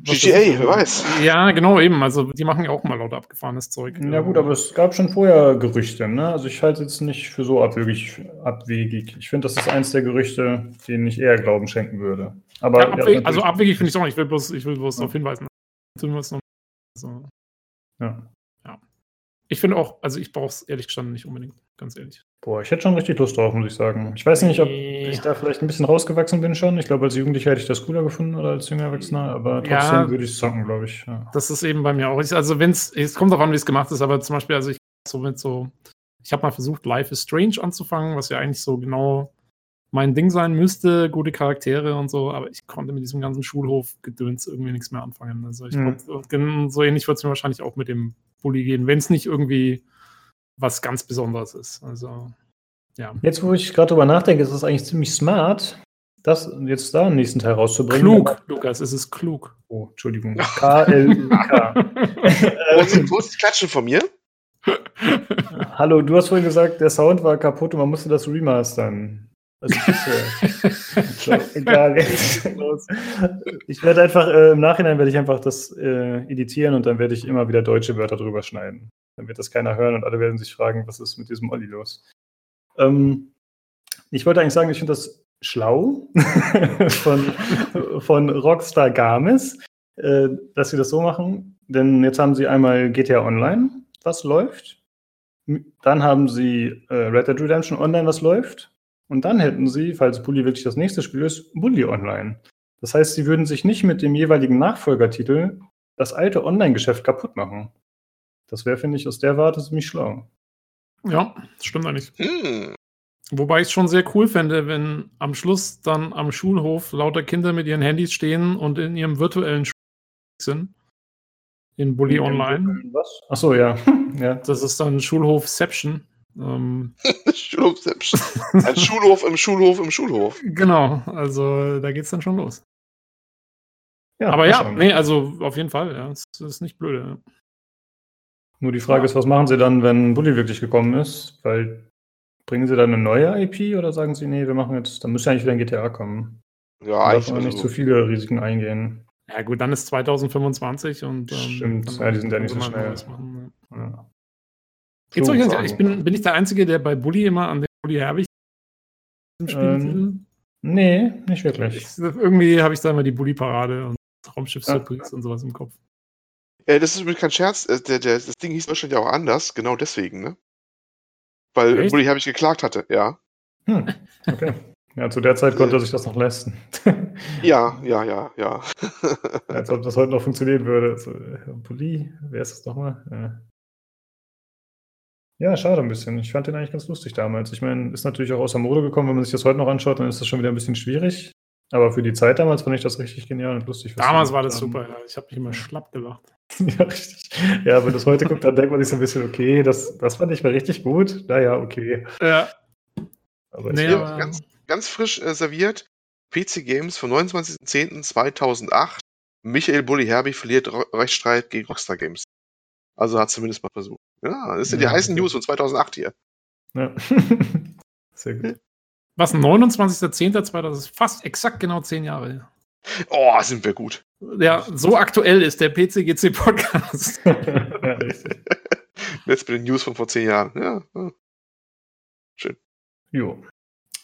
GTA, wer weiß. Ja, genau, eben. Also, die machen ja auch mal lauter abgefahrenes Zeug. Ja, gut, aber es gab schon vorher Gerüchte, ne? Also, ich halte es jetzt nicht für so abwegig. abwegig. Ich finde, das ist eins der Gerüchte, denen ich eher Glauben schenken würde. Aber, ja, abweg, also, abwegig finde ich es auch nicht. Ich will bloß, ich will bloß ja. darauf hinweisen. Also, ja. ja. Ich finde auch, also, ich brauche es ehrlich gestanden nicht unbedingt, ganz ehrlich. Boah, ich hätte schon richtig Lust drauf, muss ich sagen. Ich weiß nicht, ob ich da vielleicht ein bisschen rausgewachsen bin schon. Ich glaube, als Jugendlicher hätte ich das cooler gefunden oder als junger Erwachsener, aber trotzdem ja, würde ich es zocken, glaube ich. Ja. Das ist eben bei mir auch. Also, wenn es, es kommt darauf an, wie es gemacht ist, aber zum Beispiel, also ich so mit so, ich habe mal versucht, Life is Strange anzufangen, was ja eigentlich so genau mein Ding sein müsste, gute Charaktere und so, aber ich konnte mit diesem ganzen Schulhof-Gedöns irgendwie nichts mehr anfangen. Also ich mhm. glaube, so ähnlich wird es mir wahrscheinlich auch mit dem Bully gehen, wenn es nicht irgendwie was ganz Besonderes ist. Also, ja. Jetzt, wo ich gerade drüber nachdenke, ist es eigentlich ziemlich smart, das jetzt da im nächsten Teil rauszubringen. Klug, Lukas, es ist klug. Oh, Entschuldigung. K-L-U-K. wo ist die Klatschen von mir? Hallo, du hast vorhin gesagt, der Sound war kaputt und man musste das remastern. Also [LAUGHS] so, egal. Ich werde einfach, äh, im Nachhinein werde ich einfach das äh, editieren und dann werde ich immer wieder deutsche Wörter drüber schneiden. Dann wird das keiner hören und alle werden sich fragen, was ist mit diesem Olli los. Ähm, ich wollte eigentlich sagen, ich finde das schlau [LAUGHS] von, von Rockstar Games, äh, dass sie das so machen. Denn jetzt haben sie einmal GTA Online, was läuft. Dann haben sie äh, Red Dead Redemption Online, was läuft. Und dann hätten sie, falls Bully wirklich das nächste Spiel ist, Bully Online. Das heißt, sie würden sich nicht mit dem jeweiligen Nachfolgertitel das alte Online-Geschäft kaputt machen. Das wäre, finde ich, aus der Warte ziemlich schlau. Ja, das stimmt eigentlich. Hm. Wobei ich es schon sehr cool fände, wenn am Schluss dann am Schulhof lauter Kinder mit ihren Handys stehen und in ihrem virtuellen Schul sind. In Bully in Online. Was? Achso, ja. [LAUGHS] ja. Das ist dann Schulhofception. Ähm, [LAUGHS] Schulhofception. Ein Schulhof im Schulhof im Schulhof. Genau, also da geht's dann schon los. Ja, Aber ja, nee, also auf jeden Fall, ja. Das ist nicht blöd. Ja. Nur die Frage ja. ist, was machen sie dann, wenn Bully wirklich gekommen ist? Weil bringen sie dann eine neue IP oder sagen sie, nee, wir machen jetzt, dann müsste eigentlich wieder ein GTA kommen. Ja, eigentlich. Darf man nicht zu viele Risiken eingehen. Ja, gut, dann ist 2025 und. Ähm, Stimmt, ja, die sind ja nicht so schnell. Machen, ja. Geht's euch ich bin, bin ich der Einzige, der bei Bully immer an den Bully Herbig ähm, Nee, nicht wirklich. Ich, irgendwie habe ich da immer die Bully-Parade und Raumschiff Surprise ja. und sowas im Kopf. Äh, das ist übrigens kein Scherz. Äh, der, der, das Ding hieß wahrscheinlich auch anders, genau deswegen, ne? Weil Echt? Bully ich geklagt hatte, ja. Hm, okay. Ja, zu der Zeit konnte er sich das noch leisten. ja, ja, ja, ja. Als ob das heute noch funktionieren würde. Also, Bully, wer ist das nochmal? Ja. Ja, schade ein bisschen. Ich fand den eigentlich ganz lustig damals. Ich meine, ist natürlich auch aus der Mode gekommen. Wenn man sich das heute noch anschaut, dann ist das schon wieder ein bisschen schwierig. Aber für die Zeit damals fand ich das richtig genial und lustig. Damals war das haben. super, ja. Ich habe mich immer schlapp gelacht. [LAUGHS] ja, richtig. Ja, wenn das heute guckt, dann denkt man sich so ein bisschen, okay, das, das fand ich mal richtig gut. Naja, okay. Ja. Aber nee, aber ganz, ganz frisch äh, serviert. PC Games vom 29.10.2008. Michael Bulli Herbig verliert Rechtsstreit gegen Rockstar Games. Also hat zumindest mal versucht. Ja, das sind ja, die heißen okay. News von 2008 hier. Ja. [LAUGHS] Sehr gut. Was, 29.10.2000, das ist fast exakt genau zehn Jahre her. Oh, sind wir gut. Ja, so aktuell ist der PCGC-Podcast. [LAUGHS] ja, [LAUGHS] Jetzt mit den News von vor zehn Jahren. Ja, schön. Jo.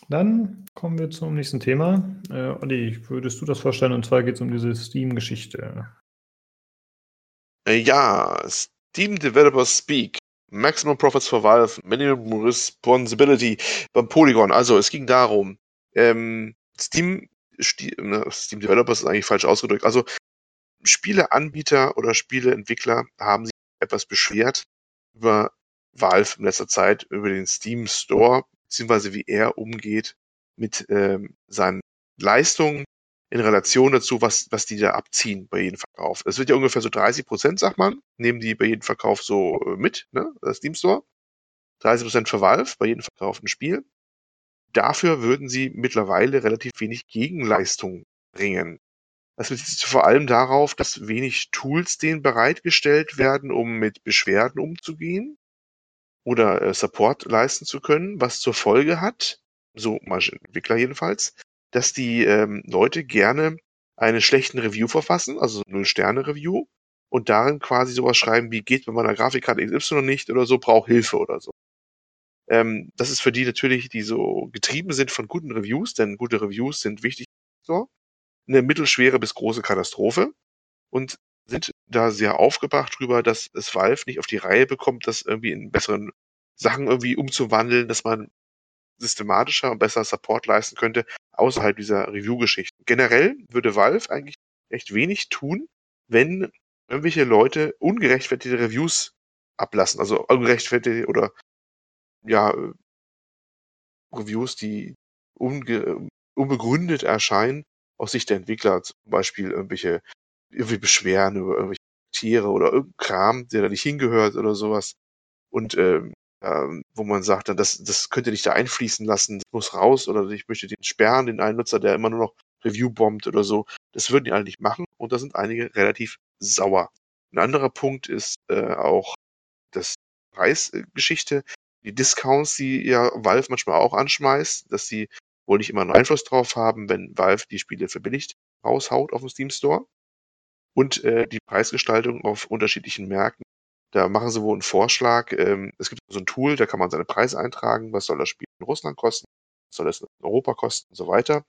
Dann kommen wir zum nächsten Thema. Äh, Olli, würdest du das vorstellen? Und zwar geht es um diese Steam-Geschichte. Äh, ja, Steam Developers Speak. Maximum Profits for Valve, Minimum Responsibility beim Polygon. Also es ging darum, ähm, Steam, ne, Steam Developers ist eigentlich falsch ausgedrückt. Also Spieleanbieter oder Spieleentwickler haben sich etwas beschwert über Valve in letzter Zeit, über den Steam Store, beziehungsweise wie er umgeht mit ähm, seinen Leistungen in Relation dazu, was, was die da abziehen bei jedem Verkauf. Das wird ja ungefähr so 30 Prozent, sagt man, nehmen die bei jedem Verkauf so äh, mit, ne, das Steam Store. 30 Prozent für Valve bei jedem verkauften Spiel. Dafür würden sie mittlerweile relativ wenig Gegenleistung bringen. Das bezieht sich vor allem darauf, dass wenig Tools denen bereitgestellt werden, um mit Beschwerden umzugehen oder äh, Support leisten zu können, was zur Folge hat, so Entwickler jedenfalls, dass die ähm, Leute gerne eine schlechten Review verfassen, also Null-Sterne-Review, und darin quasi sowas schreiben wie geht mit meiner Grafikkarte XY nicht oder so, braucht Hilfe oder so. Ähm, das ist für die natürlich, die so getrieben sind von guten Reviews, denn gute Reviews sind wichtig, so, eine mittelschwere bis große Katastrophe und sind da sehr aufgebracht drüber, dass es Valve nicht auf die Reihe bekommt, das irgendwie in besseren Sachen irgendwie umzuwandeln, dass man systematischer und besser Support leisten könnte, außerhalb dieser Review-Geschichten. Generell würde Valve eigentlich echt wenig tun, wenn irgendwelche Leute ungerechtfertigte Reviews ablassen, also ungerechtfertigte oder ja, Reviews, die unbegründet erscheinen, aus Sicht der Entwickler, zum Beispiel irgendwelche irgendwie Beschweren über irgendwelche Tiere oder irgendein Kram, der da nicht hingehört oder sowas. Und ähm, ähm, wo man sagt, das, das könnt ihr nicht da einfließen lassen, das muss raus oder ich möchte den sperren, den einen Nutzer, der immer nur noch Review bombt oder so. Das würden die alle nicht machen und da sind einige relativ sauer. Ein anderer Punkt ist äh, auch das Preisgeschichte, die Discounts, die ja Valve manchmal auch anschmeißt, dass sie wohl nicht immer einen Einfluss drauf haben, wenn Valve die Spiele verbilligt raushaut auf dem Steam Store. Und äh, die Preisgestaltung auf unterschiedlichen Märkten da machen sie wohl einen Vorschlag. Ähm, es gibt so ein Tool, da kann man seine Preise eintragen. Was soll das Spiel in Russland kosten? Was soll es in Europa kosten? Und so weiter.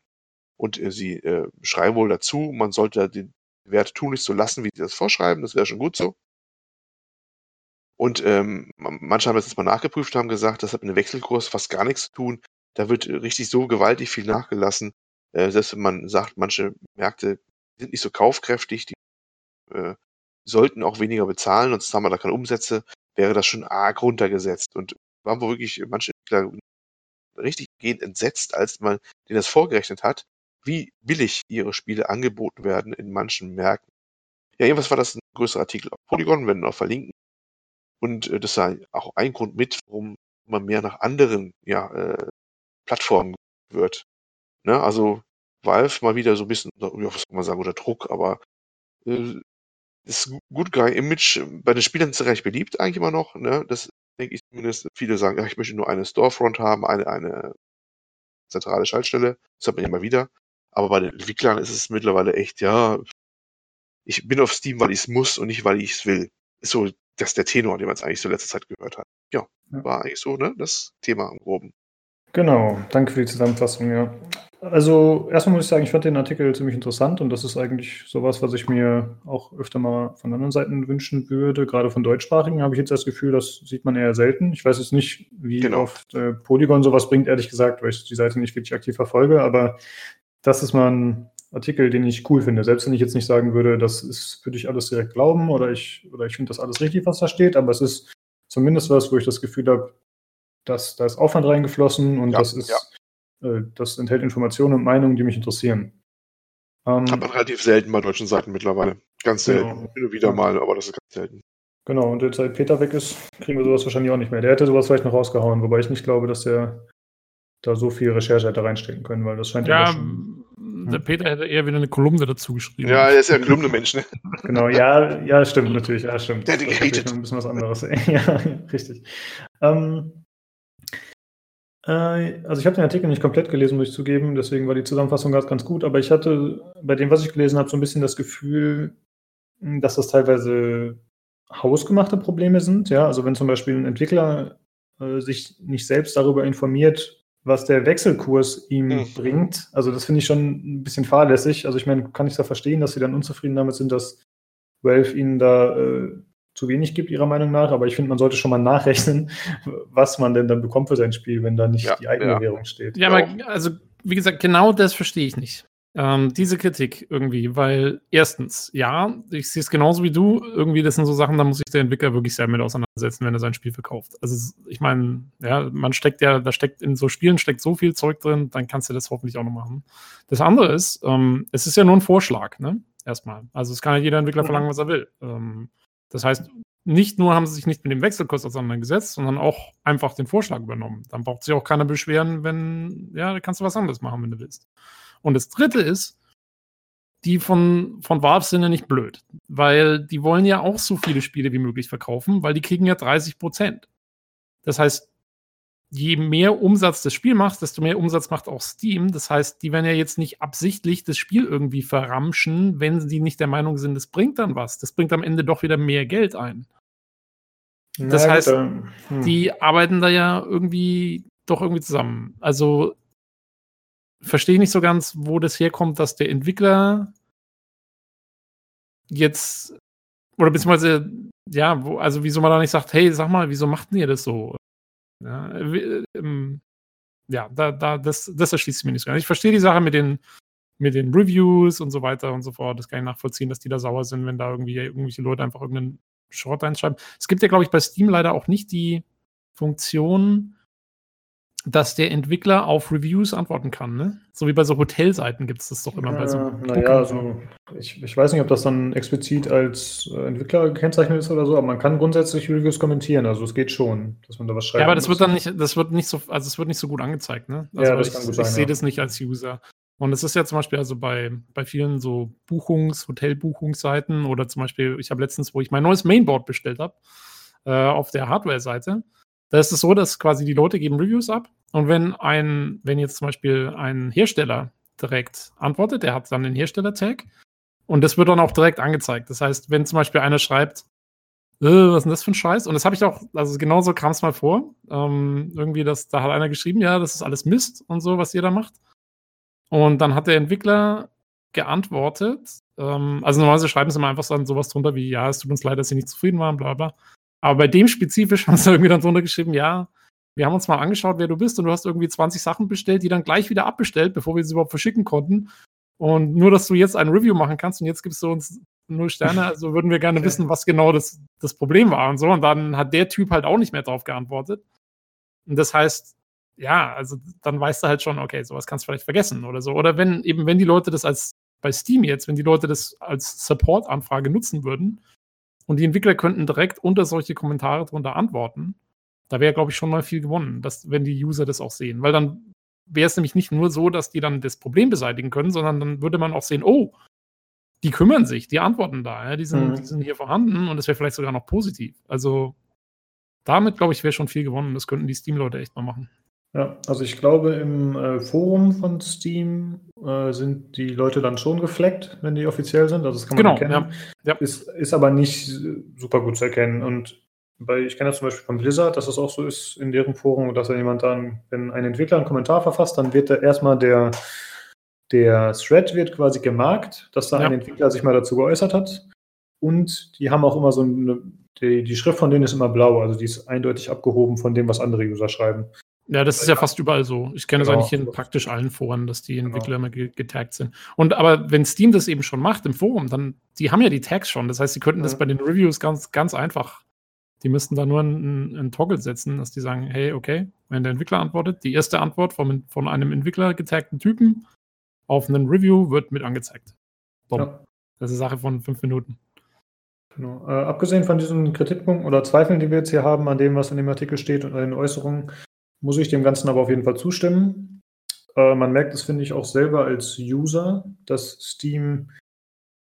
Und äh, sie äh, schreiben wohl dazu, man sollte den Wert tun nicht so lassen, wie sie das vorschreiben. Das wäre schon gut so. Und ähm, manche haben das jetzt mal nachgeprüft, haben gesagt, das hat mit dem Wechselkurs fast gar nichts zu tun. Da wird richtig so gewaltig viel nachgelassen. Äh, selbst wenn man sagt, manche Märkte sind nicht so kaufkräftig, die äh, sollten auch weniger bezahlen, sonst haben wir da keine Umsätze, wäre das schon arg runtergesetzt. Und waren wohl wirklich manche Entwickler richtig gehend entsetzt, als man denen das vorgerechnet hat, wie billig ihre Spiele angeboten werden in manchen Märkten. Ja, jedenfalls war das ein größerer Artikel auf Polygon, werden wir noch verlinken. Und äh, das war auch ein Grund mit, warum man mehr nach anderen ja, äh, Plattformen wird. Ne? Also Valve mal wieder so ein bisschen, ja, was kann man sagen, unter Druck, aber äh, das Good Guy-Image bei den Spielern ist recht beliebt eigentlich immer noch. Ne? Das denke ich zumindest. Viele sagen, ja, ich möchte nur eine Storefront haben, eine, eine zentrale Schaltstelle. Das hat man ja immer wieder. Aber bei den Entwicklern ist es mittlerweile echt, ja, ich bin auf Steam, weil ich es muss und nicht, weil ich es will. Ist so das ist der Tenor, den man jetzt eigentlich so letzte Zeit gehört hat. Ja, ja, war eigentlich so, ne? Das Thema im Groben. Genau, danke für die Zusammenfassung, ja. Also erstmal muss ich sagen, ich fand den Artikel ziemlich interessant und das ist eigentlich sowas, was ich mir auch öfter mal von anderen Seiten wünschen würde. Gerade von deutschsprachigen habe ich jetzt das Gefühl, das sieht man eher selten. Ich weiß jetzt nicht, wie genau. oft äh, Polygon sowas bringt, ehrlich gesagt, weil ich die Seite nicht wirklich aktiv verfolge, aber das ist mal ein Artikel, den ich cool finde. Selbst wenn ich jetzt nicht sagen würde, das ist, würde ich alles direkt glauben oder ich, oder ich finde das alles richtig, was da steht, aber es ist zumindest was, wo ich das Gefühl habe, dass da ist Aufwand reingeflossen und ja, das ist ja das enthält Informationen und Meinungen, die mich interessieren. Ähm, Hat man relativ selten bei deutschen Seiten mittlerweile. Ganz selten. Genau. Hin wieder mal, aber das ist ganz selten. Genau, und jetzt seit Peter weg ist, kriegen wir sowas wahrscheinlich auch nicht mehr. Der hätte sowas vielleicht noch rausgehauen, wobei ich nicht glaube, dass er da so viel Recherche hätte reinstecken können, weil das scheint ja. der Peter hätte eher wieder eine Kolumne dazu geschrieben. Ja, er ist ja ein Kolumne-Mensch, ne? Genau, ja, ja, stimmt natürlich, ja, stimmt. Der ist gehatet. ein bisschen was anderes. [LAUGHS] ja, richtig. Ähm, äh, also ich habe den Artikel nicht komplett gelesen, muss ich zugeben, deswegen war die Zusammenfassung ganz, ganz gut, aber ich hatte bei dem, was ich gelesen habe, so ein bisschen das Gefühl, dass das teilweise hausgemachte Probleme sind. Ja, also wenn zum Beispiel ein Entwickler äh, sich nicht selbst darüber informiert, was der Wechselkurs ihm Mhm. bringt, also das finde ich schon ein bisschen fahrlässig. Also ich meine, kann ich da verstehen, dass sie dann unzufrieden damit sind, dass Valve ihnen da äh, zu wenig gibt, ihrer Meinung nach, aber ich finde, man sollte schon mal nachrechnen, was man denn dann bekommt für sein Spiel, wenn da nicht Ja, die eigene ja. Währung steht. Ja, aber also, wie gesagt, genau das verstehe ich nicht. Ähm, diese Kritik irgendwie, weil erstens, ja, ich sehe es genauso wie du, irgendwie, das sind so Sachen, da muss sich der Entwickler wirklich sehr mit auseinandersetzen, wenn er sein Spiel verkauft. Also, ich meine, ja, man steckt ja, da steckt in so Spielen steckt so viel Zeug drin, dann kannst du das hoffentlich auch noch machen. Das andere ist, ähm, es ist ja nur ein Vorschlag, ne? Erstmal. Also, es kann ja jeder Entwickler Mhm. verlangen, was er will. Ähm, das heißt, nicht nur haben sie sich nicht mit dem Wechselkurs auseinandergesetzt, sondern auch einfach den Vorschlag übernommen. Dann braucht sich auch keiner beschweren, wenn, ja, da kannst du was anderes machen, wenn du willst. Und das dritte ist, die von, von Valve sind ja nicht blöd, weil die wollen ja auch so viele Spiele wie möglich verkaufen, weil die kriegen ja 30 Prozent. Das heißt, je mehr Umsatz das Spiel macht, desto mehr Umsatz macht auch Steam. Das heißt, die werden ja jetzt nicht absichtlich das Spiel irgendwie verramschen, wenn sie nicht der Meinung sind, das bringt dann was. Das bringt am Ende doch wieder mehr Geld ein. Das Na heißt, ähm, hm. Die arbeiten da ja irgendwie doch irgendwie zusammen. Also verstehe ich nicht so ganz, wo das herkommt, dass der Entwickler jetzt oder beziehungsweise ja, wo, also wieso man da nicht sagt, hey, sag mal, wieso macht denn ihr das so? Ja, ähm, ja da, da, das, das erschließt sich mir nicht so ganz. Ich verstehe die Sache mit den, mit den Reviews und so weiter und so fort. Das kann ich nachvollziehen, dass die da sauer sind, wenn da irgendwie irgendwelche Leute einfach irgendeinen Schrott reinschreiben. Es gibt ja, glaube ich, bei Steam leider auch nicht die Funktion, dass der Entwickler auf Reviews antworten kann. Ne? So wie bei so Hotelseiten gibt es das doch immer bei so. Äh, naja, also ich, ich weiß nicht, ob das dann explizit als äh, Entwickler gekennzeichnet ist oder so, aber man kann grundsätzlich Reviews kommentieren, also es geht schon, dass man da was schreibt. ja, aber das wird dann nicht, das wird nicht so, also es wird nicht so gut angezeigt, ne? Also Ja, das ich, kann gut ich sein, sehe ja. das nicht als User. Und es ist ja zum Beispiel also bei, bei vielen so Buchungs-, Hotelbuchungsseiten oder zum Beispiel, ich habe letztens, wo ich mein neues Mainboard bestellt habe, äh, auf der Hardware-Seite, da ist es so, dass quasi die Leute geben Reviews ab und wenn ein, wenn jetzt zum Beispiel ein Hersteller direkt antwortet, der hat dann den Hersteller-Tag und das wird dann auch direkt angezeigt. Das heißt, wenn zum Beispiel einer schreibt, äh, was ist denn das für ein Scheiß? Und das habe ich auch, also genauso kam es mal vor. Ähm, irgendwie, dass da hat einer geschrieben, ja, das ist alles Mist und so, was ihr da macht. Und dann hat der Entwickler geantwortet. Ähm, also normalerweise schreiben sie mal einfach dann sowas drunter wie, ja, es tut uns leid, dass sie nicht zufrieden waren, bla bla. Aber bei dem spezifisch [LAUGHS] haben sie irgendwie dann drunter geschrieben, ja, wir haben uns mal angeschaut, wer du bist und du hast irgendwie 20 Sachen bestellt, die dann gleich wieder abbestellt, bevor wir sie überhaupt verschicken konnten. Und nur, dass du jetzt ein Review machen kannst und jetzt gibst du uns null Sterne, [LAUGHS] also würden wir gerne Okay. wissen, was genau das, das Problem war und so. Und dann hat der Typ halt auch nicht mehr drauf geantwortet. Und das heißt, ja, also dann weißt du halt schon, okay, sowas kannst du vielleicht vergessen oder so. Oder wenn eben, wenn die Leute das als bei Steam jetzt, wenn die Leute das als Support-Anfrage nutzen würden und die Entwickler könnten direkt unter solche Kommentare drunter antworten, da wäre, glaube ich, schon mal viel gewonnen, dass, wenn die User das auch sehen. Weil dann wäre es nämlich nicht nur so, dass die dann das Problem beseitigen können, sondern dann würde man auch sehen, oh, die kümmern sich, die antworten da, ja, die, sind, Mhm. die sind hier vorhanden und es wäre vielleicht sogar noch positiv. Also damit, glaube ich, wäre schon viel gewonnen. Das könnten die Steam-Leute echt mal machen. Ja, also ich glaube, im äh, Forum von Steam äh, sind die Leute dann schon gefleckt, wenn die offiziell sind. Also das kann man Genau, erkennen. ja. Ja. Ist, ist aber nicht äh, super gut zu erkennen. Und bei, ich kenne das zum Beispiel von Blizzard, dass das auch so ist in deren Forum, dass da jemand dann, wenn ein Entwickler einen Kommentar verfasst, dann wird da erstmal der, der Thread wird quasi gemarkt, dass da Ja. ein Entwickler sich mal dazu geäußert hat. Und die haben auch immer so eine, die, die Schrift von denen ist immer blau, also die ist eindeutig abgehoben von dem, was andere User schreiben. Ja, das ist ja fast überall so. Ich kenne es Genau. eigentlich in praktisch allen Foren, dass die Genau. Entwickler immer ge getaggt sind. Und aber wenn Steam das eben schon macht im Forum, dann, die haben ja die Tags schon. Das heißt, sie könnten das Ja. bei den Reviews ganz, ganz einfach. Die müssten da nur einen, einen Toggle setzen, dass die sagen, hey, okay, wenn der Entwickler antwortet, die erste Antwort von, von einem Entwickler getagten Typen auf einen Review wird mit angezeigt. Ja. Das ist eine Sache von fünf Minuten. Genau. Äh, abgesehen von diesen Kritikpunkten oder Zweifeln, die wir jetzt hier haben an dem, was in dem Artikel steht und an den Äußerungen, muss ich dem Ganzen aber auf jeden Fall zustimmen. Äh, man merkt es, finde ich, auch selber als User, dass Steam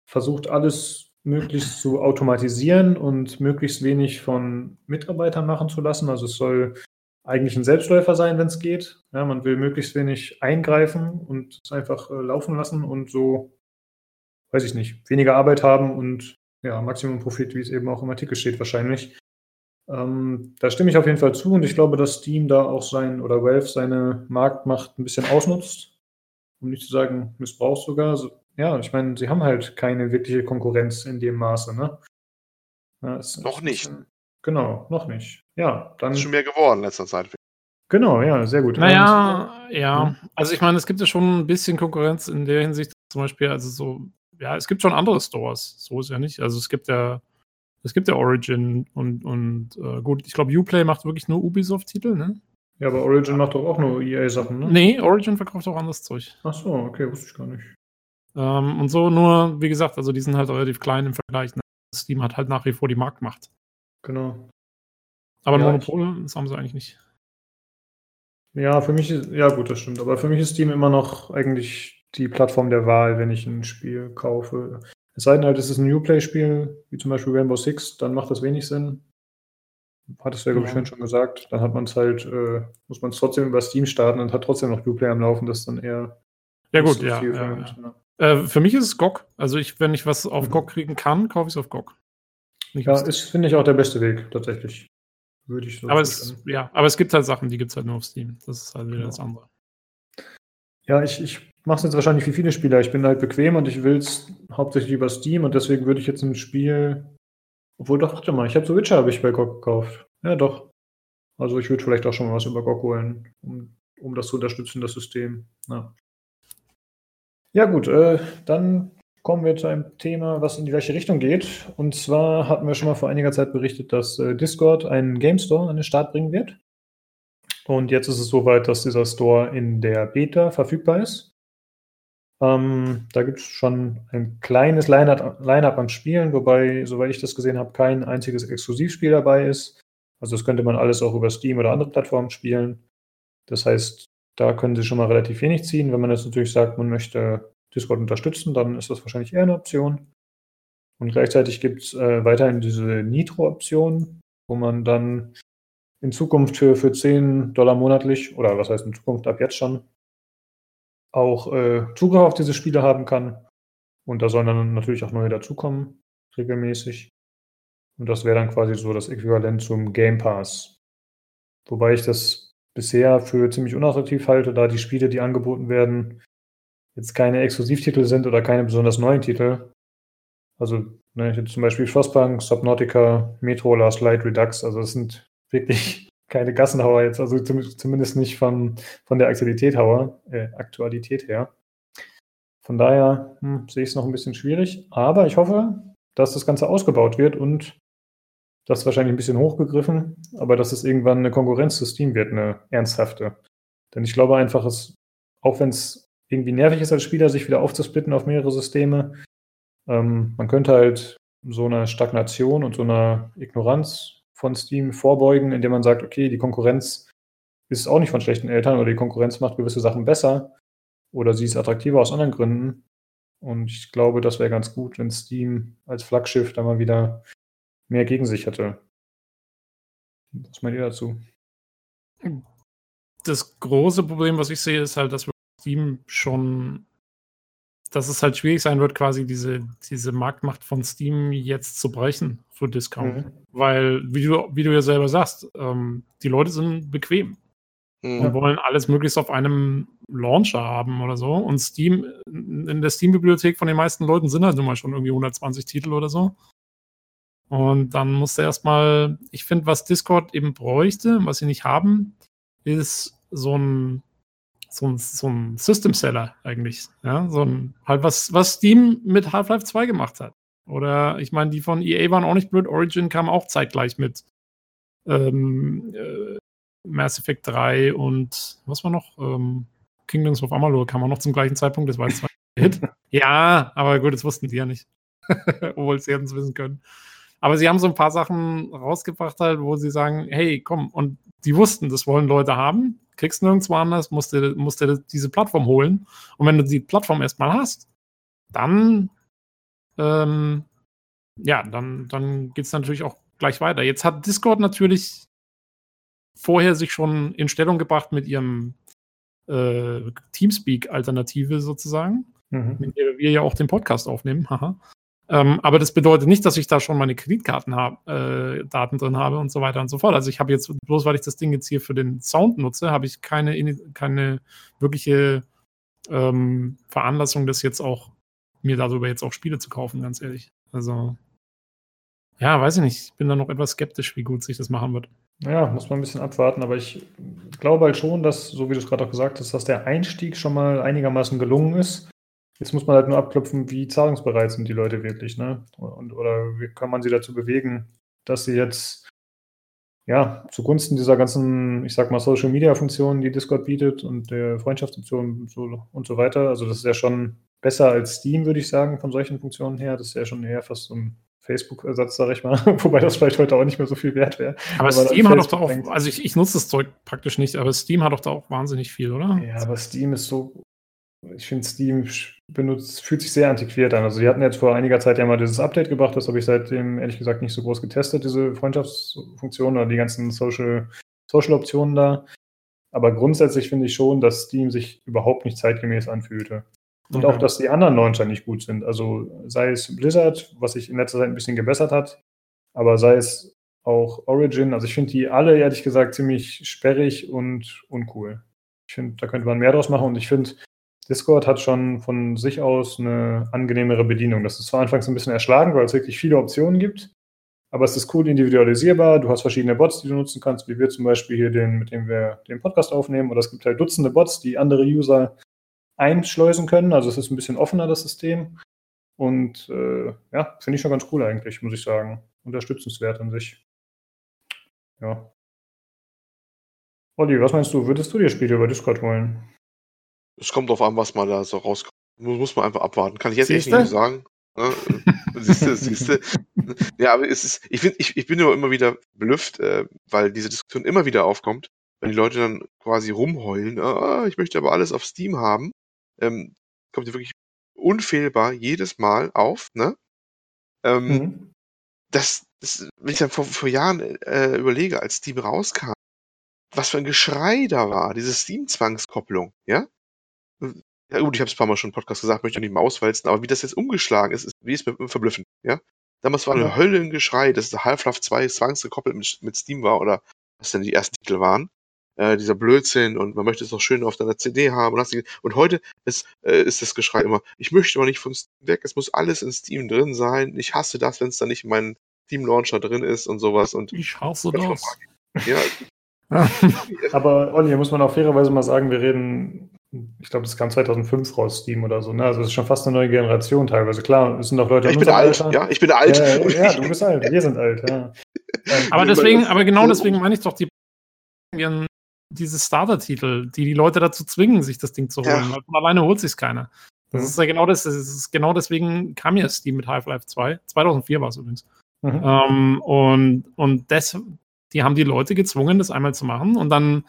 versucht, alles möglichst zu automatisieren und möglichst wenig von Mitarbeitern machen zu lassen. Also es soll eigentlich ein Selbstläufer sein, wenn es geht. Ja, man will möglichst wenig eingreifen und es einfach äh, laufen lassen und so, weiß ich nicht, weniger Arbeit haben und ja, Maximum Profit, wie es eben auch im Artikel steht, wahrscheinlich. Ähm, da stimme ich auf jeden Fall zu und ich glaube, dass Steam da auch sein oder Valve seine Marktmacht ein bisschen ausnutzt, um nicht zu sagen, missbraucht sogar. Also, ja, ich meine, sie haben halt keine wirkliche Konkurrenz in dem Maße, ne? Ja, es, noch nicht. Genau, noch nicht. Ja, dann. Ist schon mehr geworden in letzter Zeit. Genau, ja, sehr gut. Naja, ja. Hm? Also ich meine, es gibt ja schon ein bisschen Konkurrenz in der Hinsicht, zum Beispiel, also so, ja, es gibt schon andere Stores, so ist ja nicht. Also es gibt ja, es gibt ja Origin und, und äh, gut, ich glaube, Uplay macht wirklich nur Ubisoft-Titel, ne? Ja, aber Origin macht doch auch nur EA-Sachen, ne? Nee, Origin verkauft auch anderes Zeug. Ach so, okay, wusste ich gar nicht. Ähm, und so nur, wie gesagt, also die sind halt relativ klein im Vergleich. Ne? Steam hat halt nach wie vor die Marktmacht. Genau. Aber ja, Monopol, das haben sie eigentlich nicht. Ja, für mich ist, ja gut, das stimmt. Aber für mich ist Steam immer noch eigentlich die Plattform der Wahl, wenn ich ein Spiel kaufe. Es sei denn halt, es ist ein Newplay-Spiel, wie zum Beispiel Rainbow Six, dann macht das wenig Sinn. Hat es ja, glaube ich, ja. schon gesagt. Dann hat man es halt, äh, muss man es trotzdem über Steam starten und hat trotzdem noch Newplay am Laufen, das dann eher. Ja, gut, ja. ja, ja. Äh, für mich ist es GOG. Also, ich, wenn ich was auf mhm. GOG kriegen kann, kaufe ich es auf GOG. Nicht ja, ist, finde ich, auch der beste Weg, tatsächlich. Würde ich so aber es, ja, aber es gibt halt Sachen, die gibt es halt nur auf Steam. Das ist halt wieder genau. das andere. Ja, ich, ich mache es jetzt wahrscheinlich wie viele Spieler. Ich bin halt bequem und ich will es hauptsächlich über Steam und deswegen würde ich jetzt ein Spiel. Obwohl, doch, warte mal, ich habe so Witcher habe ich bei GOG gekauft. Ja, doch. Also ich würde vielleicht auch schon mal was über GOG holen, um, um das zu unterstützen, das System. Ja, ja gut, äh, dann kommen wir zu einem Thema, was in die gleiche Richtung geht. Und zwar hatten wir schon mal vor einiger Zeit berichtet, dass äh, Discord einen Game Store an den Start bringen wird. Und jetzt ist es soweit, dass dieser Store in der Beta verfügbar ist. Ähm, da gibt es schon ein kleines Line-Up Line an Spielen, wobei, soweit ich das gesehen habe, kein einziges Exklusivspiel dabei ist. Also das könnte man alles auch über Steam oder andere Plattformen spielen. Das heißt, da können Sie schon mal relativ wenig ziehen. Wenn man jetzt natürlich sagt, man möchte Discord unterstützen, dann ist das wahrscheinlich eher eine Option. Und gleichzeitig gibt es äh, weiterhin diese Nitro-Option, wo man dann in Zukunft für, für 10 Dollar monatlich, oder was heißt in Zukunft ab jetzt schon, auch äh, Zugriff auf diese Spiele haben kann. Und da sollen dann natürlich auch neue dazukommen, regelmäßig. Und das wäre dann quasi so das Äquivalent zum Game Pass. Wobei ich das bisher für ziemlich unattraktiv halte, da die Spiele, die angeboten werden, jetzt keine Exklusivtitel sind oder keine besonders neuen Titel. Also ne, zum Beispiel Frostpunk, Subnautica, Metro, Last Light, Redux, also das sind wirklich [LAUGHS] keine Gassenhauer jetzt, also zum, zumindest nicht von, von der Aktualität, Hauer, äh, Aktualität her. Von daher hm, sehe ich es noch ein bisschen schwierig, aber ich hoffe, dass das Ganze ausgebaut wird und das ist wahrscheinlich ein bisschen hochgegriffen, aber dass es irgendwann eine Konkurrenz zu Steam wird, eine ernsthafte. Denn ich glaube einfach, es, auch wenn es irgendwie nervig ist als Spieler, sich wieder aufzusplitten auf mehrere Systeme. Ähm, man könnte halt so einer Stagnation und so einer Ignoranz von Steam vorbeugen, indem man sagt, okay, die Konkurrenz ist auch nicht von schlechten Eltern oder die Konkurrenz macht gewisse Sachen besser oder sie ist attraktiver aus anderen Gründen. Und ich glaube, das wäre ganz gut, wenn Steam als Flaggschiff da mal wieder mehr gegen sich hätte. Was meint ihr dazu? Das große Problem, was ich sehe, ist halt, dass wir Steam schon, dass es halt schwierig sein wird, quasi diese, diese Marktmacht von Steam jetzt zu brechen für Discount. Mhm. Weil, wie du, wie du ja selber sagst, ähm, die Leute sind bequem mhm. und wollen alles möglichst auf einem Launcher haben oder so. Und Steam, in der Steam-Bibliothek von den meisten Leuten sind halt nun mal schon irgendwie 120 Titel oder so. Und dann musst du erstmal, ich finde, was Discord eben bräuchte, was sie nicht haben, ist so ein so ein, so ein System-Seller eigentlich. Ja, so ein, halt was, was Steam mit Half-Life 2 gemacht hat. Oder ich meine, die von EA waren auch nicht blöd. Origin kam auch zeitgleich mit ähm, äh, Mass Effect 3 und was war noch? Ähm, Kingdoms of Amalur kam auch noch zum gleichen Zeitpunkt. Das war jetzt Hit. [LAUGHS] ja, aber gut, das wussten die ja nicht. [LAUGHS] Obwohl sie hätten es wissen können. Aber sie haben so ein paar Sachen rausgebracht, halt, wo sie sagen, hey, komm, und die wussten, das wollen Leute haben, kriegst nirgendwo anders, musst du, musst du diese Plattform holen. Und wenn du die Plattform erstmal hast, dann, ähm, ja, dann, dann geht es natürlich auch gleich weiter. Jetzt hat Discord natürlich vorher sich schon in Stellung gebracht mit ihrem äh, Teamspeak-Alternative sozusagen, mhm. mit der wir ja auch den Podcast aufnehmen. Haha. Ähm, aber das bedeutet nicht, dass ich da schon meine Kreditkartendaten äh, drin habe und so weiter und so fort. Also ich habe jetzt, bloß weil ich das Ding jetzt hier für den Sound nutze, habe ich keine, keine wirkliche ähm, Veranlassung, das jetzt auch, mir darüber jetzt auch Spiele zu kaufen, ganz ehrlich. Also, ja, weiß ich nicht. Ich bin da noch etwas skeptisch, wie gut sich das machen wird. Ja, muss man ein bisschen abwarten, aber ich glaube halt schon, dass, so wie du es gerade auch gesagt hast, dass der Einstieg schon mal einigermaßen gelungen ist. Jetzt muss man halt nur abklopfen, wie zahlungsbereit sind die Leute wirklich, ne? Und, oder wie kann man sie dazu bewegen, dass sie jetzt ja zugunsten dieser ganzen, ich sag mal, Social Media Funktionen, die Discord bietet und der Freundschaftsoptionen und so, und so weiter. Also das ist ja schon besser als Steam, würde ich sagen, von solchen Funktionen her. Das ist ja schon eher fast so ein Facebook-Ersatz, sag ich mal, [LAUGHS] wobei das vielleicht heute auch nicht mehr so viel wert wäre. Aber, aber Steam hat doch da auch, also ich, ich nutze das Zeug praktisch nicht, aber Steam hat doch da auch wahnsinnig viel, oder? Ja, aber Steam ist so ich finde, Steam benutzt, fühlt sich sehr antiquiert an. Also, die hatten jetzt vor einiger Zeit ja mal dieses Update gebracht, das habe ich seitdem ehrlich gesagt nicht so groß getestet, diese Freundschaftsfunktionen oder die ganzen Social, Social-Optionen da. Aber grundsätzlich finde ich schon, dass Steam sich überhaupt nicht zeitgemäß anfühlte. Und okay. auch, dass die anderen Launcher nicht gut sind. Also sei es Blizzard, was sich in letzter Zeit ein bisschen gebessert hat, aber sei es auch Origin. Also ich finde die alle, ehrlich gesagt, ziemlich sperrig und uncool. Ich finde, da könnte man mehr draus machen und ich finde, Discord hat schon von sich aus eine angenehmere Bedienung. Das ist zwar anfangs ein bisschen erschlagen, weil es wirklich viele Optionen gibt, aber es ist cool individualisierbar. Du hast verschiedene Bots, die du nutzen kannst, wie wir zum Beispiel hier den, mit dem wir den Podcast aufnehmen. Oder es gibt halt Dutzende Bots, die andere User einschleusen können. Also es ist ein bisschen offener, das System. Und äh, ja, finde ich schon ganz cool eigentlich, muss ich sagen. Unterstützenswert an sich. Ja. Olli, was meinst du? Würdest du dir Spiele über Discord holen? Es kommt drauf an, was mal da so rauskommt. Muss man einfach abwarten. Kann ich jetzt echt nicht sagen. Ne? [LAUGHS] siehste, siehste. Ja, aber es ist, ich, find, ich, ich bin immer wieder belüfft, äh, weil diese Diskussion immer wieder aufkommt, wenn die Leute dann quasi rumheulen, ah, ich möchte aber alles auf Steam haben, ähm, kommt die wirklich unfehlbar jedes Mal auf, ne? Ähm, mhm. das, das, wenn ich dann vor, vor Jahren äh, überlege, als Steam rauskam, was für ein Geschrei da war, diese Steam-Zwangskopplung, ja? Ja gut, ich habe es ein paar Mal schon im Podcast gesagt, möchte ich nicht mehr auswalzen, aber wie das jetzt umgeschlagen ist, ist wie ist mir verblüffend, ja? Damals war ein ja. Höllengeschrei, dass Half-Life 2 zwangsgekoppelt mit, mit Steam war oder was denn die ersten Titel waren. Äh, dieser Blödsinn und man möchte es auch schön auf deiner CD haben. Und, und heute ist, äh, ist das Geschrei immer, ich möchte aber nicht von Steam weg, es muss alles in Steam drin sein. Ich hasse das, wenn es da nicht in meinem Steam-Launcher drin ist und sowas. Und ich hasse das. Ja. [LAUGHS] [LAUGHS] aber Olli, hier muss man auch fairerweise mal sagen, wir reden ich glaube, das kam 2005 raus, Steam oder so. Ne? Also es ist schon fast eine neue Generation teilweise. Klar, es sind auch Leute. Ja, ich bin alt, Alter. ja, ich bin alt. Ja, ja, [LAUGHS] du bist alt, wir sind alt, ja. [LAUGHS] aber deswegen, aber genau deswegen meine ich doch, die diese Starter-Titel, die die Leute dazu zwingen, sich das Ding zu holen. Ja. alleine holt sich keiner. Das mhm. ist ja genau das, das ist genau deswegen kam ja Steam mit Half-Life 2. 2004 war es übrigens. Mhm. Ähm, und und das, die haben die Leute gezwungen, das einmal zu machen und dann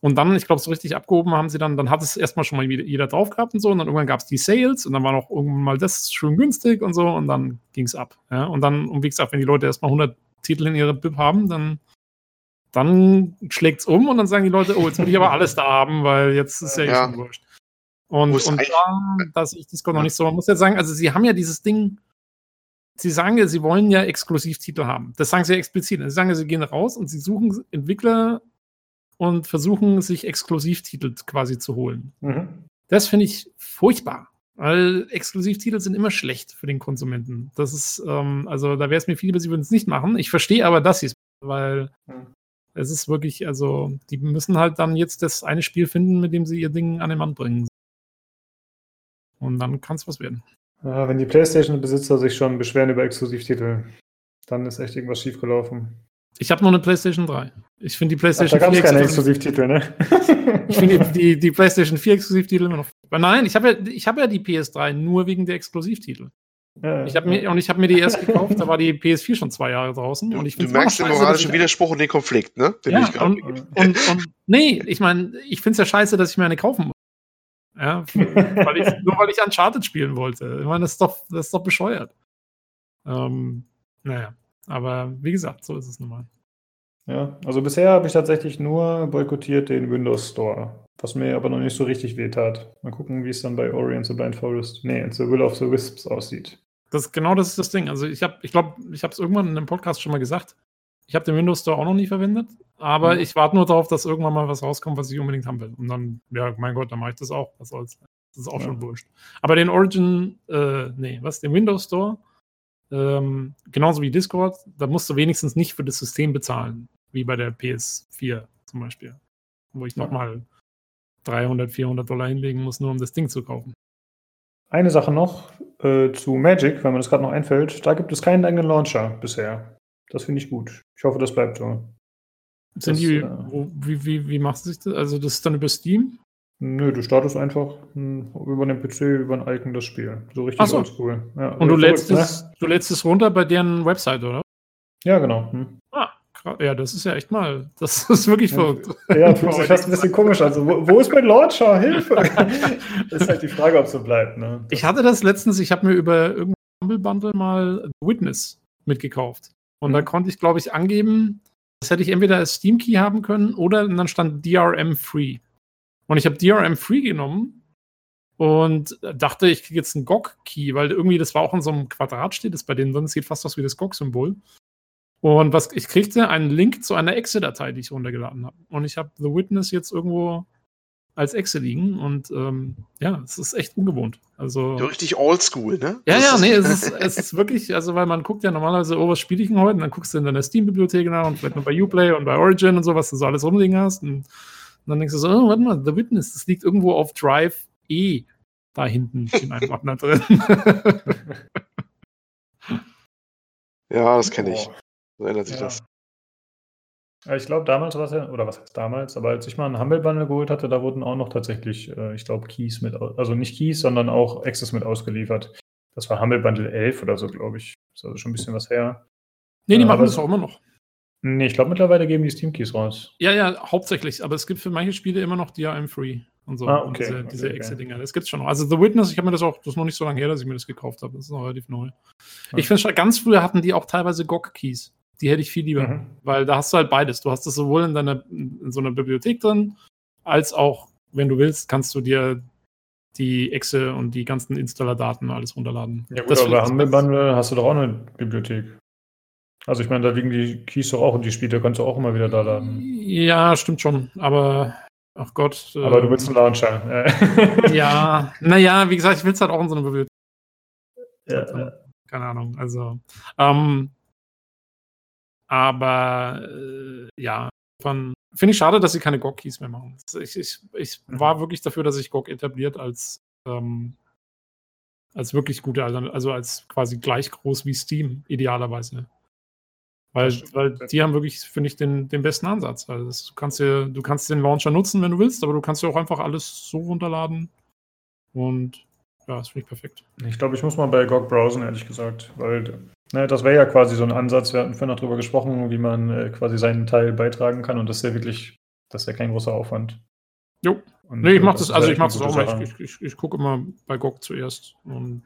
und dann, ich glaube, so richtig abgehoben haben sie dann, dann hat es erstmal schon mal jeder drauf gehabt und so. Und dann irgendwann gab es die Sales und dann war noch irgendwann mal das schön günstig und so. Und dann ging es ab. Ja? Und dann, und wie gesagt, wenn die Leute erstmal 100 Titel in ihrer Bib haben, dann, dann schlägt es um und dann sagen die Leute, oh, jetzt will ich aber alles da haben, weil jetzt ist ja, ja. eh schon wurscht. Und, und da, dass ich Discord noch nicht so, man muss jetzt sagen, also sie haben ja dieses Ding, sie sagen ja, sie wollen ja Exklusivtitel haben. Das sagen sie ja explizit. Sie sagen ja, sie gehen raus und sie suchen Entwickler und versuchen, sich Exklusivtitel quasi zu holen. Mhm. Das finde ich furchtbar. Weil Exklusivtitel sind immer schlecht für den Konsumenten. Das ist, ähm, also da wäre es mir viel lieber, sie würden es nicht machen. Ich verstehe aber, dass sie es weil mhm. es ist wirklich, also, die müssen halt dann jetzt das eine Spiel finden, mit dem sie ihr Ding an den Mann bringen. Und dann kann es was werden. Ja, wenn die PlayStation-Besitzer sich schon beschweren über Exklusivtitel, dann ist echt irgendwas schiefgelaufen. Ich habe nur eine PlayStation 3. Ich finde die PlayStation Ach, da 4 keine Exklusivtitel, ne? ich finde die, die, die, PlayStation 4 Exklusivtitel immer noch. Aber nein, ich habe ja, hab ja die PS3 nur wegen der Exklusivtitel. Ja, ich habe mir und ich habe mir die erst gekauft, da war die PS4 schon zwei Jahre draußen du, und ich Du merkst den moralischen Widerspruch und den Konflikt, ne? Den ja, und, und, und, und, nee, ich meine, ich finde es ja scheiße, dass ich mir eine kaufen muss. Ja, weil ich, nur weil ich Uncharted spielen wollte. Ich meine, das ist doch, das ist doch bescheuert. Ähm, naja, aber wie gesagt, so ist es nun mal. Ja, also bisher habe ich tatsächlich nur boykottiert den Windows Store, was mir aber noch nicht so richtig wehtat. Mal gucken, wie es dann bei Ori and the Blind Forest, nee, in The Will of the Wisps aussieht. Das, genau das ist das Ding. Also ich habe, ich glaube, ich habe es irgendwann in einem Podcast schon mal gesagt. Ich habe den Windows Store auch noch nie verwendet, aber mhm. ich warte nur darauf, dass irgendwann mal was rauskommt, was ich unbedingt haben will. Und dann, ja, mein Gott, dann mache ich das auch. Was soll's? Das ist auch ja. schon wurscht. Aber den Origin, äh, nee, was, den Windows Store, ähm, genauso wie Discord, da musst du wenigstens nicht für das System bezahlen, wie bei der PS4 zum Beispiel, wo ich ja. nochmal 300, 400 Dollar hinlegen muss, nur um das Ding zu kaufen. Eine Sache noch äh, zu Magic, wenn man das gerade noch einfällt. Da gibt es keinen eigenen Launcher bisher. Das finde ich gut. Ich hoffe, das bleibt so. Sind das, die, äh, wie, wie, wie macht sich das? Also, das ist dann über Steam? Nö, du startest einfach hm, über den PC, über ein Icon das Spiel. So richtig so. oldschool. Ja, Und du lädst, es, ne? du lädst es runter bei deren Website, oder? Ja, genau. Hm. Ah, ja, das ist ja echt mal, das [LAUGHS] ist wirklich verrückt. Ja, fühlt sich fast ein bisschen komisch an. Also, wo, wo, ist mein Launcher? Hilfe! [LAUGHS] das ist halt die Frage, ob es so bleibt. Ne? Ich hatte das letztens, ich habe mir über irgendein Humble Bundle mal Witness mitgekauft. Und mhm. da konnte ich, glaube ich, angeben, das hätte ich entweder als Steam Key haben können oder dann stand DRM Free. Und ich habe DRM Free genommen und dachte, ich kriege jetzt einen GOG-Key, weil irgendwie das war auch in so einem Quadrat steht, das bei denen drin, sieht fast aus wie das GOG-Symbol. Und was ich kriegte einen Link zu einer Exe-Datei, die ich runtergeladen habe. Und ich habe The Witness jetzt irgendwo als Exe liegen und ähm, ja, es ist echt ungewohnt. Also richtig oldschool, ne? Ja, ja, nee, es [LAUGHS] ist, es ist wirklich, also weil man guckt ja normalerweise, oh, was spiele ich denn heute? Und dann guckst du in deiner Steam-Bibliothek nach und vielleicht noch bei Uplay und bei Origin und so, was du so alles rumliegen hast. Und und dann denkst du so, oh, warte mal, The Witness, das liegt irgendwo auf Drive E da hinten in einem Ordner drin. [LAUGHS] ja, das kenne ich. So ändert sich ja. das. Ich glaube, damals war es ja, oder was heißt damals, aber als ich mal einen Humble Bundle geholt hatte, da wurden auch noch tatsächlich, äh, ich glaube, Keys mit, also nicht Keys, sondern auch Access mit ausgeliefert. Das war Humble Bundle 11 oder so, glaube ich. Das ist also schon ein bisschen was her. Nee, die äh, machen das auch immer noch. Nee, ich glaube, mittlerweile geben die Steam Keys raus. Ja, ja, hauptsächlich. Aber es gibt für manche Spiele immer noch DRM Free und so. Ah, okay. diese, okay, diese okay. Exe-Dinger. Das gibt's schon noch. Also The Witness, ich habe mir das auch, das ist noch nicht so lange her, dass ich mir das gekauft habe. Das ist noch relativ neu. Ja. Ich finde, ganz früher hatten die auch teilweise GOG-Keys. Die hätte ich viel lieber. Mhm. Weil da hast du halt beides. Du hast das sowohl in deiner, in so einer Bibliothek drin, als auch, wenn du willst, kannst du dir die Exe und die ganzen Installer-Daten alles runterladen. Ja, gut, das aber Humble Bundle hast du doch auch eine Bibliothek. Also ich meine, da liegen die Keys doch auch und die Spiele kannst du auch immer wieder da laden. Ja, stimmt schon. Aber, ach Gott. Aber äh, du willst einen Launcher. ja, naja, wie gesagt, ich will es halt auch in so einer Bibliothek. Ja, ja. Keine Ahnung. Also, ähm, aber äh, ja, finde ich schade, dass sie keine GOG-Keys mehr machen. Ich, ich, ich mhm. war wirklich dafür, dass sich GOG etabliert als, ähm, als wirklich gute, also als quasi gleich groß wie Steam, idealerweise. Weil, weil die haben wirklich, finde ich, den, den besten Ansatz. Also das, du, kannst dir, du kannst den Launcher nutzen, wenn du willst, aber du kannst dir auch einfach alles so runterladen. Und ja, das finde ich perfekt. Ich glaube, ich muss mal bei GOG browsen, ehrlich gesagt. Weil ne, das wäre ja quasi so ein Ansatz. Wir hatten vorhin noch drüber gesprochen, wie man äh, quasi seinen Teil beitragen kann. Und das ist ja wirklich, das ist ja kein großer Aufwand. Jo. Und, nee, ich mache das, also ich mache das auch mal. Ich, ich, ich, ich gucke immer bei GOG zuerst. Und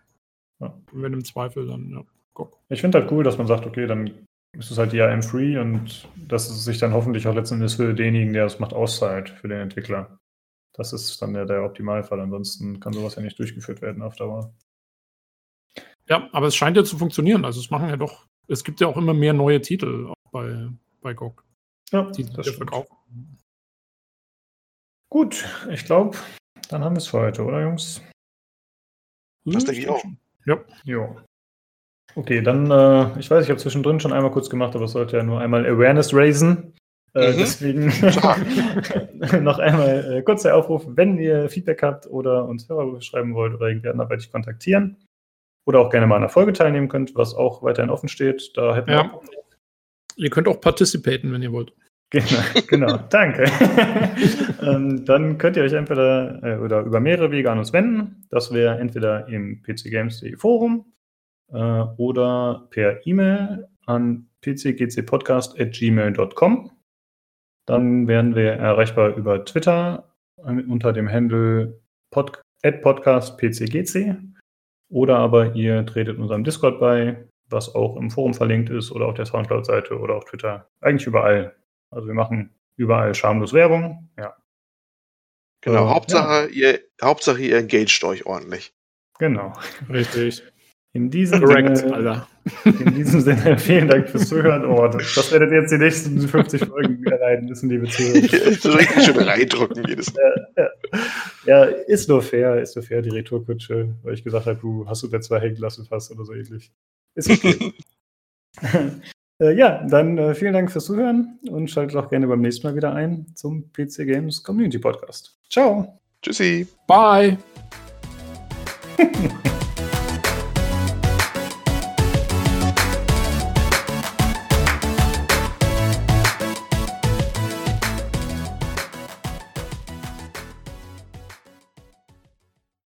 ja. wenn im Zweifel, dann ja. GOG. Ich finde halt cool, dass man sagt, okay, dann ist es halt DRM-free und dass es sich dann hoffentlich auch letzten Endes für denjenigen, der es macht, auszahlt, für den Entwickler. Das ist dann ja der Optimalfall. Ansonsten kann sowas ja nicht durchgeführt werden auf Dauer. Ja, aber es scheint ja zu funktionieren. Also es machen ja doch, es gibt ja auch immer mehr neue Titel auch bei, bei GOG. Ja, die das verkaufen. Gut, ich glaube, dann haben wir es für heute, oder Jungs? Das denke ich auch. Ja. Jo. Okay, dann, äh, ich weiß, ich habe zwischendrin schon einmal kurz gemacht, aber es sollte ja nur einmal Awareness raisen. Äh, mhm. Deswegen [LAUGHS] [LAUGHS] noch einmal äh, kurz der Aufruf, wenn ihr Feedback habt oder uns Hörer schreiben wollt oder irgendwie anderweitig kontaktieren oder auch gerne mal an der Folge teilnehmen könnt, was auch weiterhin offen steht, da hätten ja. wir. Ihr könnt auch participaten, wenn ihr wollt. Genau, [LAUGHS] genau danke. ähm, dann könnt ihr euch entweder äh, oder über mehrere Wege an uns wenden. Das wäre entweder im PC Games.de Forum äh, oder per E-Mail an pcgcpodcast.gmail.com. Dann werden wir erreichbar über Twitter äh, unter dem Handle pod podcastpcgc oder aber ihr tretet unserem Discord bei, was auch im Forum verlinkt ist oder auf der Soundcloud-Seite oder auf Twitter. Eigentlich überall. Also wir machen überall schamlos Werbung. Ja. Genau, äh, Hauptsache, ja. Ihr, Hauptsache ihr engaged euch ordentlich. Genau. [LAUGHS] Richtig. In diesem Correct, Sinne, Alter. In diesem Sinne, [LAUGHS] vielen Dank fürs Zuhören. Oh, das, das werdet ihr jetzt die nächsten 50 Folgen erleiden müssen, liebe Zuhörer. [LAUGHS] so richtig schön reindrücken jedes Mal. Ja, ja. ja, ist nur fair, ist nur fair, die Retourkutsche, weil ich gesagt habe, du hast du da zwei hängen lassen fast oder so ähnlich. Ist okay. [LAUGHS] äh, ja, dann äh, vielen Dank fürs Zuhören und schaltet auch gerne beim nächsten Mal wieder ein zum PC Games Community Podcast. Ciao. Tschüssi. Bye.